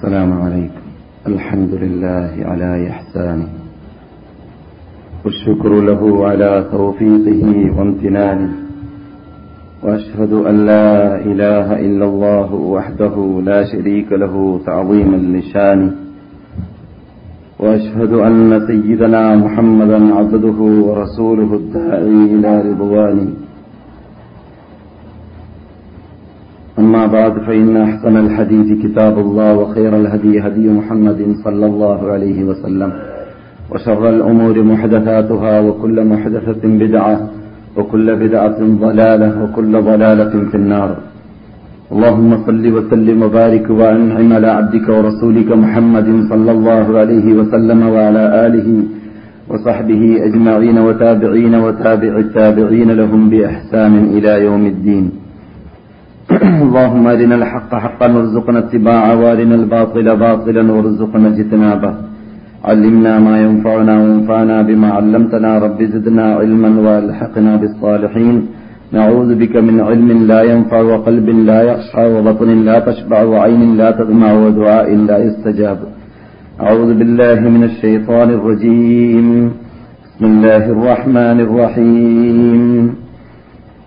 السلام عليكم. الحمد لله على إحسانه. والشكر له على توفيقه وامتنانه. وأشهد أن لا إله إلا الله وحده لا شريك له تعظيما لشانه. وأشهد أن سيدنا محمدا عبده ورسوله الداعي إلى رضوانه. أما بعد فإن أحسن الحديث كتاب الله وخير الهدي هدي محمد صلى الله عليه وسلم وشر الأمور محدثاتها وكل محدثة بدعة وكل بدعة ضلالة وكل ضلالة في النار. اللهم صل وسلم وبارك وأنعم على عبدك ورسولك محمد صلى الله عليه وسلم وعلى آله وصحبه أجمعين وتابعين وتابع التابعين لهم بإحسان إلى يوم الدين. اللهم أرنا الحق حقا وارزقنا اتباعه وأرنا الباطل باطلا وارزقنا اجتنابه. علمنا ما ينفعنا وانفعنا بما علمتنا. رب زدنا علما وألحقنا بالصالحين. نعوذ بك من علم لا ينفع وقلب لا يخشع وبطن لا تشبع وعين لا تدمع ودعاء لا يستجاب. أعوذ بالله من الشيطان الرجيم. بسم الله الرحمن الرحيم.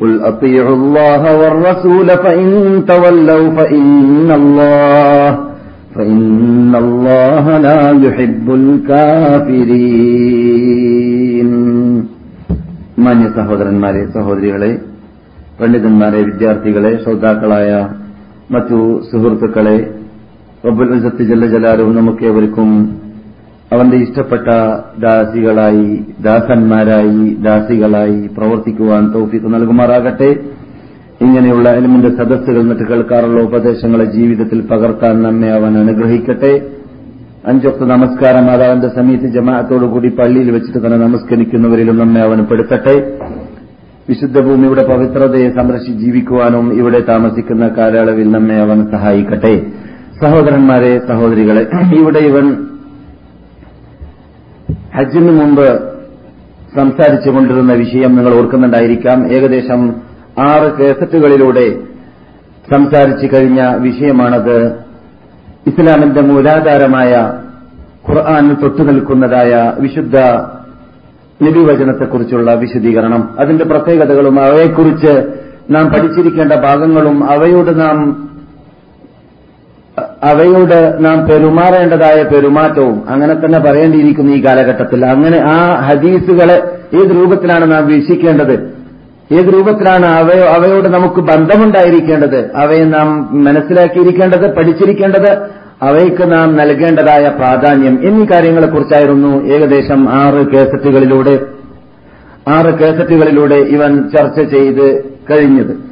قل أطيعوا الله والرسول فإن تولوا فإن الله فإن الله لا يحب الكافرين മാന്യ സഹോദരന്മാരെ സഹോദരികളെ പണ്ഡിതന്മാരെ വിദ്യാർത്ഥികളെ ശ്രോതാക്കളായ മറ്റു സുഹൃത്തുക്കളെ റബ്ബുൽ ഇസത്ത് ജല്ല ജലാലും നമുക്കേവർക്കും അവന്റെ ഇഷ്ടപ്പെട്ട ദാസികളായി ദാസന്മാരായി ദാസികളായി പ്രവർത്തിക്കുവാൻ തൗഫീഖ് നൽകുമാറാകട്ടെ. ഇങ്ങനെയുള്ള എലിമിന്റെ സദസ്സുകൾ നിട്ട് കേൾക്കാറുള്ള ഉപദേശങ്ങളെ ജീവിതത്തിൽ പകർത്താൻ നമ്മെ അവൻ അനുഗ്രഹിക്കട്ടെ. അഞ്ചൊക്കെ നമസ്കാരം മാതാവിന്റെ സമീപത്ത് ജമാഅത്തോടുകൂടി പള്ളിയിൽ വെച്ചിട്ട് തന്നെ നമസ്കരിക്കുന്നവരിലും നമ്മെ അവൻ പെടുത്തട്ടെ. വിശുദ്ധ ഭൂമിയുടെ പവിത്രതയെ സംരക്ഷിച്ച് ജീവിക്കുവാനും ഇവിടെ താമസിക്കുന്ന കാലയളവിൽ നമ്മെ അവൻ സഹായിക്കട്ടെ. സഹോദരന്മാരെ സഹോദരികളെ ഇവിടെ ഇവൻ ഹജ്ജിന് മുമ്പ് സംസാരിച്ചു കൊണ്ടിരുന്ന വിഷയം നിങ്ങൾ ഓർക്കുന്നുണ്ടായിരിക്കാം. ഏകദേശം ആറ് കേസറ്റുകളിലൂടെ സംസാരിച്ചു കഴിഞ്ഞ വിഷയമാണത്. ഇസ്ലാമിന്റെ മൂലാധാരമായ ഖുർആാനിൽ തൊട്ടുനിൽക്കുന്നതായ വിശുദ്ധ നിധിവചനത്തെക്കുറിച്ചുള്ള വിശദീകരണം. അതിന്റെ പ്രത്യേകതകളും അവയെക്കുറിച്ച് നാം പഠിച്ചിരിക്കേണ്ട ഭാഗങ്ങളും അവയോട് നാം അവയോട് നാം പെരുമാറേണ്ടതായ പെരുമാറ്റവും അങ്ങനെ തന്നെ പറയേണ്ടിയിരിക്കുന്നു ഈ കാലഘട്ടത്തിൽ. അങ്ങനെ ആ ഹദീസുകളെ ഏത് രൂപത്തിലാണ് നാം വീക്ഷിക്കേണ്ടത്? ഏത് രൂപത്തിലാണ് അവയോ അവയോട് നമുക്ക് ബന്ധമുണ്ടായിരിക്കേണ്ടത്? അവയെ നാം മനസ്സിലാക്കിയിരിക്കേണ്ടത് പഠിച്ചിരിക്കേണ്ടത്? അവയ്ക്ക് നാം നൽകേണ്ടതായ പ്രാധാന്യം എന്നീ കാര്യങ്ങളെക്കുറിച്ചായിരുന്നു ഏകദേശം ആറ് കേസറ്റുകളിലൂടെ ആറ് കേസറ്റുകളിലൂടെ ഇവൻ ചർച്ച ചെയ്ത് കഴിഞ്ഞത്.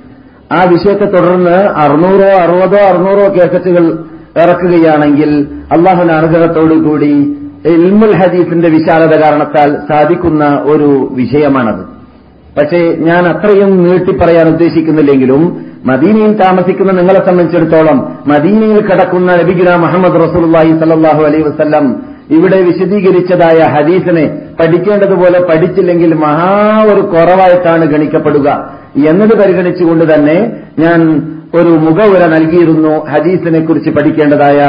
ആ വിഷയത്തെ തുടർന്ന് അറുന്നൂറോ അറുപതോ അറുന്നൂറോ കേസറ്റുകൾ ഇറക്കുകയാണെങ്കിൽ അള്ളാഹുന അനുഗ്രഹത്തോടുകൂടി ഇൽമുൽ ഹദീസിന്റെ വിശാലത കാരണത്താൽ സാധിക്കുന്ന ഒരു വിഷയമാണത്. പക്ഷേ ഞാൻ അത്രയും നീട്ടി പറയാൻ ഉദ്ദേശിക്കുന്നില്ലെങ്കിലും മദീനയിൽ താമസിക്കുന്ന നിങ്ങളെ സംബന്ധിച്ചിടത്തോളം മദീനയിൽ കിടക്കുന്ന നബിഗുന മുഹമ്മദ് റസൂലുള്ളാഹി സല്ലാഹു അലൈ വസല്ലം ഇവിടെ വിശദീകരിച്ചതായ ഹദീസിനെ പഠിക്കേണ്ടതുപോലെ പഠിച്ചില്ലെങ്കിൽ മഹാ ഒരു കുറവായിട്ടാണ് ഗണിക്കപ്പെടുക. എന്നത് പരിഗണിച്ചുകൊണ്ട് തന്നെ ഞാൻ ഒരു മുഖവുര നൽകിയിരുന്നു ഹദീസിനെ കുറിച്ച് പഠിക്കേണ്ടതായ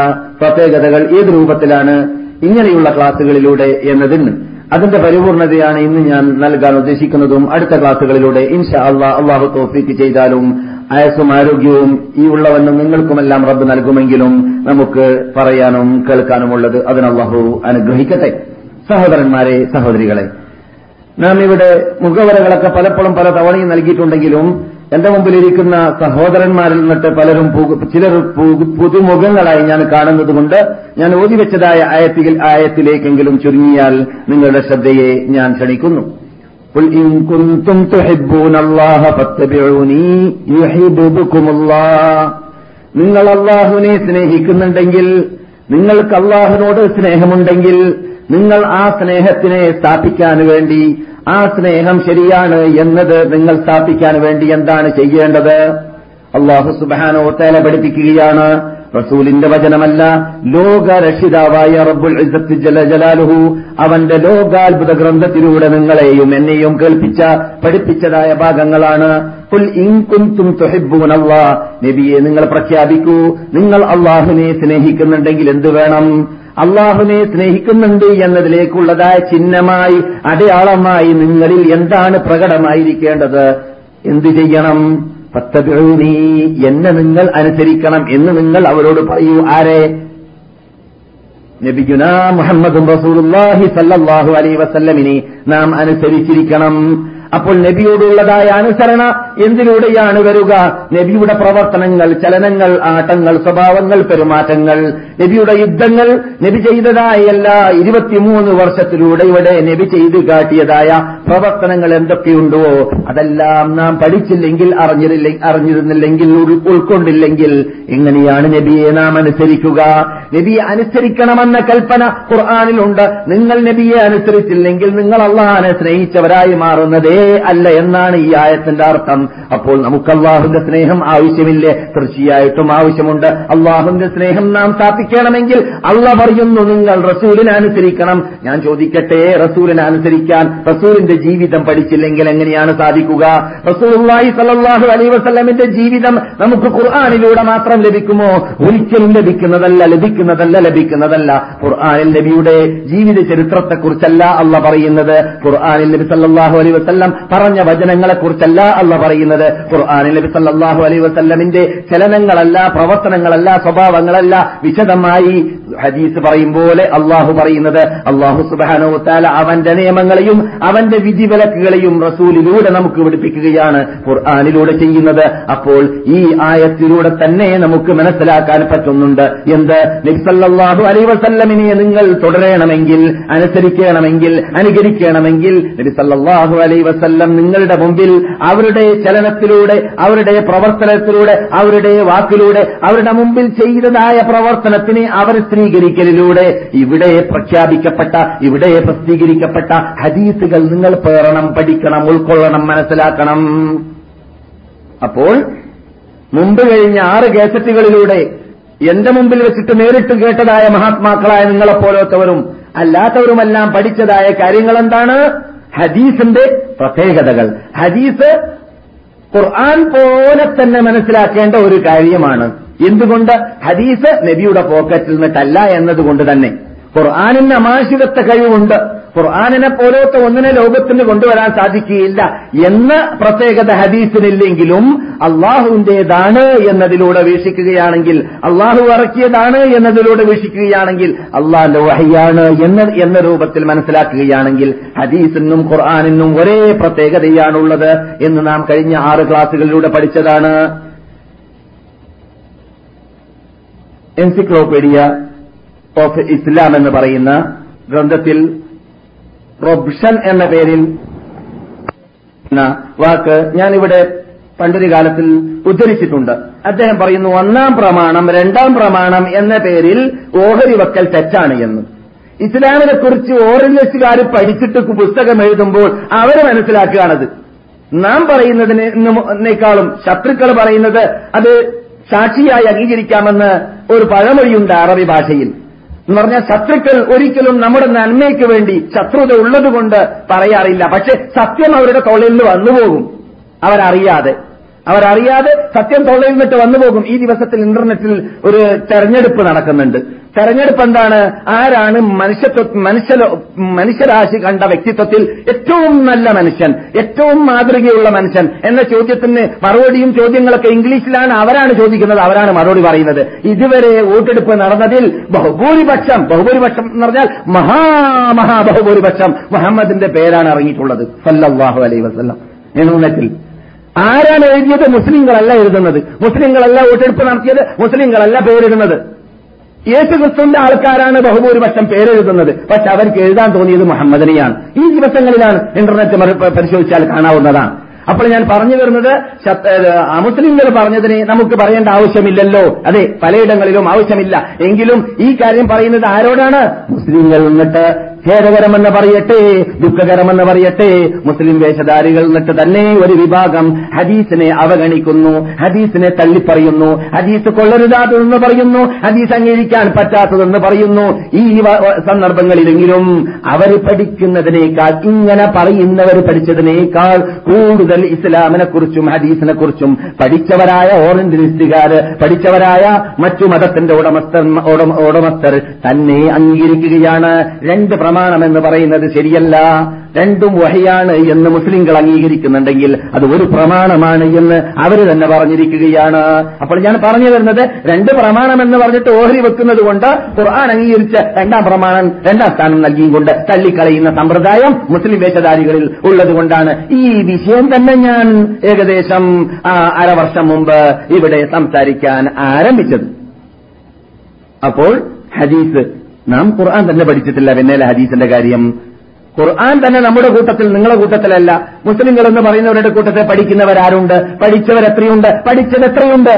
പ്രത്യേകതകൾ ഏത് രൂപത്തിലാണ് ഇങ്ങനെയുള്ള ക്ലാസുകളിലൂടെ എന്നതിന്. അതിന്റെ പരിപൂർണതയാണ് ഇന്ന് ഞാൻ നൽകാൻ ഉദ്ദേശിക്കുന്നതും അടുത്ത ക്ലാസുകളിലൂടെ ഇൻഷാ അള്ളാ അള്ളാഹു തോഫിക്ക് ചെയ്താലും ആയസും ആരോഗ്യവും ഈ ഉള്ളവനും നിങ്ങൾക്കുമെല്ലാം റബ്ബ് നൽകുമെങ്കിലും നമുക്ക് പറയാനും കേൾക്കാനുമുള്ളത് അതിന് അള്ളാഹു അനുഗ്രഹിക്കട്ടെ. സഹോദരന്മാരെ സഹോദരികളെ നാം ഇവിടെ മുഖവരകളൊക്കെ പലപ്പോഴും പല തവണയും നൽകിയിട്ടുണ്ടെങ്കിലും എന്റെ മുമ്പിലിരിക്കുന്ന സഹോദരന്മാരിൽ നിന്നിട്ട് പലരും ചിലർ പുതുമുഖങ്ങളായി ഞാൻ കാണുന്നത് കൊണ്ട് ഞാൻ ഓതിവെച്ചതായ ആയത്തിൽ ആയത്തിലേക്കെങ്കിലും ചുരുങ്ങിയാൽ നിങ്ങളുടെ ശ്രദ്ധയെ ഞാൻ ക്ഷണിക്കുന്നു قل إن كنتم تحبون الله فاتبعوني يحببكم الله നിങ്ങൾ അള്ളാഹുവിനെ സ്നേഹിക്കുന്നുണ്ടെങ്കിൽ നിങ്ങൾക്ക് അള്ളാഹുവിനോട് സ്നേഹമുണ്ടെങ്കിൽ നിങ്ങൾ ആ സ്നേഹത്തിനെ സ്ഥാപിക്കാൻ വേണ്ടി ആ സ്നേഹം ശരിയാണ് എന്നത് നിങ്ങൾ സ്ഥാപിക്കാൻ വേണ്ടി എന്താണ് ചെയ്യേണ്ടത്? അള്ളാഹു സുബാനോ തേല പഠിപ്പിക്കുകയാണ് റസൂലിന്റെ വചനമല്ല ലോക രക്ഷിതാവായ റബ്ബുൽ ജല ജലാലുഹു അവന്റെ ലോകാത്ഭുത ഗ്രന്ഥത്തിലൂടെ നിങ്ങളെയും എന്നെയും കേൾപ്പിച്ച പഠിപ്പിച്ചതായ ഭാഗങ്ങളാണ്. നബിയെ നിങ്ങൾ പ്രഖ്യാപിക്കൂ നിങ്ങൾ അള്ളാഹുവിനെ സ്നേഹിക്കുന്നുണ്ടെങ്കിൽ എന്തു വേണം? അള്ളാഹുവിനെ സ്നേഹിക്കുന്നുണ്ട് എന്നതിലേക്കുള്ളതായ ചിഹ്നമായി അടയാളമായി നിങ്ങളിൽ എന്താണ് പ്രകടമായിരിക്കേണ്ടത്? എന്തു ചെയ്യണം? പത്തബിഴൂനി എന്നെ നിങ്ങൾ അനുസരിക്കണം എന്ന് നിങ്ങൾ അവരോട് പറയൂ. ആരെ? നബിഗുന മുഹമ്മദ് റസൂലുള്ളാഹി അലൈ വസല്ലമിനെ നാം അനുസരിച്ചിരിക്കണം. അപ്പോൾ നബിയോടുള്ളതായ അനുസരണ എന്തിലൂടെയാണ് വരിക? നബിയുടെ പ്രവർത്തനങ്ങൾ ചലനങ്ങൾ ആട്ടങ്ങൾ സ്വഭാവങ്ങൾ പെരുമാറ്റങ്ങൾ. നബിയുടെ യുദ്ധങ്ങൾ നബി ചെയ്തതായ എല്ലാ ഇരുപത്തിമൂന്ന് വർഷത്തിലൂടെ ഇവിടെ നബി ചെയ്തു കാട്ടിയതായ പ്രവർത്തനങ്ങൾ എന്തൊക്കെയുണ്ടോ? അതെല്ലാം നാം പഠിച്ചില്ലെങ്കിൽ അറിഞ്ഞില്ല അറിഞ്ഞിരുന്നില്ലെങ്കിൽ ഉൾക്കൊണ്ടില്ലെങ്കിൽ എങ്ങനെയാണ് നബിയെ നാം അനുസരിക്കുക? നബിയെ അനുസരിക്കണമെന്ന കൽപ്പന ഖുർആാനിലുണ്ട്. നിങ്ങൾ നബിയെ അനുസരിച്ചില്ലെങ്കിൽ നിങ്ങൾ അള്ളഹാനെ സ്നേഹിച്ചവരായി മാറുന്നതേ അല്ല എന്നാണ് ഈ ആയത്തിന്റെ അർത്ഥം. അപ്പോൾ നമുക്ക് അള്ളാഹുന്റെ സ്നേഹം ആവശ്യമില്ലേ? തീർച്ചയായിട്ടും ആവശ്യമുണ്ട്. അള്ളാഹുന്റെ സ്നേഹം നാം സ്ഥാപിക്കണമെങ്കിൽ അള്ള പറയുന്നു നിങ്ങൾ റസൂലിനെ അനുസരിക്കണം. ഞാൻ ചോദിക്കട്ടെ റസൂലിനെ അനുസരിക്കാൻ റസൂലിന്റെ ജീവിതം പഠിച്ചില്ലെങ്കിൽ എങ്ങനെയാണ് സാധിക്കുക? റസൂലി സലാഹു അലൈ വസ്ലമിന്റെ ജീവിതം നമുക്ക് ഖുർആാനിലൂടെ മാത്രം ലഭിക്കുമോ? ഒരിക്കലും ലഭിക്കുന്നതല്ല ലഭിക്കുന്നതല്ല ലഭിക്കുന്നതല്ല. ഖുർആാനിൽ നബിയുടെ ജീവിത ചരിത്രത്തെക്കുറിച്ചല്ല അള്ള പറയുന്നത്. ഖുർആാനിൽ നബി സല്ലാഹു അലൈ വസ്ലം പറഞ്ഞ വചനങ്ങളെ കുറിച്ചല്ല അല്ല പറയുന്നത്. ഖുർആാനിൽ നബി സല്ലാഹു അലൈ വസല്ലമിന്റെ ചലനങ്ങളല്ല പ്രവർത്തനങ്ങളല്ല സ്വഭാവങ്ങളല്ല വിശദമായി ഹദീസ് പറയും പോലെ അള്ളാഹു പറയുന്നത്. അള്ളാഹു സുബാനോ താല അവന്റെ നിയമങ്ങളെയും അവന്റെ വിധിവിലക്കുകളെയും റസൂലിലൂടെ നമുക്ക് പഠിപ്പിക്കുകയാണ് ഖുർആാനിലൂടെ ചെയ്യുന്നത്. അപ്പോൾ ഈ ആയത്തിലൂടെ തന്നെ നമുക്ക് മനസ്സിലാക്കാൻ പറ്റുന്നുണ്ട്. എന്ത്? നബ്സല്ലാഹു അലൈ വസല്ലമിനെ നിങ്ങൾ തുടരണമെങ്കിൽ അനുസരിക്കണമെങ്കിൽ അനുകരിക്കണമെങ്കിൽ നബി സല്ലാഹു അലൈ വസല്ലം നിങ്ങളുടെ മുമ്പിൽ അവരുടെ ചലനത്തിലൂടെ അവരുടെ പ്രവർത്തനത്തിലൂടെ അവരുടെ വാക്കിലൂടെ അവരുടെ മുമ്പിൽ ചെയ്തതായ പ്രവർത്തനത്തിനെ അവർ സ്ത്രീകരിക്കലിലൂടെ ഇവിടെ പ്രഖ്യാപിക്കപ്പെട്ട ഇവിടെ പ്രസിദ്ധീകരിക്കപ്പെട്ട ഹദീസുകൾ നിങ്ങൾ പേറണം പഠിക്കണം ഉൾക്കൊള്ളണം മനസ്സിലാക്കണം. അപ്പോൾ മുമ്പ് കഴിഞ്ഞ ആറ് കേസറ്റുകളിലൂടെ എന്റെ മുമ്പിൽ വെച്ചിട്ട് നേരിട്ട് കേട്ടതായ മഹാത്മാക്കളായ നിങ്ങളെപ്പോലത്തവരും അല്ലാത്തവരുമെല്ലാം പഠിച്ചതായ കാര്യങ്ങൾ എന്താണ് ഹദീസിന്റെ പ്രത്യേകതകൾ. ഹദീസ് ഖുർആൻ പോലെ തന്നെ മനസ്സിലാക്കേണ്ട ഒരു കാര്യമാണ്. എന്തുകൊണ്ട്? ഹദീസ് നബിയുടെ പോക്കറ്റിൽ നിന്നിട്ടല്ല എന്നതുകൊണ്ട് തന്നെ. ഖുർആാനിന് അമാശികത്തെ കഴിവുണ്ട്. ഖുർആാനിനെ പോലത്തെ ഒന്നിനെ ലോകത്തിന് കൊണ്ടുവരാൻ സാധിക്കുകയില്ല എന്ന പ്രത്യേകത ഹദീസിനില്ലെങ്കിലും അള്ളാഹുവിന്റേതാണ് എന്നതിലൂടെ വീക്ഷിക്കുകയാണെങ്കിൽ അള്ളാഹു ഇറക്കിയതാണ് എന്നതിലൂടെ വീക്ഷിക്കുകയാണെങ്കിൽ അള്ളാഹിന്റെ വഹയാണ് എന്ന എന്ന രൂപത്തിൽ മനസ്സിലാക്കുകയാണെങ്കിൽ ഹദീസിനും ഖുർആാനിനും ഒരേ പ്രത്യേകതയാണുള്ളത് എന്ന് നാം കഴിഞ്ഞ ആറ് ക്ലാസ്സുകളിലൂടെ പഠിച്ചതാണ്. എൻസിക്ലോപീഡിയ ഓഫ് ഇസ്ലാം എന്ന് പറയുന്ന ഗ്രന്ഥത്തിൽ റൊബ്ഷൻ എന്ന പേരിൽ വാക്ക് ഞാനിവിടെ പണ്ടൊരു കാലത്തിൽ ഉദ്ധരിച്ചിട്ടുണ്ട്. അദ്ദേഹം പറയുന്നു ഒന്നാം പ്രമാണം രണ്ടാം പ്രമാണം എന്ന പേരിൽ ഓഹരി വക്കൽ തെറ്റാണ് എന്ന്. ഇസ്ലാമിനെ കുറിച്ച് ഓറിയലിസ്റ്റുകാർ പഠിച്ചിട്ട് പുസ്തകം എഴുതുമ്പോൾ അവർ മനസ്സിലാക്കുകയാണത് നാം പറയുന്നതിനേക്കാളും ശത്രുക്കൾ പറയുന്നത് അത് സാക്ഷിയായി അംഗീകരിക്കാമെന്ന് ഒരു പഴമൊഴിയുണ്ട് അറബി ഭാഷയിൽ. എന്ന് പറഞ്ഞാൽ ശത്രുക്കൾ ഒരിക്കലും നമ്മുടെ നന്മയ്ക്ക് വേണ്ടി ശത്രുത ഉള്ളതുകൊണ്ട് പറയാറില്ല. പക്ഷെ സത്യം അവരുടെ തൊഴിലിൽ വന്നുപോകും. അവരറിയാതെ. അവരറിയാതെ സത്യം തൊള്ളയിൽ വിട്ട് വന്നു പോകും. ഈ ദിവസത്തിൽ ഇന്റർനെറ്റിൽ ഒരു തെരഞ്ഞെടുപ്പ് നടക്കുന്നുണ്ട്. തെരഞ്ഞെടുപ്പ് എന്താണ്? ആരാണ് മനുഷ്യ മനുഷ്യരാശി കണ്ട വ്യക്തിത്വത്തിൽ ഏറ്റവും നല്ല മനുഷ്യൻ ഏറ്റവും മാതൃകയുള്ള മനുഷ്യൻ എന്ന ചോദ്യത്തിന് മറുപടിയും ചോദ്യങ്ങളൊക്കെ ഇംഗ്ലീഷിലാണ് അവരാണ് ചോദിക്കുന്നത് അവരാണ് മറുപടി പറയുന്നത്. ഇതുവരെ വോട്ടെടുപ്പ് നടന്നതിൽ ബഹുഭൂരിപക്ഷം ബഹുഭൂരിപക്ഷം എന്ന് പറഞ്ഞാൽ മഹാമഹാ ബഹുഭൂരിപക്ഷം മുഹമ്മദിന്റെ പേരാണ് ഇറങ്ങിയിട്ടുള്ളത്. സല്ലല്ലാഹു അലൈഹി വസല്ലം. ഇന്റർനെറ്റിൽ ആരാണ് എഴുതിയത്? മുസ്ലിങ്ങളല്ല എഴുതുന്നത്. മുസ്ലിങ്ങളല്ല വോട്ടെടുപ്പ് നടത്തിയത്. മുസ്ലിങ്ങളല്ല പേരിടുന്നത്. യേശു ക്രിസ്തുവിന്റെ ആൾക്കാരാണ് ബഹുഭൂരിപക്ഷം പേരെഴുതുന്നത്. പക്ഷെ അവർക്ക് എഴുതാൻ തോന്നിയത് മുഹമ്മദിനെയാണ്. ഈ ദിവസങ്ങളിലാണ് ഇന്റർനെറ്റ് പരിശോധിച്ചാൽ കാണാവുന്നതാണ്. അപ്പോൾ ഞാൻ പറഞ്ഞു വരുന്നത് അമുസ്ലിങ്ങൾ പറഞ്ഞതിന് നമുക്ക് പറയേണ്ട ആവശ്യമില്ലല്ലോ. അതെ പലയിടങ്ങളിലും ആവശ്യമില്ല. എങ്കിലും ഈ കാര്യം പറയുന്നത് ആരോടാണ്? മുസ്ലിങ്ങൾ എന്നിട്ട് ഖേദകരമെന്ന് പറയട്ടെ ദുഃഖകരമെന്ന് പറയട്ടെ മുസ്ലിം വേഷധാരികൾ എന്നിട്ട് തന്നെ ഒരു വിഭാഗം ഹദീസിനെ അവഗണിക്കുന്നു ഹദീസിനെ തള്ളിപ്പറയുന്നു ഹദീസ് കൊള്ളരുതാത്തതെന്ന് പറയുന്നു ഹദീസ് അംഗീകരിക്കാൻ പറ്റാത്തതെന്ന് പറയുന്നു. ഈ സന്ദർഭങ്ങളിലെങ്കിലും അവർ പഠിക്കുന്നതിനേക്കാൾ ഇങ്ങനെ പറയുന്നവർ പഠിച്ചതിനേക്കാൾ കൂടുതൽ ഇസ്ലാമിനെ കുറിച്ചും ഹദീസിനെ കുറിച്ചും പഠിച്ചവരായ ഓറഞ്ചിനിസ്റ്റുകാർ പഠിച്ചവരായ മറ്റു മതത്തിന്റെ ഉടമസ്ഥർ ഉടമസ്ഥർ തന്നെ അംഗീകരിക്കുകയാണ്. രണ്ട് പ്രമാണം എന്ന് പറയുന്നത് ശരിയല്ല. രണ്ടും വഹയാണ് എന്ന് മുസ്ലിങ്ങൾ അംഗീകരിക്കുന്നുണ്ടെങ്കിൽ അത് ഒരു പ്രമാണമാണ് എന്ന് അവർ തന്നെ പറഞ്ഞിരിക്കുകയാണ്. അപ്പോൾ ഞാൻ പറഞ്ഞു വരുന്നത് രണ്ട് പ്രമാണം എന്ന് പറഞ്ഞിട്ട് ഓഹരി വെക്കുന്നത് കൊണ്ട് ഖുർആൻ അംഗീകരിച്ച രണ്ടാം പ്രമാണം രണ്ടാം സ്ഥാനം നൽകിയും കൊണ്ട് തള്ളിക്കളയുന്ന സമ്പ്രദായം മുസ്ലിം വേഷധാരികളിൽ ഉള്ളതുകൊണ്ടാണ് ഈ വിഷയം തന്നെ ഞാൻ ഏകദേശം അരവർഷം മുമ്പ് ഇവിടെ സംസാരിക്കാൻ ആരംഭിച്ചത്. അപ്പോൾ ഹദീസ് നാം ഖുർആൻ തന്നെ പഠിച്ചിട്ടില്ല പിന്നേലെ ഹദീസിന്റെ കാര്യം? ഖുർആൻ തന്നെ നമ്മുടെ കൂട്ടത്തിൽ നിങ്ങളുടെ കൂട്ടത്തിലല്ല. മുസ്ലിങ്ങൾ എന്ന് പറയുന്നവരുടെ കൂട്ടത്തിൽ പഠിക്കുന്നവരാരുണ്ട്? പഠിച്ചവർ എത്രയുണ്ട് പഠിച്ചത് എത്രയുണ്ട്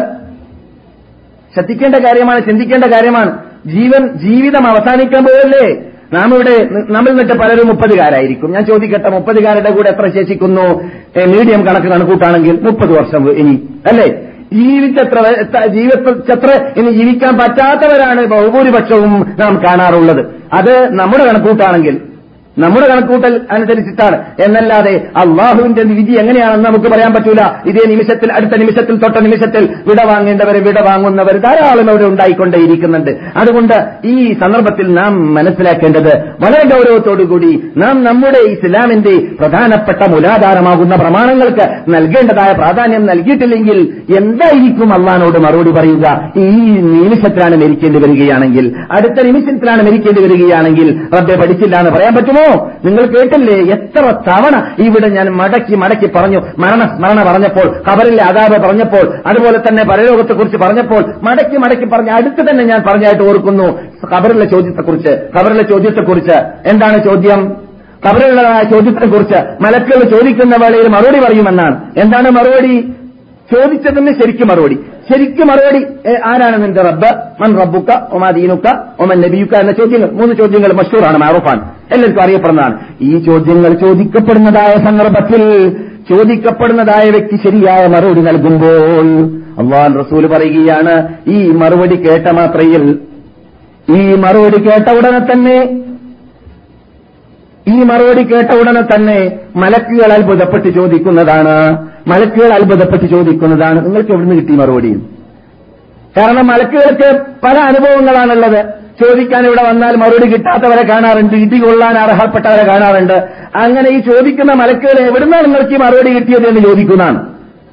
ശ്രദ്ധിക്കേണ്ട കാര്യമാണ് ചിന്തിക്കേണ്ട കാര്യമാണ്. ജീവൻ ജീവിതം അവസാനിക്കാൻ പോകല്ലേ നാം ഇവിടെ നമ്മൾ നിന്നിട്ട് പലരും മുപ്പതുകാരായിരിക്കും. ഞാൻ ചോദിക്കട്ടെ മുപ്പതുകാരുടെ കൂടെ എത്ര ശേഷിക്കുന്നു? മീഡിയം കണക്ക് കണക്കൂട്ടാണെങ്കിൽ മുപ്പത് വർഷം ഇനി അല്ലേ? ജീവിച്ചത്ര ജീവിച്ചത്ര ഇനി ജീവിക്കാൻ പറ്റാത്തവരാണ് ബഹുഭൂരിപക്ഷവും നാം കാണാറുള്ളത്. അത് നമ്മുടെ കണക്കൂട്ടാണെങ്കിൽ നമ്മുടെ കണക്കൂട്ടൽ അനുസരിച്ചിട്ടാണ്. എന്നല്ലാതെ അള്ളാഹുവിന്റെ വിധി എങ്ങനെയാണെന്ന് നമുക്ക് പറയാൻ പറ്റൂല. ഇതേ നിമിഷത്തിൽ അടുത്ത നിമിഷത്തിൽ തൊട്ട നിമിഷത്തിൽ വിട വാങ്ങേണ്ടവർ വിട വാങ്ങുന്നവർ ധാരാളം അവിടെ ഉണ്ടായിക്കൊണ്ടേയിരിക്കുന്നുണ്ട്. അതുകൊണ്ട് ഈ സന്ദർഭത്തിൽ നാം മനസ്സിലാക്കേണ്ടത് വളരെ ഗൗരവത്തോടുകൂടി നാം നമ്മുടെ ഇസ്ലാമിന്റെ പ്രധാനപ്പെട്ട മൂലാധാരമാകുന്ന പ്രമാണങ്ങൾക്ക് നൽകേണ്ടതായ പ്രാധാന്യം നൽകിയിട്ടില്ലെങ്കിൽ എന്തായിരിക്കും അള്ളഹാനോട് മറുപടി പറയുക? ഈ നിമിഷത്തിലാണ് മരിക്കേണ്ടി വരികയാണെങ്കിൽ അടുത്ത നിമിഷത്തിലാണ് മരിക്കേണ്ടി വരികയാണെങ്കിൽ റബ്ബെ പഠിച്ചില്ല എന്ന് പറയാൻ പറ്റുമോ? നിങ്ങൾ കേട്ടില്ലേ? എത്ര തവണ ഇവിടെ ഞാൻ മടക്കി മടക്കി പറഞ്ഞു മരണ സ്മരണ പറഞ്ഞപ്പോൾ കബറിലെ അതാപ പറഞ്ഞപ്പോൾ അതുപോലെ തന്നെ പരലോകത്തെക്കുറിച്ച് പറഞ്ഞപ്പോൾ മടക്കി മടക്കി പറഞ്ഞ അടുത്ത് തന്നെ ഞാൻ പറഞ്ഞായിട്ട് ഓർക്കുന്നു. കബറിലെ ചോദ്യത്തെക്കുറിച്ച് കബറിലെ ചോദ്യത്തെക്കുറിച്ച്. എന്താണ് ചോദ്യം? കബറിലുള്ളതായ ചോദ്യത്തെക്കുറിച്ച് മലക്കുകൾ ചോദിക്കുന്ന വേളയിൽ മറുപടി പറയുമെന്നാണ്. എന്താണ് മറുപടി? ചോദിച്ചതിന് ശരിക്കും മറുപടി. ശരിക്കും മറുപടി ആരാണ് നിന്റെ റബ്ബ്? മൻ റബ്ബുക്ക ഒമാ ദീനുക്ക ഒമൻ നബിയുക്ക എന്ന ചോദ്യങ്ങൾ മൂന്ന് ചോദ്യങ്ങൾ മഷൂറാണ് മാറൂഫാണ്. എല്ലാവർക്കും അറിയപ്പെടുന്നതാണ്. ഈ ചോദ്യങ്ങൾ ചോദിക്കപ്പെടുന്നതായ സന്ദർഭത്തിൽ ചോദിക്കപ്പെടുന്നതായ വ്യക്തി ശരിയായ മറുപടി നൽകുമ്പോൾ അള്ളാൻ റസൂൽ പറയുകയാണ് ഈ മറുപടി കേട്ട മാത്രയിൽ ഈ മറുപടി കേട്ട ഉടനെ തന്നെ ഈ മറുപടി കേട്ട ഉടനെ തന്നെ മലക്കുകൾ അത്ഭുതപ്പെട്ട് ചോദിക്കുന്നതാണ് മലക്കുകൾ അത്ഭുതപ്പെട്ട് ചോദിക്കുന്നതാണ് നിങ്ങൾക്ക് എവിടുന്ന് കിട്ടി മറുപടി? കാരണം മലക്കുകൾക്ക് പല അനുഭവങ്ങളാണുള്ളത്. ചോദിക്കാൻ ഇവിടെ വന്നാൽ മറുപടി കിട്ടാത്തവരെ കാണാറുണ്ട് ഇടി കൊള്ളാൻ അർഹപ്പെട്ടവരെ കാണാറുണ്ട്. അങ്ങനെ ഈ ചോദിക്കുന്ന മലക്കുകൾ എവിടുന്നാണ് നിങ്ങൾക്ക് ഈ മറുപടി കിട്ടിയത് എന്ന് ചോദിക്കുന്നതാണ്.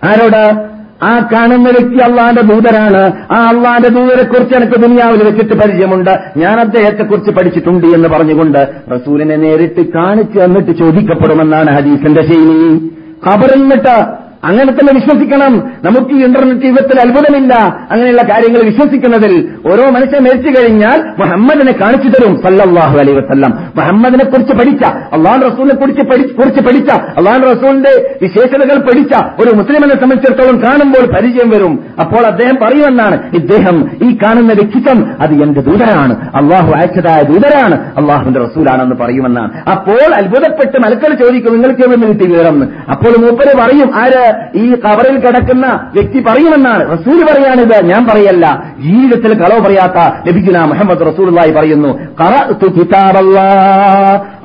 ആരോട്? ആ കാണുന്ന വ്യക്തി അള്ളാന്റെ ദൂതരാണ്. ആ അള്ളാന്റെ ദൂതരെ കുറിച്ച് എനിക്ക് ദുനിയാവിൽ വെച്ചിട്ട് പരിചയമുണ്ട്. ഞാൻ അദ്ദേഹത്തെക്കുറിച്ച് പഠിച്ചിട്ടുണ്ട് എന്ന് പറഞ്ഞുകൊണ്ട് റസൂലിനെ നേരിട്ട് കാണിച്ചു തന്നിട്ട് ചോദിക്കപ്പെടുമെന്നാണ് ഹദീസിന്റെ ശൈലി. ഖബറിന്നിട്ട് അങ്ങനെ തന്നെ വിശ്വസിക്കണം. നമുക്ക് ഇന്റർനെറ്റ് യുഗത്തിൽ അത്ഭുതമില്ല. അങ്ങനെയുള്ള കാര്യങ്ങൾ വിശ്വസിക്കുന്നതിൽ ഓരോ മനുഷ്യൻ മരിച്ചു കഴിഞ്ഞാൽ മുഹമ്മദിനെ കാണിച്ചു തരും. സല്ലാഹു അലൈ വസല്ലം. മുഹമ്മദിനെ കുറിച്ച് പഠിച്ച അള്ളാൻ റസൂലിനെ കുറിച്ച് കുറിച്ച് പഠിച്ച അള്ളാൻ റസൂലിന്റെ വിശേഷതകൾ പഠിച്ച ഒരു മുസ്ലിമിനെ സംബന്ധിച്ചിടത്തോളം കാണുമ്പോൾ പരിചയം വരും. അപ്പോൾ അദ്ദേഹം പറയുമെന്നാണ് ഇദ്ദേഹം ഈ കാണുന്ന വ്യക്തിത്വം അത് എന്റെ ദൂതരാണ് അള്ളാഹു അയച്ചതായ ദൂതരാണ്. അള്ളാഹുവിന്റെ റസൂലാണെന്ന് പറയുമെന്നാണ്. അപ്പോൾ അത്ഭുതപ്പെട്ട് മലക്കൾ ചോദിക്കും നിങ്ങൾക്ക് എവിടെ നിന്ന് വിവരം? അപ്പോൾ മൂപ്പര് പറയും ആര്? ഈ കവറിൽ കിടക്കുന്ന വ്യക്തി പറയുമെന്നാണ്. റസൂൽ പറയാണിത് ഞാൻ പറയല്ല. ജീവിതത്തിൽ കളവ് പറയാത്ത ലഭിക്കുന്ന മുഹമ്മദ് റസൂലായി പറയുന്നു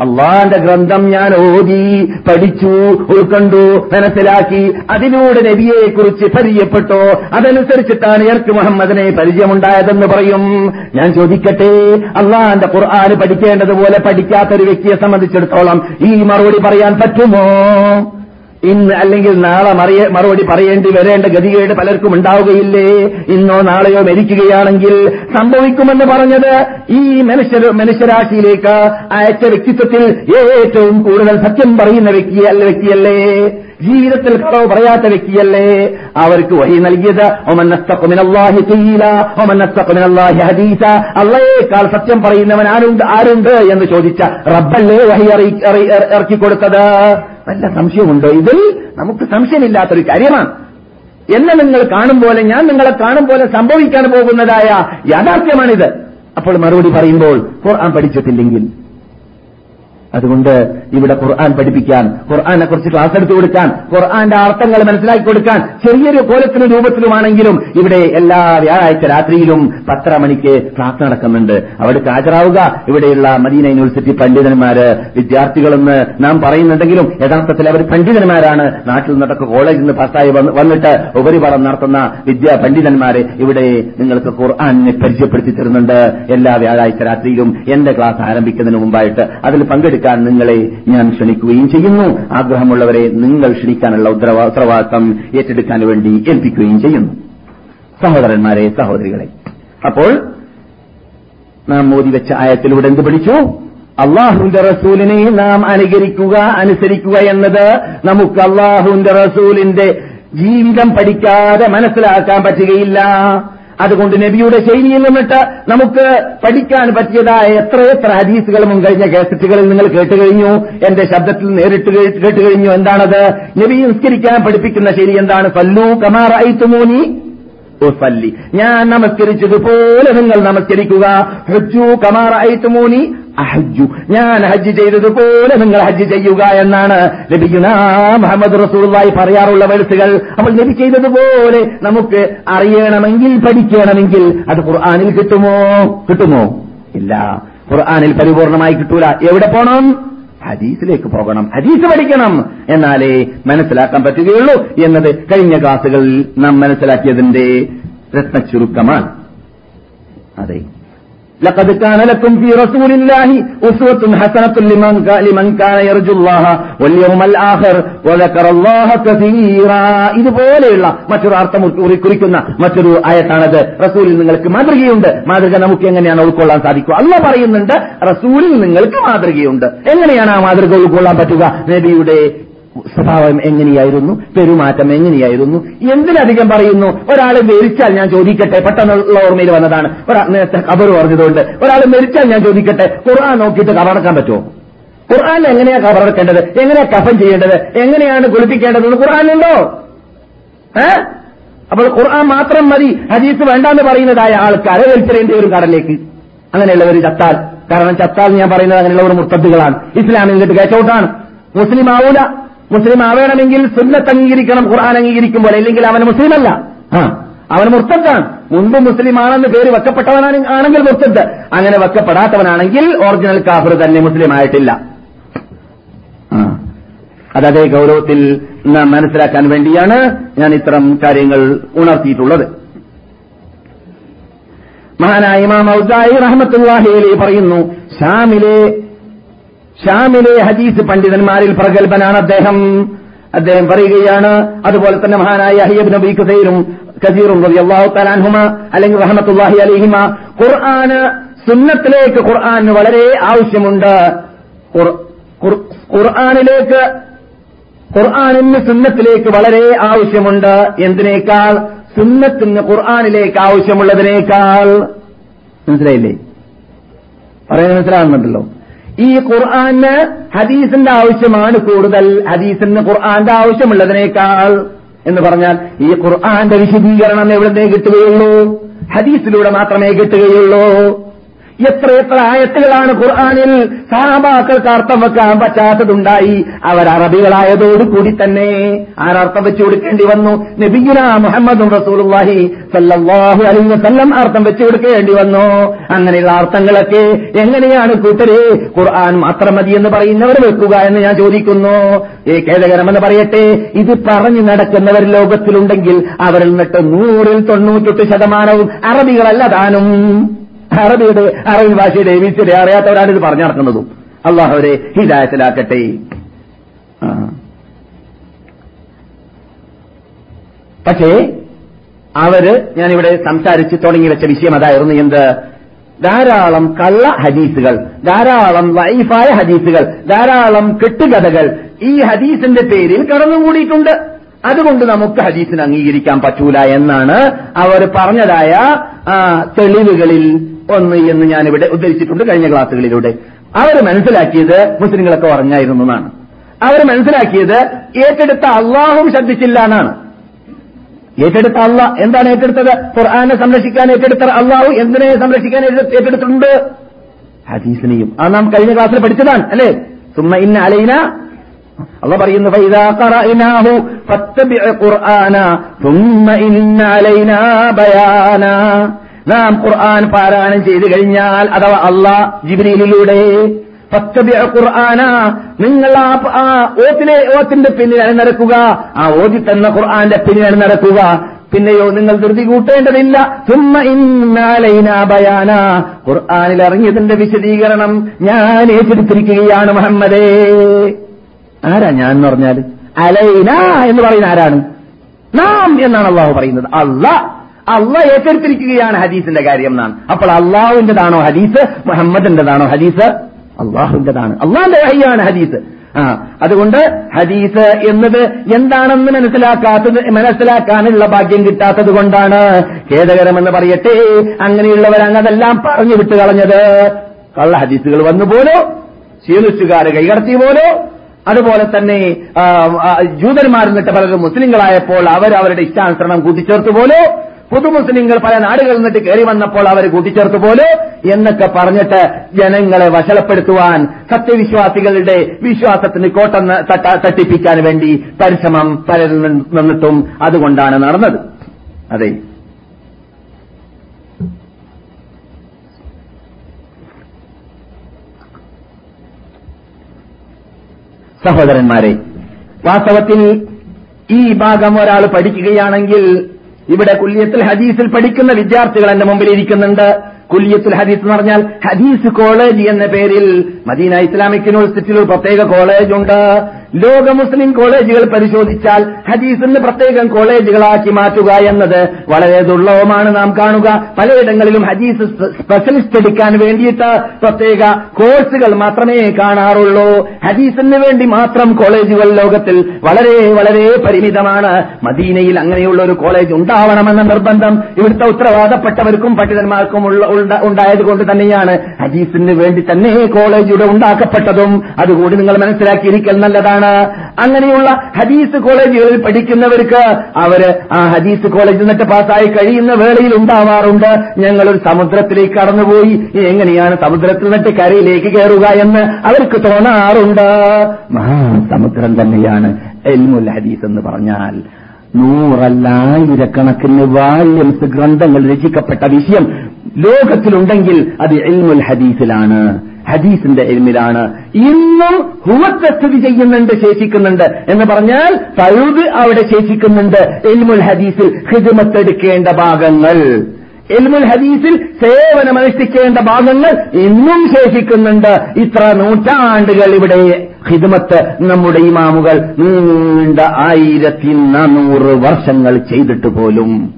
അള്ളാന്റെ ഗ്രന്ഥം ഞാൻ ഓതി പഠിച്ചു ഉൾക്കൊണ്ടു മനസ്സിലാക്കി. അതിലൂടെ നബിയെ കുറിച്ച് പരിചയപ്പെട്ടു? അതനുസരിച്ചിട്ടാണ് എനിക്ക് മുഹമ്മദിനെ പരിചയമുണ്ടായതെന്ന് പറയും. ഞാൻ ചോദിക്കട്ടെ അള്ളാന്റെ ഖുർആൻ പഠിക്കേണ്ടതുപോലെ പഠിക്കാത്ത ഒരു വ്യക്തിയെ സംബന്ധിച്ചിടത്തോളം ഈ മറുപടി പറയാൻ പറ്റുമോ? ഇന്ന് അല്ലെങ്കിൽ നാളെ മറുപടി പറയേണ്ടി വരേണ്ട ഗതികേട് പലർക്കും ഉണ്ടാവുകയില്ലേ? ഇന്നോ നാളെയോ മരിക്കുകയാണെങ്കിൽ സംഭവിക്കുമെന്ന് പറഞ്ഞത് ഈ മനുഷ്യ മനുഷ്യരാശിയിലേക്ക് അയച്ച വ്യക്തിത്വത്തിൽ ഏറ്റവും കൂടുതൽ സത്യം പറയുന്ന വ്യക്തിയല്ല വ്യക്തിയല്ലേ? ജീവിതത്തിൽ കളവ് പറയാത്ത വ്യക്തിയല്ലേ? അവർക്ക് വഴി നൽകിയത് അള്ളയേക്കാൾ സത്യം പറയുന്നവൻ ആരുണ്ട് ആരുണ്ട് എന്ന് ചോദിച്ച റബ്ബല്ലേ വഹി ഇറക്കി കൊടുത്തത് വല്ല സംശയമുണ്ടോ. ഇതിൽ നമുക്ക് സംശയമില്ലാത്തൊരു കാര്യമാണ്. എന്നെ നിങ്ങൾ കാണും പോലെ ഞാൻ നിങ്ങളെ കാണും പോലെ സംഭവിക്കാൻ പോകുന്നതായ യാഥാർത്ഥ്യമാണിത്. അപ്പോൾ മറുപടി പറയുമ്പോൾ ഖുർആൻ പഠിച്ചിട്ടില്ലെങ്കിൽ അതുകൊണ്ട് ഇവിടെ ഖുർആൻ പഠിപ്പിക്കാൻ ഖുർആനെ കുറിച്ച് ക്ലാസ് എടുത്തു കൊടുക്കാൻ ഖുർആന്റെ അർത്ഥങ്ങൾ മനസ്സിലാക്കി കൊടുക്കാൻ ചെറിയൊരു കോലത്തിനും രൂപത്തിലുമാണെങ്കിലും ഇവിടെ എല്ലാ വ്യാഴാഴ്ച രാത്രിയിലും പത്തര മണിക്ക് ക്ലാസ് നടക്കുന്നുണ്ട്. അവിടെ ഹാജരാവുക. ഇവിടെയുള്ള മദീന യൂണിവേഴ്സിറ്റി പണ്ഡിതന്മാര് വിദ്യാർത്ഥികളെന്ന് നാം പറയുന്നുണ്ടെങ്കിലും യഥാർത്ഥത്തിൽ അവർ പണ്ഡിതന്മാരാണ്. നാട്ടിൽ നിന്നൊക്കെ കോളേജിൽ നിന്ന് പാസ്സായി വന്നിട്ട് ഉപരിപാഠം നടത്തുന്ന വിദ്യാ പണ്ഡിതന്മാരെ ഇവിടെ നിങ്ങൾക്ക് ഖുർആാനിനെ പരിചയപ്പെടുത്തി തരുന്നുണ്ട്. എല്ലാ വ്യാഴാഴ്ച രാത്രിയിലും എന്റെ ക്ലാസ് ആരംഭിക്കുന്നതിന് മുമ്പായിട്ട് അതിൽ പങ്കെടുക്കാൻ നിങ്ങളെ ഞാൻ ക്ഷണിക്കുകയും ചെയ്യുന്നു. ആഗ്രഹമുള്ളവരെ നിങ്ങൾ ക്ഷണിക്കാനുള്ള ഉത്തരവാദിത്തം ഏറ്റെടുക്കാൻ വേണ്ടി ഏൽപ്പിക്കുകയും ചെയ്യുന്നു. സഹോദരന്മാരെ സഹോദരികളെ അപ്പോൾ നാം മോദി വെച്ച ആയത്തിലൂടെ എന്ത് പഠിച്ചു? അള്ളാഹുവിന്റെ റസൂലിനെ നാം അനുകരിക്കുക അനുസരിക്കുക എന്നത് നമുക്ക് അള്ളാഹുവിന്റെ റസൂലിന്റെ ജീവിതം പഠിക്കാതെ മനസ്സിലാക്കാൻ പറ്റുകയില്ല. അതുകൊണ്ട് നബിയുടെ ശൈലിയിൽ നിന്നിട്ട് നമുക്ക് പഠിക്കാൻ പറ്റിയതായ എത്രയെത്ര എത്ര ഹദീസുകൾ മുൻകഴിഞ്ഞ കേസറ്റുകളിൽ നിങ്ങൾ കേട്ടുകഴിഞ്ഞു എന്റെ ശബ്ദത്തിൽ നേരിട്ട് കേട്ടുകഴിഞ്ഞു എന്താണത്? നബി നിസ്കരിക്കാൻ പഠിപ്പിക്കുന്ന ശൈലി എന്താണ്? സല്ലു കമാർ ഐത്തുമോനി ഞാൻ നമസ്കരിച്ചതുപോലെ നിങ്ങൾ നമസ്കരിക്കുക. ഹൃജു കമാർ ഐത്തുമോനി അഹജ്ജു. ഞാൻ ഹജ്ജ് ചെയ്തതുപോലെ നിങ്ങൾ ഹജ്ജ് ചെയ്യുക എന്നാണ് ലഭിക്കുന്ന മുഹമ്മദ് റസൂള്ളായി പറയാറുള്ള വേഴ്സുകൾ. അപ്പോൾ നബി ചെയ്തതുപോലെ നമുക്ക് അറിയണമെങ്കിൽ പഠിക്കണമെങ്കിൽ അത് ഖുർആാനിൽ കിട്ടുമോ? കിട്ടുമോ? ഇല്ല. ഖുർആാനിൽ പരിപൂർണമായി കിട്ടൂല. എവിടെ പോണം? ഹദീസിലേക്ക് പോകണം. ഹദീസ് പഠിക്കണം. എന്നാലേ മനസ്സിലാക്കാൻ പറ്റുകയുള്ളൂ എന്നത് കഴിഞ്ഞ ക്ലാസുകളിൽ നാം മനസ്സിലാക്കിയതിന്റെ രത്നച്ചുരുക്കമാണ്. അതെ. لقد كان لكم في رسول الله أسوة حسنة لمن لمن كان يرجو الله واليوم الآخر وذكر الله كثيرا ഇതുപോലെയുള്ള മറ്റൊരു അർത്ഥം കുറിക്കുന്ന മറ്റൊരു ആയത്താണത് റസൂലിൽ നിങ്ങൾക്ക് മാതൃകയുണ്ട് മാതൃക നമുക്ക് എങ്ങനെയാണ് ഉൾക്കൊള്ളാൻ സാധിക്കുക അല്ല പറയുന്നുണ്ട് റസൂലിൽ നിങ്ങൾക്ക് മാതൃകയുണ്ട് എങ്ങനെയാണ് ആ മാതൃക ഉൾക്കൊള്ളാൻ പറ്റുക നബിയുടെ സ്വഭാവം എങ്ങനെയായിരുന്നു? പെരുമാറ്റം എങ്ങനെയായിരുന്നു? എന്തിനധികം പറയുന്നു? ഒരാൾ മരിച്ചാൽ ഞാൻ ചോദിക്കട്ടെ? പെട്ടെന്നുള്ള ഓർമ്മയിൽ വന്നതാണ്. ഒരാൾ നേരത്തെ കബർ പറഞ്ഞതുകൊണ്ട് ഒരാൾ മരിച്ചാൽ ഞാൻ ചോദിക്കട്ടെ? ഖുർആൻ നോക്കിയിട്ട് കബറടക്കാൻ പറ്റുമോ? ഖുർആൻ എങ്ങനെയാ കബറടക്കേണ്ടത്? എങ്ങനെയാ കഫൻ ചെയ്യേണ്ടത്? എങ്ങനെയാണ് കുളിപ്പിക്കേണ്ടതെന്ന് ഖുർആാനുണ്ടോ ഏ? അപ്പോൾ ഖുർആൻ മാത്രം മതി. ഹദീസ് വേണ്ടാന്ന് പറയുന്നതായ ആൾക്കാരെ വലിച്ചെറിയേണ്ടി വരും കടലിലേക്ക്. അങ്ങനെയുള്ളവർ ചത്താൽ. കാരണം ചത്താൽ ഞാൻ പറയുന്നത് അങ്ങനെയുള്ളവർ മുർത്തദ്ദുകളാണ്. ഇസ്ലാമിൽ നിന്നിട്ട് കേച്ചൗട്ടാണ് മുസ്ലിം ആവൂല. മുസ്ലിം ആവേണമെങ്കിൽ സുന്നത്ത് അംഗീകരിക്കണം ഖുർആൻ അംഗീകരിക്കും പോലെ. അല്ലെങ്കിൽ അവൻ മുസ്ലിമല്ല. ആ അവൻ മുർത്തദ്ദാണ് മുൻപ് മുസ്ലിം ആണെന്ന് പേര് വെക്കപ്പെട്ടവനാണ് ആണെങ്കിൽ മുർത്തദ്. അങ്ങനെ വെക്കപ്പെടാത്തവനാണെങ്കിൽ ഒറിജിനൽ കാഫർ തന്നെ മുസ്ലിം ആയിട്ടില്ല ആ അതേ ഗൗരവത്തിൽ നാം മനസ്സിലാക്കാൻ വേണ്ടിയാണ് ഞാൻ ഇത്തരം കാര്യങ്ങൾ ഉണർത്തിയിട്ടുള്ളത്. മഹാനായ ഇമാം ഔസായി റഹ്മത്തുല്ലാഹി പറയുന്നു ഷാമിലെ ഷാമിലെ ഹദീസ് പണ്ഡിതന്മാരിൽ പ്രഗത്ഭനാണ് അദ്ദേഹം. അദ്ദേഹം പറയുകയാണ് അതുപോലെ തന്നെ മഹാനായ അഹിയബ് നബി കസീറും കസീറും റബി അള്ളാഹു തലാൻഹുമ അല്ലെങ്കിൽ റഹമത്തുല്ലാഹി അലിഹിമ ഖുർആന് സുന്നത്തിലേക്ക് ഖുർആന് വളരെ ആവശ്യമുണ്ട്. ഖുർആാനിലേക്ക് ഖുർആാനിന് സുന്നത്തിലേക്ക് വളരെ ആവശ്യമുണ്ട്. എന്തിനേക്കാൾ? സുന്നത്തിന് ഖുർആാനിലേക്ക് ആവശ്യമുള്ളതിനേക്കാൾ. മനസ്സിലായില്ലേ? പറയാൻ മനസ്സിലാകുന്നുണ്ടല്ലോ ഈ ഖുർആന് ഹദീസിന്റെ ആവശ്യമാണ് കൂടുതൽ. ഹദീസിന് ഖുർആന്റെ ആവശ്യമുള്ളതിനേക്കാൾ എന്ന് പറഞ്ഞാൽ ഈ ഖുർആന്റെ വിശദീകരണം എവിടുന്നേ കിട്ടുകയുള്ളൂ? ഹദീസിലൂടെ മാത്രമേ കിട്ടുകയുള്ളൂ. എത്ര എത്ര ആയത്തുകളാണ് ഖുർആാനിൽ സഹാബാക്കൾക്ക് അർത്ഥം വെക്കാൻ പറ്റാത്തതുണ്ടായി. അവർ അറബികളായതോടുകൂടി തന്നെ ആരർത്ഥം വെച്ചു കൊടുക്കേണ്ടി വന്നു. നബിഗുന മുഹമ്മദ് റസൂലുള്ളാഹി സല്ലല്ലാഹു അലൈഹി വസല്ലം അർത്ഥം വെച്ചു കൊടുക്കേണ്ടി വന്നു. അങ്ങനെയുള്ള അർത്ഥങ്ങളൊക്കെ എങ്ങനെയാണ് കൂട്ടരെ ഖുർആൻ മാത്രം മതി എന്ന് പറയുന്നവർ വെക്കുക എന്ന് ഞാൻ ചോദിക്കുന്നു. ഏ ഖേദകരമെന്ന് പറയട്ടെ ഇത് പറഞ്ഞു നടക്കുന്നവർ ലോകത്തിലുണ്ടെങ്കിൽ അവരിൽ നിന്നിട്ട് നൂറിൽ തൊണ്ണൂറ്റെട്ട് ശതമാനവും അറബികളല്ല താനും. അറബിയുടെ അറബി ഭാഷയുടെ എബിസിയുടെ അറിയാത്തവരാണ് ഇത് പറഞ്ഞു നടക്കുന്നതും. അള്ളാഹു അവരെ ഹിദായത്തിലാക്കട്ടെ. പക്ഷേ അവർ ഞാനിവിടെ സംസാരിച്ച് തുടങ്ങി വെച്ച വിഷയം അതായിരുന്നു എന്ത്? ധാരാളം കള്ള ഹദീസുകൾ ധാരാളം വൈഫായ ഹദീസുകൾ ധാരാളം കെട്ടുകഥകൾ ഈ ഹദീസിന്റെ പേരിൽ കടന്നുകൂടിയിട്ടുണ്ട്. അതുകൊണ്ട് നമുക്ക് ഹദീസിന് അംഗീകരിക്കാൻ പറ്റൂല എന്നാണ് അവർ പറഞ്ഞതായ തെളിവുകളിൽ ഒന്ന് എന്ന് ഇവിടെ ഉദ്ധരിച്ചിട്ടുണ്ട് കഴിഞ്ഞ ക്ലാസ്സുകളിലൂടെ. അവർ മനസ്സിലാക്കിയത് മുസ്ലിങ്ങളൊക്കെ പറഞ്ഞായിരുന്നു എന്നാണ്. അവർ മനസ്സിലാക്കിയത് ഏറ്റെടുത്ത അള്ളാഹും ശ്രദ്ധിച്ചില്ല എന്നാണ്. ഏറ്റെടുത്ത അള്ളാഹ് എന്താണ് ഏറ്റെടുത്തത്? ഖുർആാനെ സംരക്ഷിക്കാൻ ഏറ്റെടുത്ത അള്ളാഹു എന്തിനെ സംരക്ഷിക്കാൻ ഏറ്റെ- ഏറ്റെടുത്തിട്ടുണ്ട്? ഹദീസിനെയും. അത് നാം കഴിഞ്ഞ ക്ലാസ്സിൽ പഠിച്ചതാണ് അല്ലേ? സുമ ഇന്ന അലൈന. അവ പറയുന്നു നാം ഖുർആൻ പാരായണം ചെയ്തു കഴിഞ്ഞാൽ അഥവാ അള്ളാഹ് ജിബ്രീലിലൂടെ ഫത്തബിഅ ഖുർആന നിങ്ങൾ ആ ഓത്തിലെ ഓത്തിന്റെ പിന്നിൽ നടക്കുക ആ ഓതി തന്ന ഖുർആന്റെ പിന്നിൽ നടക്കുക പിന്നെയോ നിങ്ങൾ ധൃതി കൂട്ടേണ്ടതില്ല. തുമ്മ ഇന്നാലൈന ബയാന. ഖുർആനിൽ ഇറങ്ങിയതിന്റെ വിശദീകരണം ഞാൻ ഏറ്റെടുത്തിരിക്കുകയാണ് മുഹമ്മദേ. ആരാ ഞാൻ എന്ന് പറഞ്ഞാൽ അലൈന എന്ന് പറയുന്ന ആരാണ്? നാം എന്നാണ് അള്ളാഹു പറയുന്നത്. അല്ല അള്ള ഏറ്റെടുത്തിരിക്കുകയാണ് ഹദീസിന്റെ കാര്യം എന്നാണ്. അപ്പോൾ അള്ളാഹുവിന്റെതാണോ ഹദീസ്? മുഹമ്മദിന്റെതാണോ ഹദീസ്? അള്ളാഹുവിന്റെതാണ് അള്ളാഹിന്റെ വഹിയാണ് ഹദീസ്. ആ അതുകൊണ്ട് ഹദീസ് എന്നത് എന്താണെന്ന് മനസ്സിലാക്കാത്തത് മനസ്സിലാക്കാനുള്ള ഭാഗ്യം കിട്ടാത്തത് കൊണ്ടാണ് ഖേദകരമെന്ന് പറയട്ടെ. അങ്ങനെയുള്ളവരാണ് അതെല്ലാം പറഞ്ഞു വിട്ട് കളഞ്ഞത്. കള്ള ഹദീസുകൾ വന്നു പോലോ ശീലിച്ചുകാർ കൈകടത്തി പോലോ അതുപോലെ തന്നെ ജൂതന്മാർ എന്നിട്ട് പലരും മുസ്ലിങ്ങളായപ്പോൾ അവർ അവരുടെ ഇഷ്ടാനുസരണം കൂട്ടിച്ചേർത്ത് പോലെ പുതുമുസ്ലിങ്ങൾ പല നാടുകളിൽ നിന്നിട്ട് കയറി വന്നപ്പോൾ അവർ കൂട്ടിച്ചേർത്തു പോലെ എന്നൊക്കെ പറഞ്ഞിട്ട് ജനങ്ങളെ വശലപ്പെടുത്തുവാൻ സത്യവിശ്വാസികളുടെ വിശ്വാസത്തിന് കോട്ടം തട്ടിപ്പിക്കാൻ വേണ്ടി പരിശ്രമം പലരിൽ നിന്നിട്ടും അതുകൊണ്ടാണ് നടന്നത്. അതെ. സഹോദരന്മാരെ വാസ്തവത്തിൽ ഈ ഭാഗം ഒരാൾ പഠിക്കുകയാണെങ്കിൽ ഇവിടെ കുല്യത്തുൽ ഹദീസിൽ പഠിക്കുന്ന വിദ്യാർത്ഥികൾ എന്റെ മുമ്പിൽ ഇരിക്കുന്നുണ്ട്. കുല്യത്തുൽ ഹദീസ് എന്ന് പറഞ്ഞാൽ ഹദീസ് കോളേജ് എന്ന പേരിൽ മദീന ഇസ്ലാമിക് യൂണിവേഴ്സിറ്റിയിൽ ഒരു പ്രത്യേക കോളേജ് ഉണ്ട് ലോക മുസ്ലിം കോളേജുകൾ പരിശോധിച്ചാൽ ഹദീസിന് പ്രത്യേകം കോളേജുകളാക്കി മാറ്റുക എന്നത് വളരെ ദുർലഭമാണ് നാം കാണുക. പലയിടങ്ങളിലും ഹദീസ് സ്പെഷ്യലിസ്റ്റ് എടുക്കാൻ വേണ്ടിയിട്ട് പ്രത്യേക കോഴ്സുകൾ മാത്രമേ കാണാറുള്ളൂ. ഹദീസിന് വേണ്ടി മാത്രം കോളേജുകൾ ലോകത്തിൽ വളരെ വളരെ പരിമിതമാണ്. മദീനയിൽ അങ്ങനെയുള്ള ഒരു കോളേജ് ഉണ്ടാവണമെന്ന നിർബന്ധം ഇവിടുത്തെ ഉത്തരവാദപ്പെട്ടവർക്കും പണ്ഡിതന്മാർക്കും ഉണ്ടായതുകൊണ്ട് തന്നെയാണ് ഹദീസിന് വേണ്ടി തന്നെ കോളേജ് ഇവിടെ ഉണ്ടാക്കപ്പെട്ടതും. അതുകൂടി നിങ്ങൾ മനസ്സിലാക്കിയിരിക്കൽ നല്ലതാണ്. അങ്ങനെയുള്ള ഹദീസ് കോളേജുകളിൽ പഠിക്കുന്നവർക്ക് അവർ ആ ഹദീസ് കോളേജിൽ നിന്നിട്ട് പാസ്സായി കഴിയുന്ന വേളയിൽ ഉണ്ടാവാറുണ്ട്. ഞങ്ങളൊരു സമുദ്രത്തിലേക്ക് കടന്നുപോയി. എങ്ങനെയാണ് സമുദ്രത്തിൽ നിന്നിട്ട് കരയിലേക്ക് കയറുക എന്ന് അവർക്ക് തോന്നാറുണ്ട്. മഹാസമുദ്രം തന്നെയാണ് എൽമുൽ ഹദീസ് എന്ന് പറഞ്ഞാൽ. നൂറല്ല ആയിരക്കണക്കിന് വാല്യംസ് ഗ്രന്ഥങ്ങൾ രചിക്കപ്പെട്ട വിഷയം ലോകത്തിലുണ്ടെങ്കിൽ അത് എൽമുൽ ഹദീസിലാണ്. ഹദീസിന്റെ എൽമിലാണ്. ഇന്നും ഹുവത്ത് സ്ഥിതി ചെയ്യുന്നുണ്ട് ശേഷിക്കുന്നുണ്ട്. എന്ന് പറഞ്ഞാൽ തഴുത് അവിടെ ശേഷിക്കുന്നുണ്ട്. എൽമുൽ ഹദീസിൽ ഹിദ്മത്തെടുക്കേണ്ട ഭാഗങ്ങൾ. എൽമുൽ ഹദീസിൽ സേവനമനുഷ്ഠിക്കേണ്ട ഭാഗങ്ങൾ ഇന്നും ശേഷിക്കുന്നുണ്ട്. ഇത്ര നൂറ്റാണ്ടുകൾ ഇവിടെ ഹിദ്മത്ത് നമ്മുടെ ഇമാമുകൾ നീണ്ട ആയിരത്തി നാനൂറ് വർഷങ്ങൾ ചെയ്തിട്ട് പോലും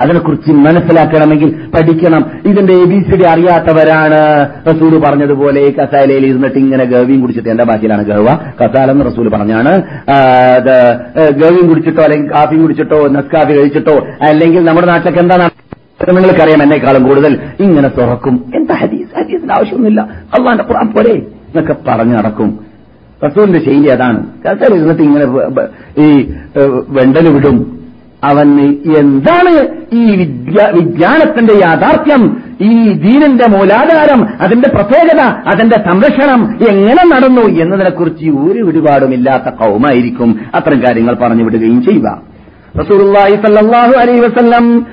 അതിനെക്കുറിച്ച് മനസ്സിലാക്കണമെങ്കിൽ പഠിക്കണം. ഇതിന്റെ എ ബി സി ഡി അറിയാത്തവരാണ്. റസൂൽ പറഞ്ഞതുപോലെ കസാലയിൽ ഇരുന്നിട്ട് ഇങ്ങനെ ഗവിയും കുടിച്ചിട്ട് എന്റെ ഭാഷയിലാണ് ഗവ കസാല എന്ന് റസൂൽ പറഞ്ഞാണ്. ഗവിയും കുടിച്ചിട്ടോ അല്ലെങ്കിൽ കാഫിയും കുടിച്ചിട്ടോ നസ്കാഫി കഴിച്ചിട്ടോ അല്ലെങ്കിൽ നമ്മുടെ നാട്ടിലൊക്കെ എന്താണ് നിങ്ങൾക്കറിയാം എന്നെക്കാളും കൂടുതൽ. ഇങ്ങനെ തുറക്കും. എന്താ ഹദീസ്? ഹദീസിന്റെ ആവശ്യമൊന്നുമില്ല. അള്ളാന്റെ പുറം പോലെ എന്നൊക്കെ പറഞ്ഞു നടക്കും. റസൂലിന്റെ ശൈലി അതാണ്. കസാല ഇരുന്നിട്ട് ഇങ്ങനെ ഈ വെണ്ടൽ വിടും. അവന് എന്താണ് ഈ വിദ്യ വിജ്ഞാനത്തിന്റെ യാഥാർത്ഥ്യം? ഈ ദീനിന്റെ മൂലാധാരം അതിന്റെ പ്രത്യേകത അതിന്റെ സംരക്ഷണം എങ്ങനെ നടന്നു എന്നതിനെക്കുറിച്ച് ഒരു വിടുപാടുമില്ലാത്ത കൗമായിരിക്കും. അത്തരം കാര്യങ്ങൾ പറഞ്ഞു വിടുകയും ചെയ്യുക. റസൂലുള്ളാഹി അലൈഹി വസല്ലം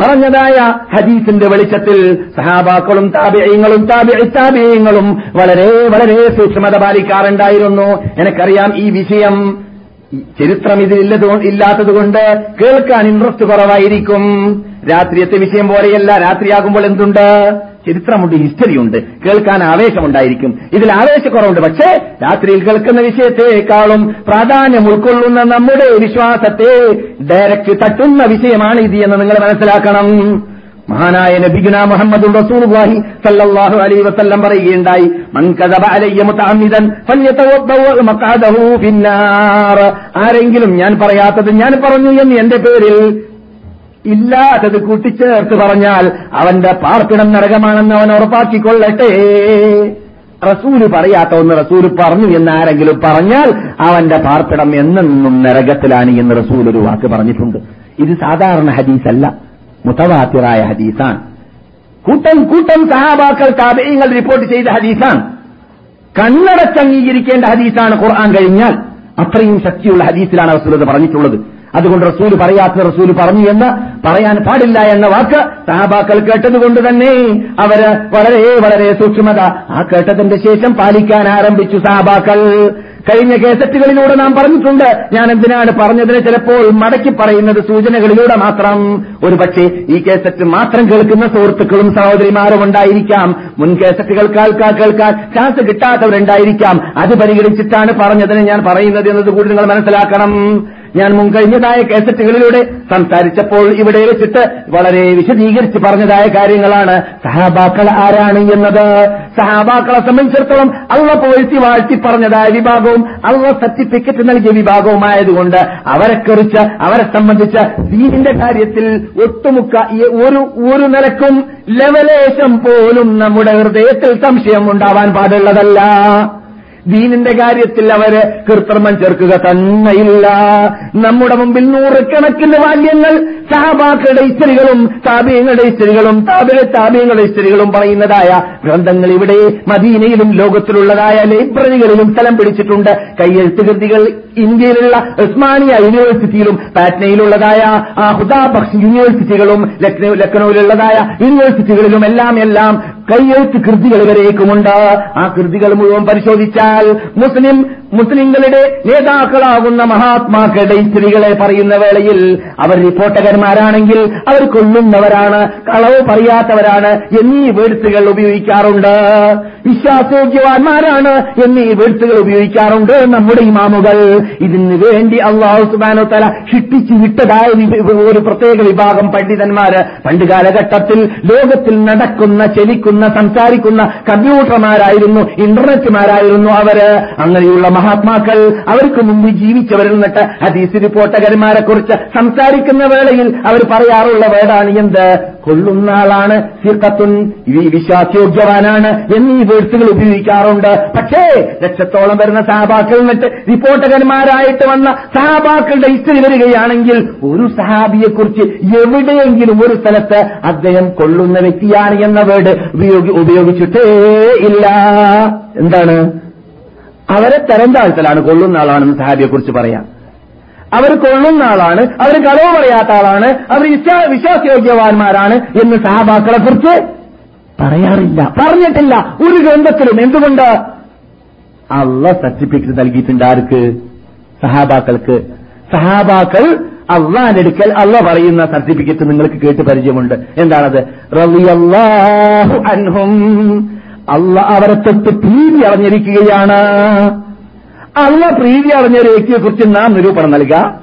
പറഞ്ഞതായ ഹദീസിന്റെ വെളിച്ചത്തിൽ സഹാബാക്കളും താപേയങ്ങളും താപേയങ്ങളും വളരെ വളരെ സൂക്ഷ്മത പാലിക്കാറുണ്ടായിരുന്നു. എനിക്കറിയാം ഈ വിഷയം ചരിത്രം ഇതിലില്ലത് ഇല്ലാത്തതുകൊണ്ട് കേൾക്കാൻ ഇൻട്രസ്റ്റ് കുറവായിരിക്കും. രാത്രിയത്തെ വിഷയം പോലെയല്ല. രാത്രിയാകുമ്പോൾ എന്തുണ്ട്? ചരിത്രമുണ്ട് ഹിസ്റ്ററിയുണ്ട് കേൾക്കാൻ ആവേശമുണ്ടായിരിക്കും. ഇതിൽ ആവേശക്കുറവുണ്ട്. പക്ഷേ രാത്രിയിൽ കേൾക്കുന്ന വിഷയത്തെക്കാളും പ്രാധാന്യം ഉൾക്കൊള്ളുന്ന നമ്മുടെ വിശ്വാസത്തെ ഡയറക്റ്റ് തട്ടുന്ന വിഷയമാണ് ഇത് എന്ന് നിങ്ങൾ മനസ്സിലാക്കണം. മഹാനായ നബിഗുന മുഹമ്മദ് റസൂലുള്ളാഹി സല്ലല്ലാഹു അലൈഹി വസല്ലം പറയുകയുണ്ടായി ആരെങ്കിലും ഞാൻ പറയാത്തത് ഞാൻ പറഞ്ഞു എന്ന് എന്റെ പേരിൽ ഇല്ലാത്തത് കൂട്ടിച്ചേർത്ത് പറഞ്ഞാൽ അവന്റെ പാർപ്പിടം നരകമാണെന്ന് അവൻ ഉറപ്പാക്കിക്കൊള്ളട്ടെ. റസൂൽ പറയാത്ത ഒന്ന് റസൂൽ പറഞ്ഞു എന്ന് ആരെങ്കിലും പറഞ്ഞാൽ അവന്റെ പാർപ്പിടം എന്നെന്നും നരകത്തിലാണ് എന്ന് റസൂൽ ഒരു വാക്ക് പറഞ്ഞിട്ടുണ്ട്. ഇത് സാധാരണ ഹദീസല്ല. മുത്തവാത്തിറായ ഹദീസാണ്. കൂട്ടം കൂട്ടം സഹാബാക്കൾ താപയങ്ങൾ റിപ്പോർട്ട് ചെയ്ത ഹദീസാണ്. കണ്ണടച്ചംഗീകരിക്കേണ്ട ഹദീസാണ് ഖുർആൻ കഴിഞ്ഞാൽ അത്രയും ശക്തിയുള്ള ഹദീസിലാണ് റസൂൽ പറഞ്ഞിട്ടുള്ളത്. അതുകൊണ്ട് റസൂൽ പറയാത്ത റസൂൽ പറഞ്ഞു എന്ന് പറയാൻ പാടില്ല എന്ന വാക്ക് സഹാബാക്കൾ കേട്ടതുകൊണ്ട് തന്നെ അവർ വളരെ വളരെ സൂക്ഷ്മത ആ കേട്ടതിന്റെ ശേഷം പാലിക്കാൻ ആരംഭിച്ചു സഹാബാക്കൾ. കഴിഞ്ഞ കേസറ്റുകളിലൂടെ നാം പറഞ്ഞിട്ടുണ്ട്. ഞാൻ എന്തിനാണ് പറഞ്ഞതിന് ചിലപ്പോൾ മടക്കി പറയുന്നത് സൂചനകളിലൂടെ മാത്രം. ഒരു പക്ഷേ ഈ കേസറ്റ് മാത്രം കേൾക്കുന്ന സുഹൃത്തുക്കളും സഹോദരിമാരും ഉണ്ടായിരിക്കാം. മുൻ കേസറ്റുകൾ കേൾക്കാൻ കേൾക്കാൻ ചാൻസ് കിട്ടാത്തവരുണ്ടായിരിക്കാം. അത് പരിഗണിച്ചിട്ടാണ് പറഞ്ഞതിന് ഞാൻ പറയുന്നത് എന്നത് കൂടി നിങ്ങൾ മനസ്സിലാക്കണം. ഞാൻ മുൻകഴിഞ്ഞതായ കേസറ്റുകളിലൂടെ സംസാരിച്ചപ്പോൾ ഇവിടെ വെച്ചിട്ട് വളരെ വിശദീകരിച്ച് പറഞ്ഞതായ കാര്യങ്ങളാണ്. സഹാബാക്കൾ ആരാണ് എന്നത്? സഹാബാക്കളെ സംബന്ധിച്ചിടത്തോളം അള്ള പോഴ്ത്തി വാഴ്ത്തി പറഞ്ഞതായ വിഭാഗവും അള്ള സർട്ടിഫിക്കറ്റ് നൽകിയ വിഭാഗവുമായതുകൊണ്ട് അവരെക്കുറിച്ച് അവരെ സംബന്ധിച്ച് ദീനിന്റെ കാര്യത്തിൽ ഒട്ടുമുക്ക ഒരു ഒരു നിലക്കും ലെവലേശം പോലും നമ്മുടെ ഹൃദയത്തിൽ സംശയം ഉണ്ടാവാൻ പാടുള്ളതല്ല. ദീനിന്റെ കാര്യത്തിൽ അവർ കൃത്രിമം ചേർക്കുക തന്നെയില്ല. നമ്മുടെ മുമ്പിൽ നൂറുകണക്കിന് വാല്യങ്ങൾ സഹബാക്കളുടെ ഇസ്ത്രീകളും താപീയങ്ങളുടെ ഇസ്ത്രീകളും താപിലെ താപീയങ്ങളുടെ ഇസ്ത്രീകളും പറയുന്നതായ ഗ്രന്ഥങ്ങൾ ഇവിടെ മദീനയിലും ലോകത്തിലുള്ളതായ ലൈബ്രറികളിലും സ്ഥലം പിടിച്ചിട്ടുണ്ട്. കയ്യെഴുത്ത് കൃതികൾ ഇന്ത്യയിലുള്ള ഉസ്മാനിയ യൂണിവേഴ്സിറ്റിയിലും പാറ്റ്നയിലുള്ളതായ ഹുദാബക്ഷ് യൂണിവേഴ്സിറ്റികളും ലക്നൌ ലക്നൌവിലുള്ളതായ യൂണിവേഴ്സിറ്റികളിലും എല്ലാം എല്ലാം കയ്യെഴുത്ത് കൃതികൾ വരേക്കുമുണ്ട്. ആ കൃതികൾ മുഴുവൻ പരിശോധിച്ചാൽ മുസ്ലിം മുസ്ലിങ്ങളുടെ നേതാക്കളാകുന്ന മഹാത്മാക്കളുടെ സ്ത്രീകളെ പറയുന്ന വേളയിൽ അവർ റിപ്പോർട്ടകന്മാരാണെങ്കിൽ അവർ കൊല്ലുന്നവരാണ് കളവ് പറയാത്തവരാണ് എന്നീ വേഴ്ത്തുകൾ ഉപയോഗിക്കാറുണ്ട്. വിശ്വാസയോഗ്യവാന്മാരാണ് എന്നീ വേഴ്ത്തുകൾ ഉപയോഗിക്കാറുണ്ട് നമ്മുടെ ഇമാമുകൾ. ഇതിന് വേണ്ടി അള്ളാഹു സുബാനോ തല ഷിട്ടിച്ചു വിട്ടതായ ഒരു പ്രത്യേക വിഭാഗം പണ്ഡിതന്മാര് പണ്ട് കാലഘട്ടത്തിൽ ലോകത്തിൽ നടക്കുന്ന ചലിക്കുന്ന സംസാരിക്കുന്ന കമ്പ്യൂട്ടർമാരായിരുന്നു ഇന്റർനെറ്റുമാരായിരുന്നു അവർ. അങ്ങനെയുള്ള മഹാത്മാക്കൾ അവർക്ക് മുമ്പ് ജീവിച്ചവരിൽ നിന്നിട്ട് ഹദീസ് റിപ്പോർട്ടകന്മാരെ കുറിച്ച് സംസാരിക്കുന്ന വേളയിൽ അവർ പറയാറുള്ള വേടാണ് എന്ത്? കൊള്ളുന്ന ആളാണ് സിർക്കത്തുൻ വിശ്വാസയോഗ്യവാനാണ് എന്നീ വേഴ്സുകൾ ഉപയോഗിക്കാറുണ്ട്. പക്ഷേ ലക്ഷത്തോളം വരുന്ന സഹാബാക്കൾ നിന്നിട്ട് റിപ്പോർട്ടകന്മാരായിട്ട് വന്ന സഹാബാക്കളുടെ ഹിസ്റ്ററി വരികയാണെങ്കിൽ ഒരു സഹാബിയെക്കുറിച്ച് എവിടെയെങ്കിലും ഒരു സ്ഥലത്ത് അദ്ദേഹം കൊള്ളുന്ന വ്യക്തിയാണ് എന്ന വേർഡ് ഉപയോഗിച്ചിട്ടേ ഇല്ല. എന്താണ്? അവരെ തരം താഴ്ത്തലാണ്. കൊള്ളുന്ന ആളാണെന്ന് സഹാബിയെ കുറിച്ച് പറയാം അവർ കൊള്ളുന്ന ആളാണ്. അവർ കളവ് പറയാത്ത ആളാണ്. അവർ വിശ്വാസയോഗ്യവാന്മാരാണ് എന്ന് സഹാബാക്കളെ കുറിച്ച് പറയാറില്ല. പറഞ്ഞിട്ടില്ല. ഒരു ഗ്രന്ഥത്തിലും എന്തുകൊണ്ട്? അള്ള സർട്ടിഫിക്കറ്റ് നൽകിയിട്ടുണ്ട് ആർക്ക്? സഹാബാക്കൾക്ക്. സഹാബാക്കൾ അടുക്കൽ അള്ള പറയുന്ന സർട്ടിഫിക്കറ്റ് നിങ്ങൾക്ക് കേട്ട് പരിചയമുണ്ട്. എന്താണത്? റളിയല്ലാഹു അൻഹും. അള്ള അവരെ തൊട്ട് പ്രീതി അറിഞ്ഞിരിക്കുകയാണ്. അള്ള പ്രീതി അറിഞ്ഞ ഒരു വ്യക്തിയെ കുറിച്ച് നാം നിരൂപണം നൽകുക.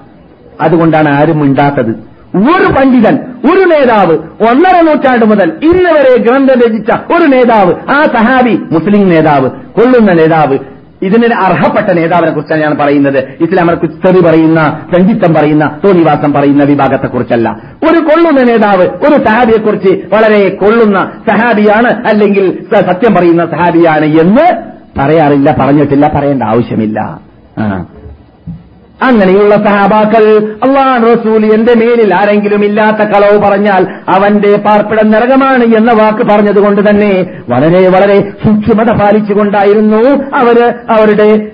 അതുകൊണ്ടാണ് ആരും മിണ്ടാത്തത്. ഒരു പണ്ഡിതൻ ഒരു നേതാവ് ഒന്നര നൂറ്റാണ്ട് മുതൽ ഇന്ന് വരെ ഗ്രന്ഥം രചിച്ച ഒരു നേതാവ് ആ സഹാബി മുസ്ലിം നേതാവ് കൊള്ളുന്ന നേതാവ് ഇതിന് അർഹപ്പെട്ട നേതാവിനെ കുറിച്ചാണ് ഞാൻ പറയുന്നത്. ഇസ്ലാമിനെ തെറി പറയുന്ന സഞ്ചിത്തം പറയുന്ന തോന്നിവാസം പറയുന്ന വിഭാഗത്തെക്കുറിച്ചല്ല. ഒരു കൊള്ളുന്ന നേതാവ് ഒരു സഹാബിയെക്കുറിച്ച് വളരെ കൊള്ളുന്ന സഹാബിയാണ് അല്ലെങ്കിൽ സത്യം പറയുന്ന സഹാബിയാണ് എന്ന് പറയാറില്ല പറഞ്ഞിട്ടില്ല പറയേണ്ട ആവശ്യമില്ല. അങ്ങനെയുള്ള സഹാബാക്കൾ അള്ളാഹ് റസൂൽ എന്റെ മേലിൽ ആരെങ്കിലും ഇല്ലാത്ത കളവ് പറഞ്ഞാൽ അവന്റെ പാർപ്പിടം നരകമാണ് എന്ന വാക്ക് പറഞ്ഞതുകൊണ്ട് തന്നെ വളരെ വളരെ സൂക്ഷ്മത പാലിച്ചുകൊണ്ടായിരുന്നു അവർ അവരുടെ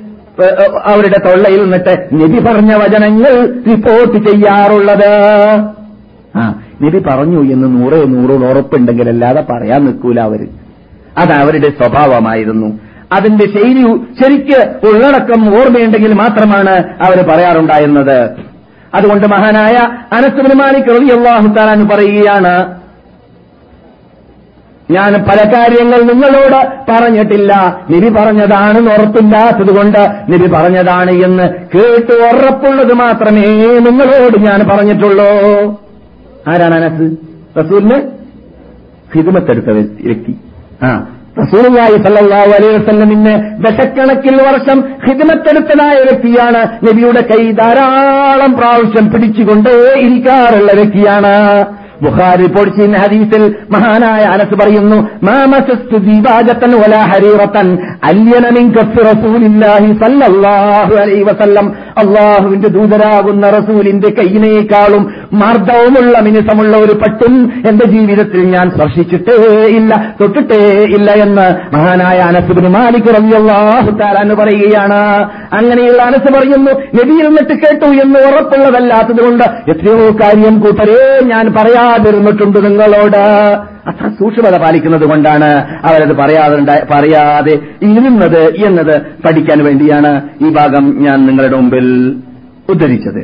അവരുടെ തൊള്ളയിൽ നിന്നിട്ട് നബി പറഞ്ഞ വചനങ്ങൾ റിപ്പോർട്ട് ചെയ്യാറുള്ളത്. ആ നബി പറഞ്ഞു എന്ന് നൂറേ നൂറോട് ഉറപ്പുണ്ടെങ്കിൽ അല്ലാതെ പറയാൻ നിൽക്കൂല അവർ. അത് അവരുടെ സ്വഭാവമായിരുന്നു. അതിന്റെ ശൈലി ശരിക്ക് ഉള്ളടക്കം ഓർമ്മയുണ്ടെങ്കിൽ മാത്രമാണ് അവർ പറയാറുണ്ടായിരുന്നത്. അതുകൊണ്ട് മഹാനായ അനസുബിൻ മാലിക് റളിയല്ലാഹു പറയുകയാണ് ഞാൻ പല കാര്യങ്ങൾ നിങ്ങളോട് പറഞ്ഞിട്ടില്ല. നിധി പറഞ്ഞതാണ് ഉറപ്പില്ലാത്തത് കൊണ്ട് നിധി പറഞ്ഞതാണ് എന്ന് കേട്ട് ഉറപ്പുള്ളത് മാത്രമേ നിങ്ങളോട് ഞാൻ പറഞ്ഞിട്ടുള്ളൂ. ആരാണ് അനസ്? റസൂലിന് ഹിദുമത്തെടുത്ത വ്യക്തി. ആ. റസൂലുള്ളാഹി സല്ലല്ലാഹു അലൈഹി വസല്ലമിന് ദശക്കണക്കിൽ വർഷം ഹിദമത്തെടുത്തതായ വ്യക്തിയാണ്. നബിയുടെ കൈ ധാരാളം പ്രാവശ്യം പിടിച്ചുകൊണ്ടേ ഇരിക്കാറുള്ള വ്യക്തിയാണ്. ബുഖാരി റിപ്പോർട്ട് ചെയ്യുന്ന ഹദീസിൽ മഹാനായ അനസ് പറയുന്നു മാമസസ്തു ദീപാജത്തൻ വലാ ഹരീറത്തൻ അല്യന മിൻ കഫി റസൂലില്ലാഹി സല്ലല്ലാഹു അലൈഹി വസല്ലം അള്ളാഹുവിന്റെ ദൂതരാകുന്ന റസൂലിന്റെ കൈയിനേക്കാളും മാർദ്ദവുമുള്ള മിനുസമുള്ള ഒരു പട്ടും എന്റെ ജീവിതത്തിൽ ഞാൻ സ്പർശിച്ചിട്ടേ ഇല്ല തൊട്ടിട്ടേ ഇല്ല എന്ന് മഹാനായ അനസുബിന് മാലിക് റബിയാഹു തആല എന്ന് പറയുകയാണ്. അങ്ങനെയുള്ള അനസ് പറയുന്നു നബിയിൽ നിന്നിട്ട് കേട്ടു എന്ന് ഉറപ്പുള്ളതല്ലാത്തതുകൊണ്ട് എത്രയോ കാര്യം കൂട്ടരേ ഞാൻ പറയാതിരുന്നിട്ടുണ്ട് നിങ്ങളോട്. അത്ര സൂക്ഷ്മത പാലിക്കുന്നത് കൊണ്ടാണ് അവരത് പറയാതെ പറയാതെ ഇരുന്നത് എന്നത് പഠിക്കാൻ വേണ്ടിയാണ് ഈ ഭാഗം ഞാൻ നിങ്ങളുടെ മുമ്പിൽ ഉദ്ധരിച്ചത്.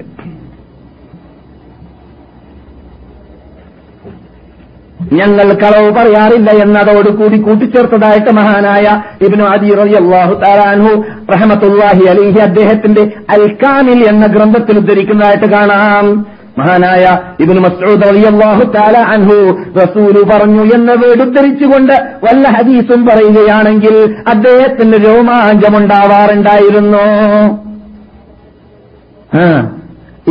ഞങ്ങൾ കളവ് പറയാറില്ല എന്നതോടുകൂടി കൂട്ടിച്ചേർത്തതായിട്ട് മഹാനായ ഇബ്നു അദി റളിയല്ലാഹു തആലാൻഹു റഹ്മത്തുള്ളാഹി അലൈഹി അദ്ദേഹത്തിന്റെ അൽ കാമിൽ എന്ന ഗ്രന്ഥത്തിൽ ഉദ്ധരിക്കുന്നതായിട്ട് കാണാം. മഹാനായ ഇബ്നു മസ്ഊദ് റളിയല്ലാഹു തആല അൻഹു റസൂൽ പറഞ്ഞു എന്ന വീട് ഉദ്ധരിച്ചുകൊണ്ട് വല്ല ഹദീസും പറയുകയാണെങ്കിൽ അദ്ദേഹത്തിന് രോമാഞ്ചമുണ്ടാവാറുണ്ടായിരുന്നു.